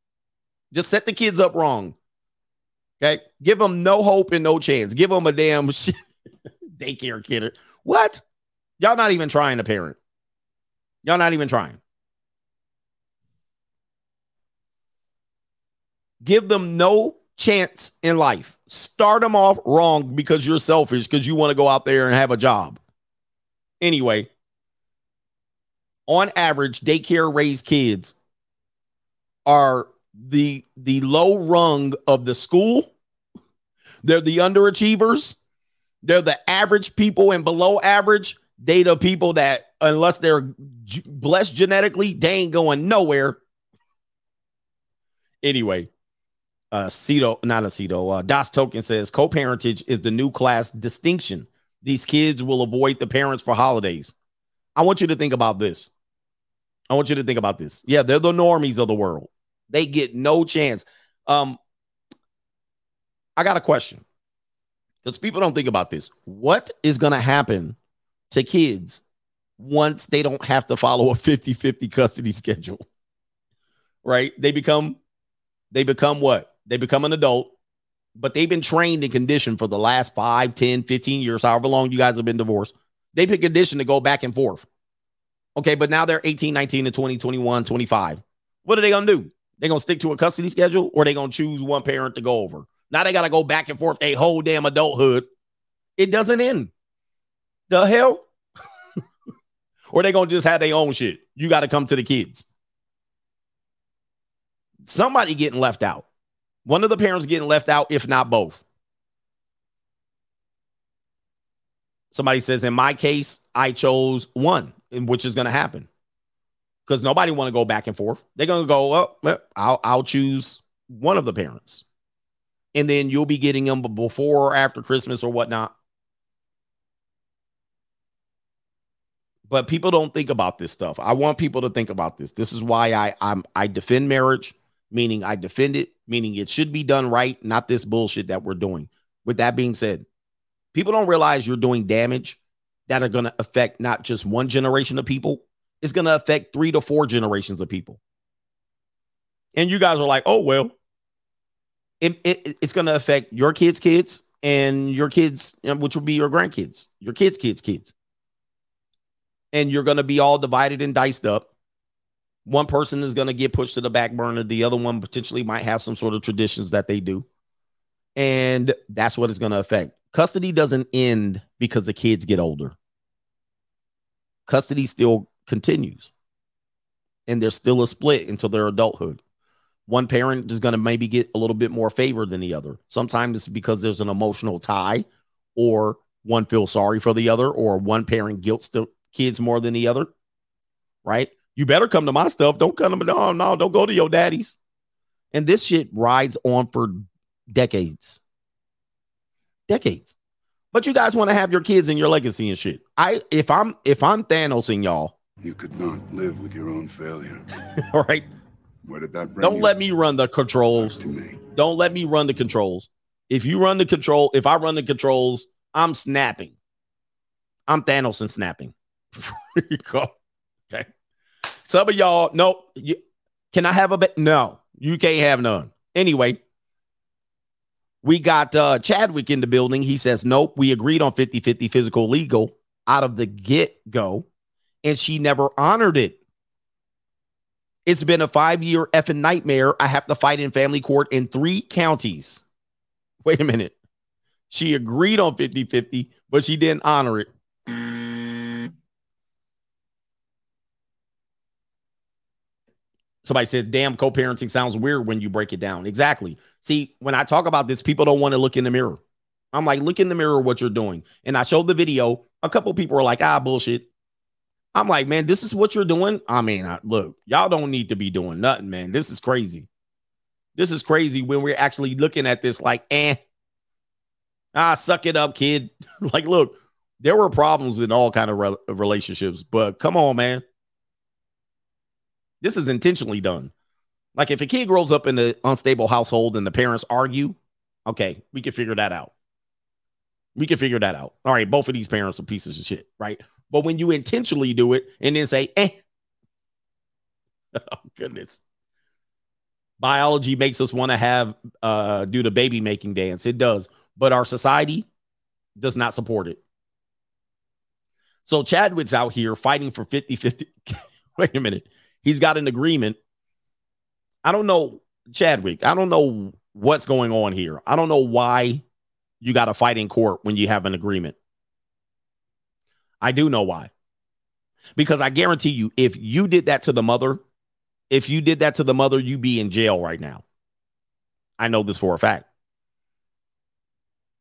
Just set the kids up wrong. Okay. Give them no hope and no chance. Give them a damn shit. daycare kid. What? Y'all not even trying to parent. Y'all not even trying. Give them no chance in life. Start them off wrong because you're selfish because you want to go out there and have a job. Anyway, on average, daycare raised kids are the the low rung of the school. They're the underachievers. They're the average people and below average. The people that unless they're blessed genetically, they ain't going nowhere. Anyway, uh Cito, not a Cito, uh Das Token says co-parentage is the new class distinction. These kids will avoid the parents for holidays. I want you to think about this. I want you to think about this. Yeah, they're the normies of the world. They get no chance. Um, I got a question because people don't think about this. What is going to happen to kids once they don't have to follow a 50 50 custody schedule? Right? They become, they become what? They become an adult, but they've been trained and conditioned for the last 5, 10, 15 years, however long you guys have been divorced. They've been conditioned to go back and forth. Okay, but now they're 18, 19, and 20, 21, 25. What are they going to do? They going to stick to a custody schedule or they going to choose one parent to go over? Now they got to go back and forth a whole damn adulthood. It doesn't end. The hell? or they going to just have their own shit. You got to come to the kids. Somebody getting left out. One of the parents getting left out, if not both. Somebody says, in my case, I chose one, which is going to happen because nobody want to go back and forth. They're going to go. Oh, I'll, I'll choose one of the parents. And then you'll be getting them before or after Christmas or whatnot. But people don't think about this stuff. I want people to think about this. This is why I I'm I defend marriage, meaning I defend it, meaning it should be done right, not this bullshit that we're doing. With that being said, people don't realize you're doing damage that are going to affect not just one generation of people, it's going to affect three to four generations of people. And you guys are like, oh, well, it, it, it's going to affect your kids' kids and your kids, which will be your grandkids, your kids' kids' kids. And you're going to be all divided and diced up. One person is going to get pushed to the back burner. The other one potentially might have some sort of traditions that they do. And that's what it's going to affect. Custody doesn't end because the kids get older. Custody still continues. And there's still a split until their adulthood. One parent is going to maybe get a little bit more favor than the other. Sometimes it's because there's an emotional tie, or one feels sorry for the other, or one parent guilts the kids more than the other. Right? You better come to my stuff. Don't come to no, no, don't go to your daddy's. And this shit rides on for decades. Decades. But you guys want to have your kids and your legacy and shit. I if I'm if I'm Thanos and y'all, you could not live with your own failure. All right. Where did that bring Don't you? let me run the controls. Don't let me run the controls. If you run the control, if I run the controls, I'm snapping. I'm Thanos and snapping. There you go. Okay. Some of y'all, nope. You, can I have a bet? No, you can't have none. Anyway, we got uh Chadwick in the building. He says, Nope, we agreed on 50 50 physical legal out of the get go, and she never honored it. It's been a five year effing nightmare. I have to fight in family court in three counties. Wait a minute. She agreed on 50 50, but she didn't honor it. Somebody said, damn, co parenting sounds weird when you break it down. Exactly. See, when I talk about this, people don't want to look in the mirror. I'm like, look in the mirror what you're doing. And I showed the video. A couple people were like, ah, bullshit. I'm like, man, this is what you're doing. I mean, I, look, y'all don't need to be doing nothing, man. This is crazy. This is crazy when we're actually looking at this like, eh, ah, suck it up, kid. like, look, there were problems in all kind of re- relationships, but come on, man. This is intentionally done. Like if a kid grows up in an unstable household and the parents argue, okay, we can figure that out. We can figure that out. All right, both of these parents are pieces of shit, right? But when you intentionally do it and then say, eh, oh goodness. Biology makes us want to have uh do the baby making dance. It does, but our society does not support it. So Chadwick's out here fighting for 50-50. Wait a minute. He's got an agreement. I don't know, Chadwick. I don't know what's going on here. I don't know why you got to fight in court when you have an agreement. I do know why. Because I guarantee you, if you did that to the mother, if you did that to the mother, you'd be in jail right now. I know this for a fact.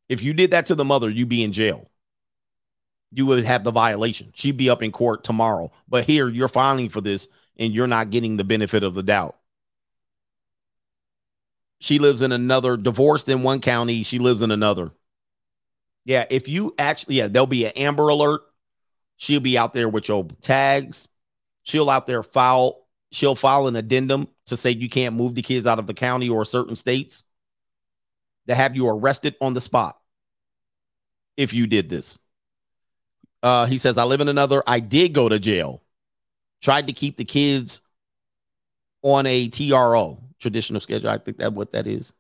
If you did that to the mother, you'd be in jail. You would have the violation. She'd be up in court tomorrow. But here, you're filing for this and you're not getting the benefit of the doubt. She lives in another, divorced in one county. She lives in another. Yeah, if you actually, yeah, there'll be an Amber Alert. She'll be out there with your tags. She'll out there file. She'll file an addendum to say you can't move the kids out of the county or certain states. To have you arrested on the spot if you did this. Uh, he says, I live in another. I did go to jail. Tried to keep the kids on a TRO, traditional schedule. I think that what that is.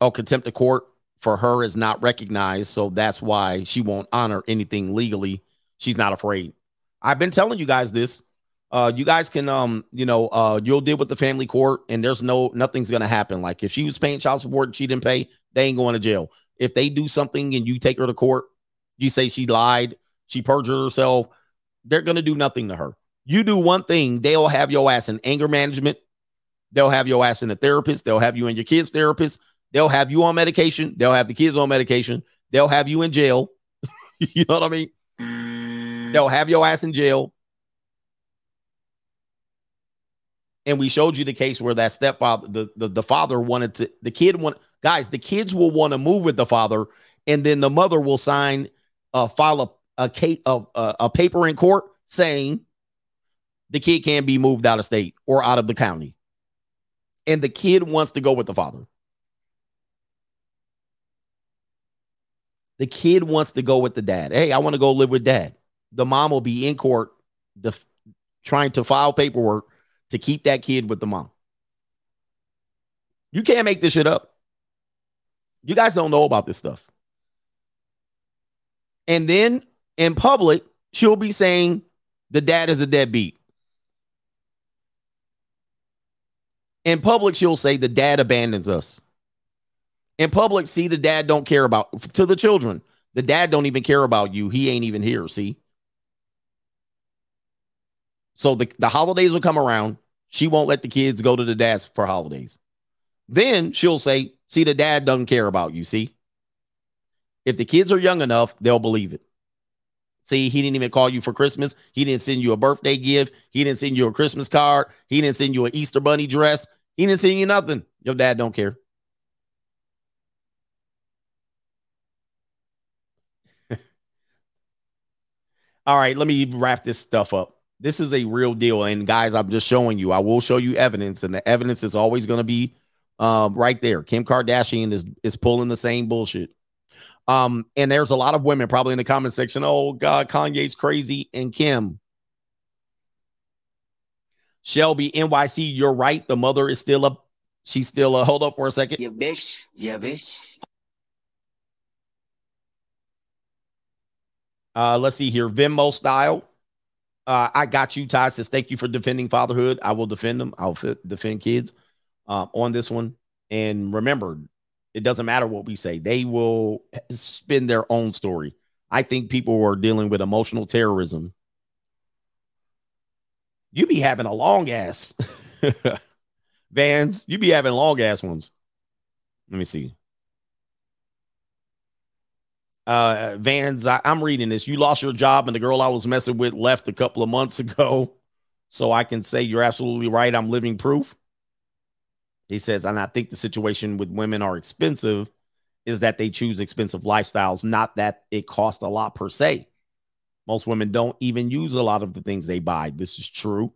Oh, contempt of court for her is not recognized. So that's why she won't honor anything legally. She's not afraid. I've been telling you guys this. Uh, you guys can um, you know, uh, you'll deal with the family court and there's no nothing's gonna happen. Like if she was paying child support and she didn't pay, they ain't going to jail. If they do something and you take her to court, you say she lied, she perjured herself, they're gonna do nothing to her. You do one thing, they'll have your ass in anger management, they'll have your ass in a therapist, they'll have you in your kids' therapist, they'll have you on medication, they'll have the kids on medication, they'll have you in jail. you know what I mean? Mm. They'll have your ass in jail. And we showed you the case where that stepfather, the, the, the father wanted to, the kid want guys, the kids will want to move with the father, and then the mother will sign, uh, file a a, a, a, paper in court saying the kid can't be moved out of state or out of the county. And the kid wants to go with the father. The kid wants to go with the dad. Hey, I want to go live with dad. The mom will be in court def- trying to file paperwork to keep that kid with the mom. You can't make this shit up. You guys don't know about this stuff. And then in public, she'll be saying the dad is a deadbeat. In public, she'll say the dad abandons us. In public, see the dad don't care about to the children. The dad don't even care about you. He ain't even here. See. So the, the holidays will come around. She won't let the kids go to the dads for holidays. Then she'll say, see, the dad doesn't care about you. See. If the kids are young enough, they'll believe it. See, he didn't even call you for Christmas. He didn't send you a birthday gift. He didn't send you a Christmas card. He didn't send you an Easter bunny dress. He didn't send you nothing. Your dad don't care. All right, let me wrap this stuff up. This is a real deal. And guys, I'm just showing you. I will show you evidence, and the evidence is always going to be um, right there. Kim Kardashian is is pulling the same bullshit. Um, and there's a lot of women probably in the comment section. Oh God, Kanye's crazy. And Kim. Shelby NYC, you're right. The mother is still a She's still a hold up for a second. Yeah, bitch. Yeah, bitch. Uh, let's see here. Venmo style. Uh, I got you, Ty says, thank you for defending fatherhood. I will defend them. I'll fit, defend kids uh, on this one. And remember, it doesn't matter what we say, they will spin their own story. I think people are dealing with emotional terrorism. You be having a long ass vans, you be having long ass ones. Let me see. Uh, Vans, I, I'm reading this. You lost your job, and the girl I was messing with left a couple of months ago. So I can say you're absolutely right. I'm living proof. He says, and I think the situation with women are expensive is that they choose expensive lifestyles, not that it costs a lot per se. Most women don't even use a lot of the things they buy. This is true.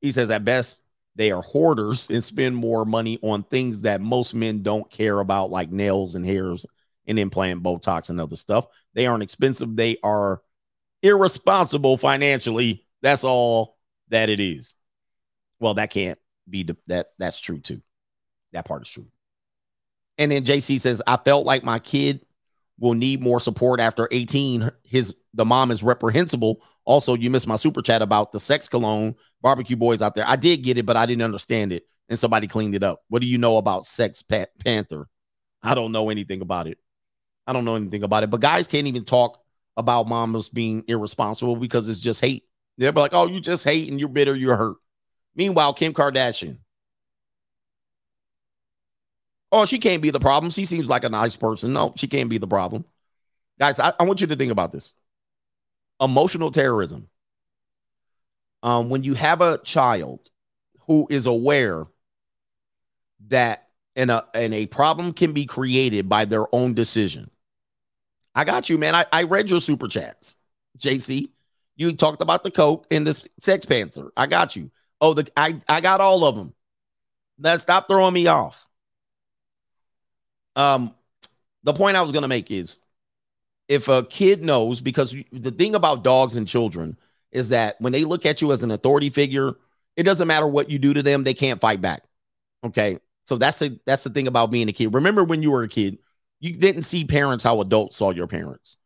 He says, at best, they are hoarders and spend more money on things that most men don't care about, like nails and hairs and implant Botox and other stuff. They aren't expensive. They are irresponsible financially. That's all that it is. Well, that can't be the, that. That's true too. That part is true. And then JC says, I felt like my kid will need more support after 18. His the mom is reprehensible. Also, you missed my super chat about the sex cologne barbecue boys out there. I did get it, but I didn't understand it. And somebody cleaned it up. What do you know about Sex pa- Panther? I don't know anything about it. I don't know anything about it. But guys can't even talk about mamas being irresponsible because it's just hate. They're like, oh, you just hate and you're bitter, you're hurt. Meanwhile, Kim Kardashian. Oh, she can't be the problem. She seems like a nice person. No, she can't be the problem. Guys, I, I want you to think about this emotional terrorism. Um, when you have a child who is aware that and a and a problem can be created by their own decision. I got you, man. I, I read your super chats, JC. You talked about the coke and this sex panther. I got you. Oh, the I I got all of them. Now stop throwing me off. Um, the point I was gonna make is if a kid knows, because the thing about dogs and children is that when they look at you as an authority figure, it doesn't matter what you do to them, they can't fight back. Okay. So that's a that's the thing about being a kid. Remember when you were a kid, you didn't see parents how adults saw your parents.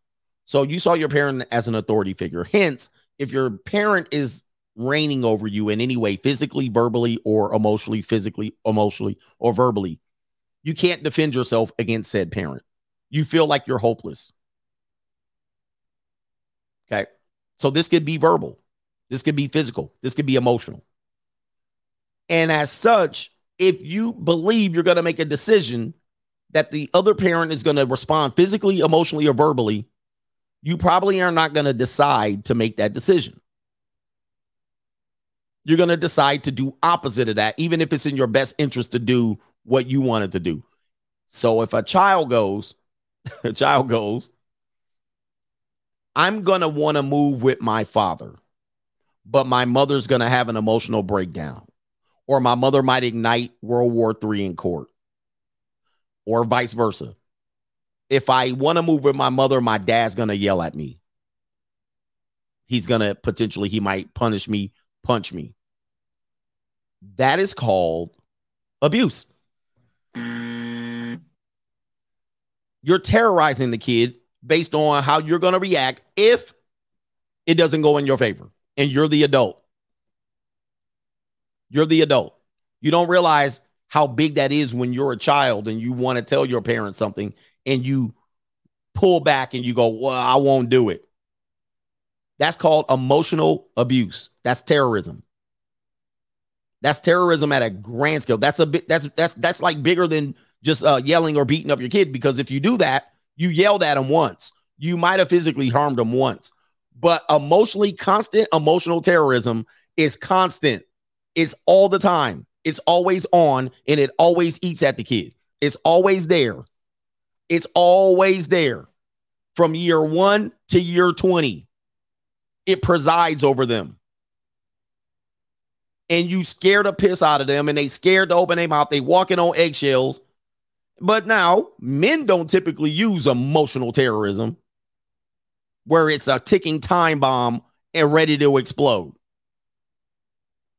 So you saw your parent as an authority figure. Hence, if your parent is reigning over you in any way, physically, verbally, or emotionally, physically, emotionally, or verbally, you can't defend yourself against said parent. You feel like you're hopeless. Okay. So this could be verbal. This could be physical. This could be emotional. And as such, if you believe you're going to make a decision that the other parent is going to respond physically, emotionally, or verbally, you probably are not going to decide to make that decision. You're going to decide to do opposite of that, even if it's in your best interest to do what you wanted to do. So if a child goes, a child goes, I'm going to want to move with my father, but my mother's going to have an emotional breakdown, or my mother might ignite World War III in court, or vice versa. If I want to move with my mother, my dad's going to yell at me. He's going to potentially, he might punish me, punch me. That is called abuse. You're terrorizing the kid based on how you're going to react if it doesn't go in your favor and you're the adult. You're the adult. You don't realize how big that is when you're a child and you want to tell your parents something and you pull back and you go, Well, I won't do it. That's called emotional abuse. That's terrorism. That's terrorism at a grand scale. That's a bit that's that's that's like bigger than just uh, yelling or beating up your kid because if you do that, you yelled at him once. You might have physically harmed him once. But emotionally constant emotional terrorism is constant. It's all the time. It's always on and it always eats at the kid. It's always there. It's always there from year 1 to year 20. It presides over them. And you scare the piss out of them and they scared to open their mouth. They walking on eggshells but now men don't typically use emotional terrorism where it's a ticking time bomb and ready to explode.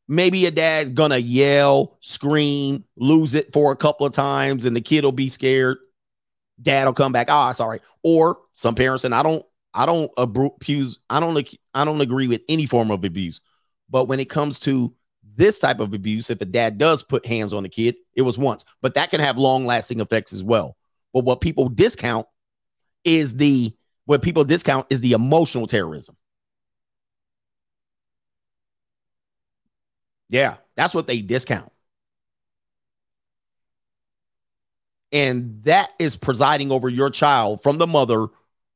Maybe a dad gonna yell, scream, lose it for a couple of times, and the kid will be scared. Dad will come back. Ah, oh, sorry. Or some parents, and I don't, I don't abuse, I don't, I don't agree with any form of abuse. But when it comes to this type of abuse, if a dad does put hands on the kid, it was once, but that can have long lasting effects as well. But what people discount is the what people discount is the emotional terrorism. Yeah, that's what they discount. And that is presiding over your child from the mother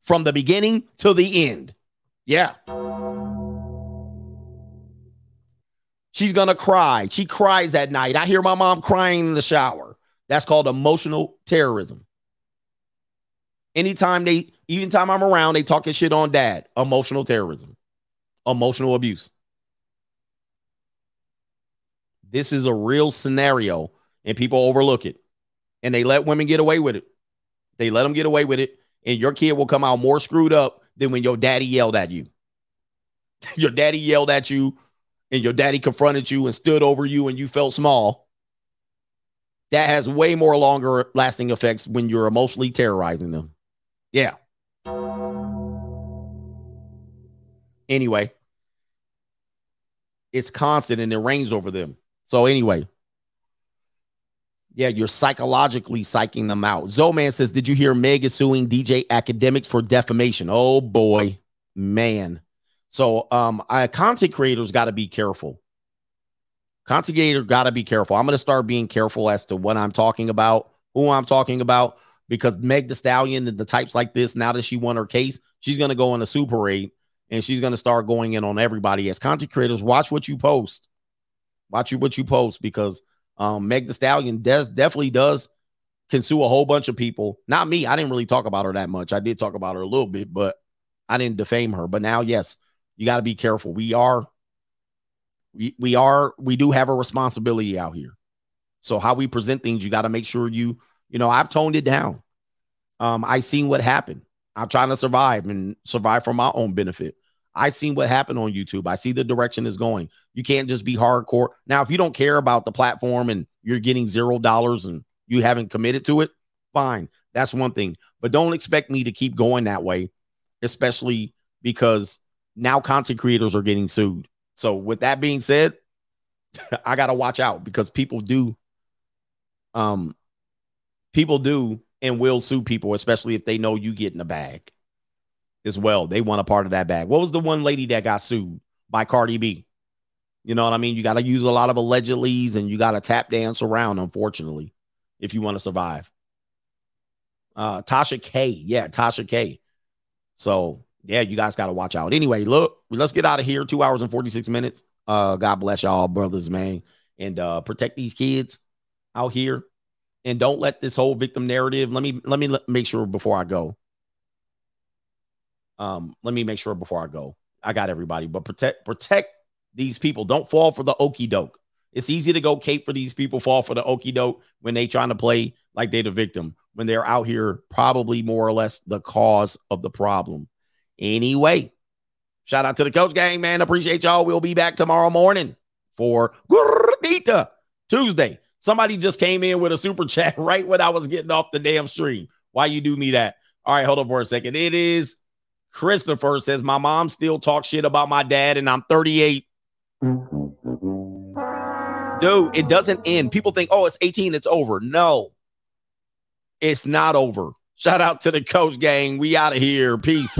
from the beginning to the end. Yeah. She's going to cry. She cries at night. I hear my mom crying in the shower. That's called emotional terrorism. Anytime they, even time I'm around, they talking shit on dad. Emotional terrorism, emotional abuse. This is a real scenario, and people overlook it, and they let women get away with it. They let them get away with it, and your kid will come out more screwed up than when your daddy yelled at you. your daddy yelled at you and your daddy confronted you and stood over you and you felt small, that has way more longer lasting effects when you're emotionally terrorizing them. Yeah. Anyway, it's constant and it reigns over them. So, anyway, yeah, you're psychologically psyching them out. Zoman says, Did you hear Meg is suing DJ Akademiks for defamation? Oh boy, man. So um I content creators got to be careful. Content creator got to be careful. I'm gonna start being careful as to what I'm talking about, who I'm talking about, because Meg the Stallion and the types like this, now that she won her case, she's gonna go in a super parade and she's gonna start going in on everybody. As content creators, watch what you post. Watch you what you post because um, Meg the Stallion does definitely does can sue a whole bunch of people. Not me. I didn't really talk about her that much. I did talk about her a little bit, but I didn't defame her. But now, yes, you got to be careful. We are, we, we are, we do have a responsibility out here. So how we present things, you got to make sure you, you know, I've toned it down. Um, I seen what happened. I'm trying to survive and survive for my own benefit. I seen what happened on YouTube. I see the direction is going. You can't just be hardcore. Now, if you don't care about the platform and you're getting zero dollars and you haven't committed to it, fine. That's one thing. But don't expect me to keep going that way, especially because now content creators are getting sued. So, with that being said, I got to watch out because people do, um, people do and will sue people, especially if they know you get in the bag as well. They want a part of that bag. What was the one lady that got sued by Cardi B? You know what I mean? You got to use a lot of allegedlys and you got to tap dance around, unfortunately, if you want to survive. Uh, Tasha K. Yeah, Tasha K. So, yeah, you guys got to watch out. Anyway, look, let's get out of here. Two hours and 46 minutes. Uh, God bless y'all, brothers, man. And uh, protect these kids out here. And don't let this whole victim narrative. Let me let me make sure before I go. Um, let me make sure before I go. I got everybody, but protect protect these people. Don't fall for the okey doke. It's easy to go cape for these people, fall for the okey doke when they trying to play like they the victim, when they're out here probably more or less the cause of the problem. Anyway, shout out to the coach gang, man. Appreciate y'all. We'll be back tomorrow morning for Gordita Tuesday. Somebody just came in with a super chat right when I was getting off the damn stream. Why you do me that? All right, hold on for a second. It is Christopher says, My mom still talks shit about my dad, and I'm 38. Dude, it doesn't end. People think, oh, it's 18, it's over. No, it's not over. Shout out to the coach gang. We out of here. Peace.